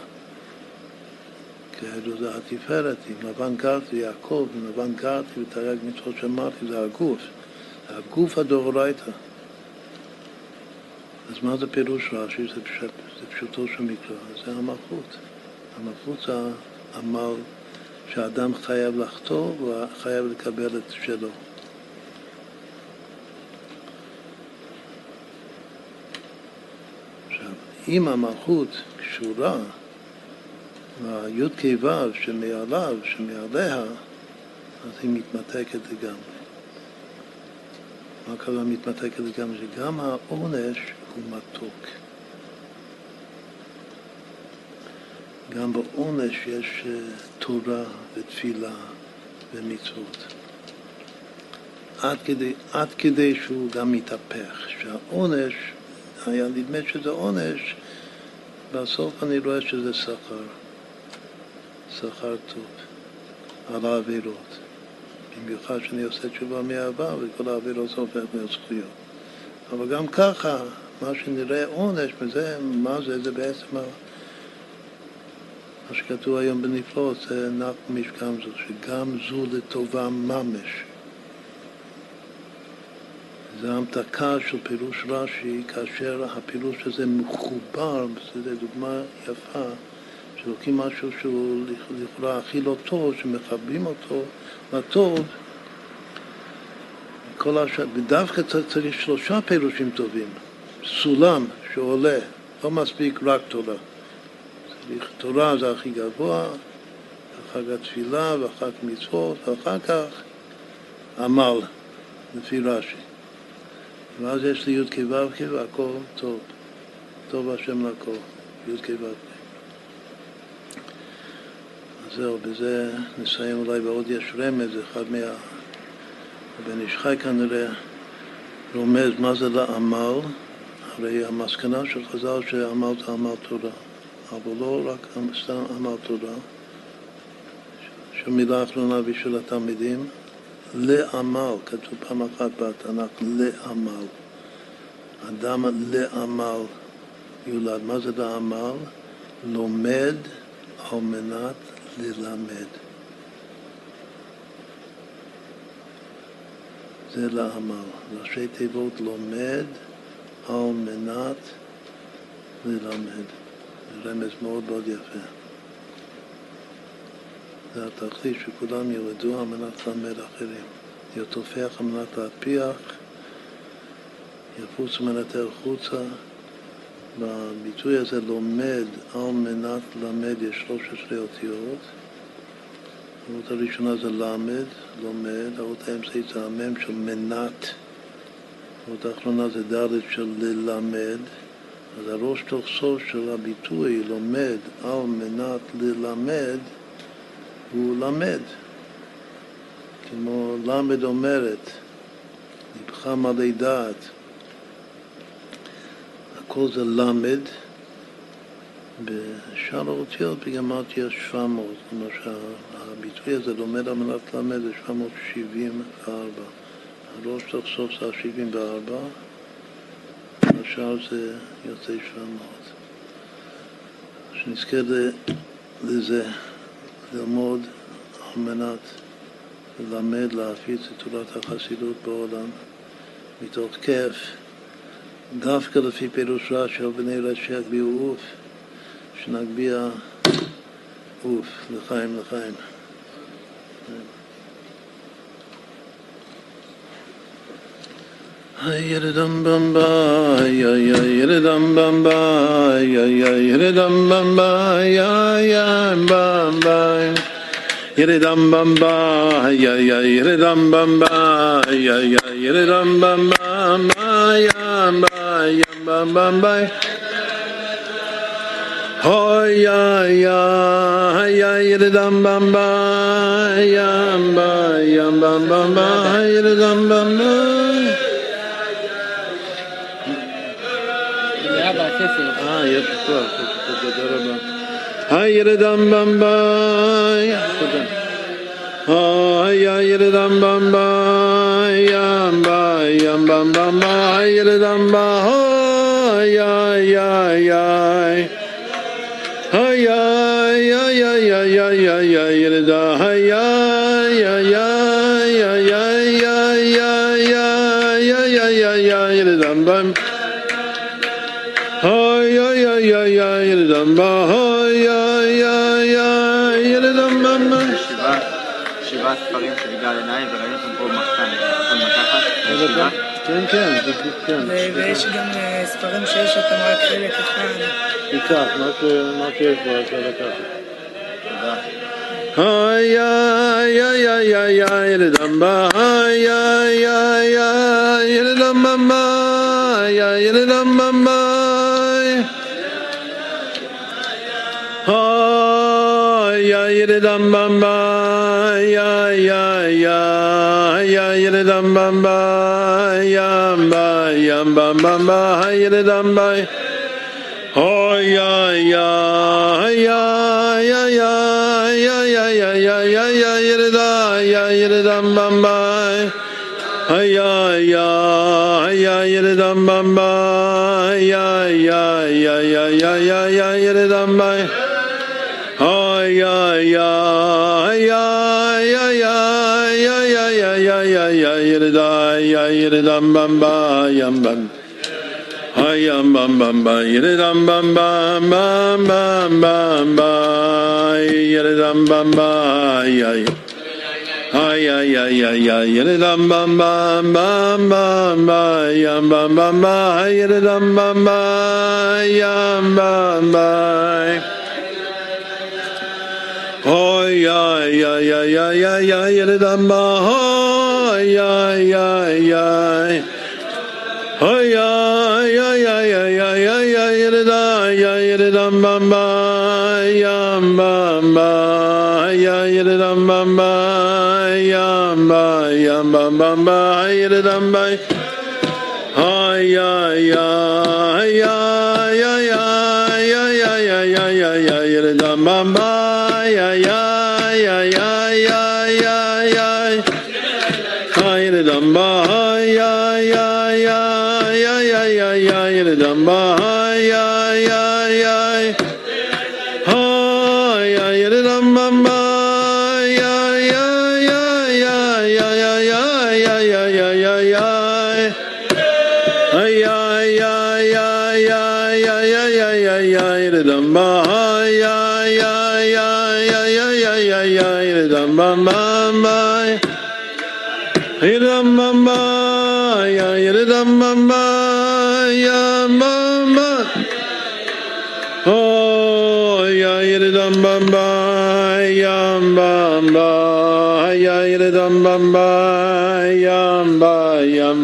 כאילו זה התפארת, עם לבן גרתי, יעקב, עם לבן גרתי ותרי"ג מצוות שאמרתי, זה הגוף, הגוף הדאורייתא. אז מה זה פירוש רש"י? זה, פשוט, זה פשוטו של מקרא, זה המלכות. המלכות זה עמל שהאדם חייב לחטוא וחייב לקבל את שלו. עכשיו, אם המלכות קשורה לי"ק ו' שמעליו, שמעליה, אז היא מתנתקת לגמרי. מה קרה מתנתקת לגמרי? שגם העונש הוא מתוק. גם בעונש יש אה, תורה ותפילה ומצוות. עד כדי, עד כדי שהוא גם מתהפך, שהעונש, היה נדמה שזה עונש, בסוף אני רואה שזה שכר, שכר טוב, על העבירות. במיוחד שאני עושה תשובה מהעבר וכל העבירות זה הופך להיות זכויות. אבל גם ככה, מה שנראה עונש, וזה, מה זה, זה בעצם מה שכתוב היום בנפלאות זה נח משכם זו, שגם זו לטובה ממש. זה המתקה של פירוש רש"י, כאשר הפירוש הזה מחובר, זו דוגמה יפה, שלוקחים משהו שהוא לכאורה הכי לא טוב, שמחברים אותו לטוב, כל השאר, ודווקא צריך שלושה פירושים טובים, סולם שעולה, לא מספיק רק תורה. תורה זה הכי גבוה, אחר כך תפילה ואחר כך מצוות, ואחר כך עמל, לפי רש"י. ואז יש לי י"ק ו"ק והכל טוב. טוב השם לכל, י"ק ו"ק. זהו, בזה נסיים אולי בעוד יש רמז, אחד מה... הבן איש חי כנראה רומז מה זה לעמל, הרי המסקנה של חז"ל שעמל זה עמל תורה. אבל לא רק סתם עמל תורה, שמילה אחרונה בשביל התלמידים, לעמל, כתוב פעם אחת בתנ"ך, לעמל. אדם לעמל יולד. מה זה לעמל? לומד על מנת ללמד. זה לעמל. ראשי תיבות לומד על מנת ללמד. רמז מאוד מאוד יפה. זה התכלית שכולם ירדו על מנת ללמד אחרים. להיות תופח על מנת להטפיח, יפוץ מנתר חוצה. בביטוי הזה לומד על מנת ללמד יש 13 אותיות. האות הראשונה זה למד, לומד, האות האמצעית זה המם של מנת, האות האחרונה זה ד' של ללמד. אז הראש תוך סוף של הביטוי לומד על מנת ללמד הוא למד. כמו למד אומרת, נבחר מלא דעת. הכל זה למד, בשאר האותיות בגמרתיה 700, כמו שהביטוי הזה לומד על מנת ללמד זה 774. הראש סוף סוף זה 74, השאר זה יוצא 700. שנזכה לזה, ללמוד על מנת ללמד, להפיץ את תורת החסידות בעולם מתוך כיף, דווקא לפי פירוש רש"י על בני רש"י יגביהו עוף, שנגביה עוף, לחיים לחיים. Yiridam bamba, ya ya yiridam bamba, ya ya yiridam bamba, ya ya bamba. Yiridam bamba, ya ya yiridam bamba, ya ya yiridam bamba, ya ba ya bamba. Oh ya ya ya yiridam bamba, ya ba ya bamba, yiridam bamba. אה, יפה, טוב, תודה רבה. הירדם במביי, תודה. הירדם במביי, ימביי, ימבם במביי, הירדם בהור. כן, כן, כן. ויש גם ספרים שיש אותם רק חלק אחד. ניקח, מה שיש בו, אפשר לקחת. היי, היי, היי, היי, ילד אמבה, היי, היי, היי, ילד אממה, היי, ילד אממה. היי, ילד אממה, היי, היי. hayre dam bam ba yam ba yam bam bam ba hayre dam ba Oh ya ya ya ya ya ya ya ya ya ya ya yere da ya yere dam bam ba ya ya ya yere dam bam ba yere bam bam ba yam bam. bam yam bam bam ba yere bam bam bam bam bam ba yere dam bam ba yay. Ay ay ay ay ay yere dam bam bam bam bam ba yam bam bam ba yere dam bam ba yam bam ba. Hoy ay ay ay ay ay yere dam bam ay ay ay ay ay ay ay ay ay ay ay ay yerda ya yerda bam ba ya bam ba ya yerda bam ba ya ba ya bam bam ba yerda ba ay ay ay ay ay ay ay ay ay ay yerda bam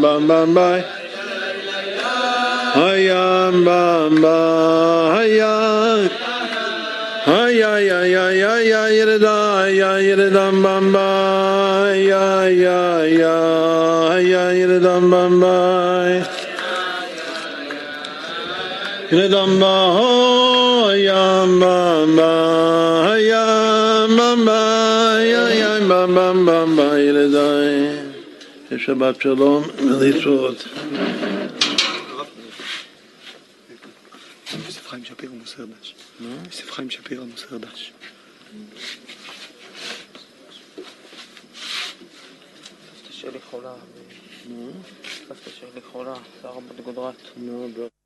bam bam bye. Hayam bam ba hayam. Haya ya ya ya ya yirda ya yirdam bam ba ya ya ya ya yirdam bam ba. Yirdam ba hayam bam ba hayam bam ba ya ya bam bam שבת שלום ולהתראות. יוסף חיים שפירא מוסר דש. יוסף חיים שפירא מוסר דש. שלי חולה. סבתא שלי חולה, זה ארבע גודרת.